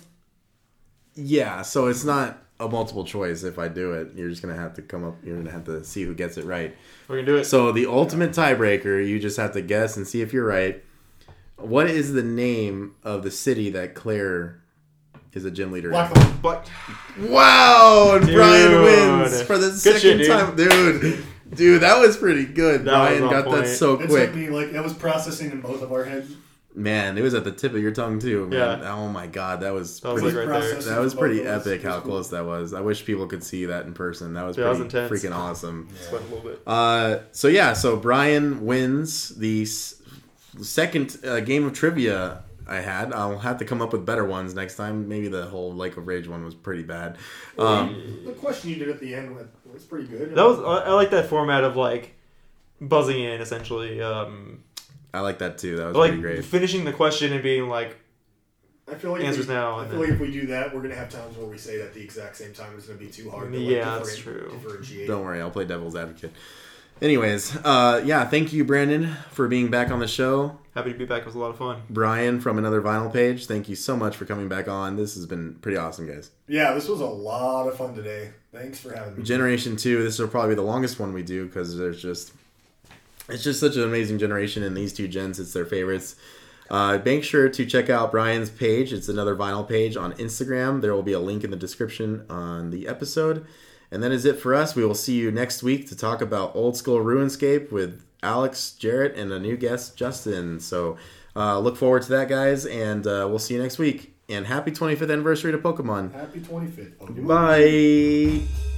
S1: Yeah, so it's not a multiple choice. If I do it, you're just gonna have to come up. You're gonna have to see who gets it right.
S3: We're gonna do it.
S1: So the ultimate tiebreaker, you just have to guess and see if you're right. What is the name of the city that Clair is a gym leader? in?
S2: Blackthorn.
S3: But
S1: Wow, and Brian wins for the
S3: Good
S1: second
S3: shit, dude.
S1: time, dude. Dude, that was pretty good.
S3: That
S1: Brian
S3: was on
S1: got that
S3: point.
S1: so
S2: It took me like it was processing in both of our heads.
S1: Man, it was at the tip of your tongue too, man.
S3: Yeah.
S1: Oh my god, that was
S3: That was
S1: pretty
S3: like right there.
S1: That was pretty epic how
S2: cool.
S1: close that was. I wish people could see that in person. That was
S3: Yeah, that was
S1: freaking awesome.
S3: Sweat a little bit.
S1: Uh, so yeah, so Brian wins the s- second uh, game of trivia I had. I'll have to come up with better ones next time. Maybe the whole Lake of Rage one was pretty bad. Um,
S2: The question you did at the end was, was pretty good.
S3: That was I, I like that format of like buzzing in essentially. Um,
S1: I like that too. That was
S3: like
S1: pretty great.
S3: finishing the question and being like,
S2: I feel like
S3: answers
S2: if we,
S3: now
S2: I
S3: and
S2: feel
S3: then-
S2: like if we do that, we're gonna have times where we say that the exact same time. It's gonna be too hard. To, like,
S3: Yeah, that's true.
S1: Don't worry, I'll play devil's advocate. Anyways, uh, yeah, thank you, Brandon, for being back on the show.
S3: happy to be back. It was a lot of fun.
S1: Brian from another vinyl page, thank you so much for coming back on. This has been pretty awesome, guys.
S2: Yeah, this was a lot of fun today. Thanks for having me.
S1: Generation two, this will probably be the longest one we do because there's just it's just such an amazing generation, and these two gens, it's their favorites. Uh, make sure to check out Brian's page. It's another vinyl page on Instagram. There will be a link in the description on the episode. And that is it for us. We will see you next week to talk about old school RuneScape with Alex, Jarrett, and a new guest, Justin. So uh, look forward to that, guys, and uh, we'll see you next week. And happy 25th anniversary to Pokemon.
S2: Happy 25th.
S1: Bye.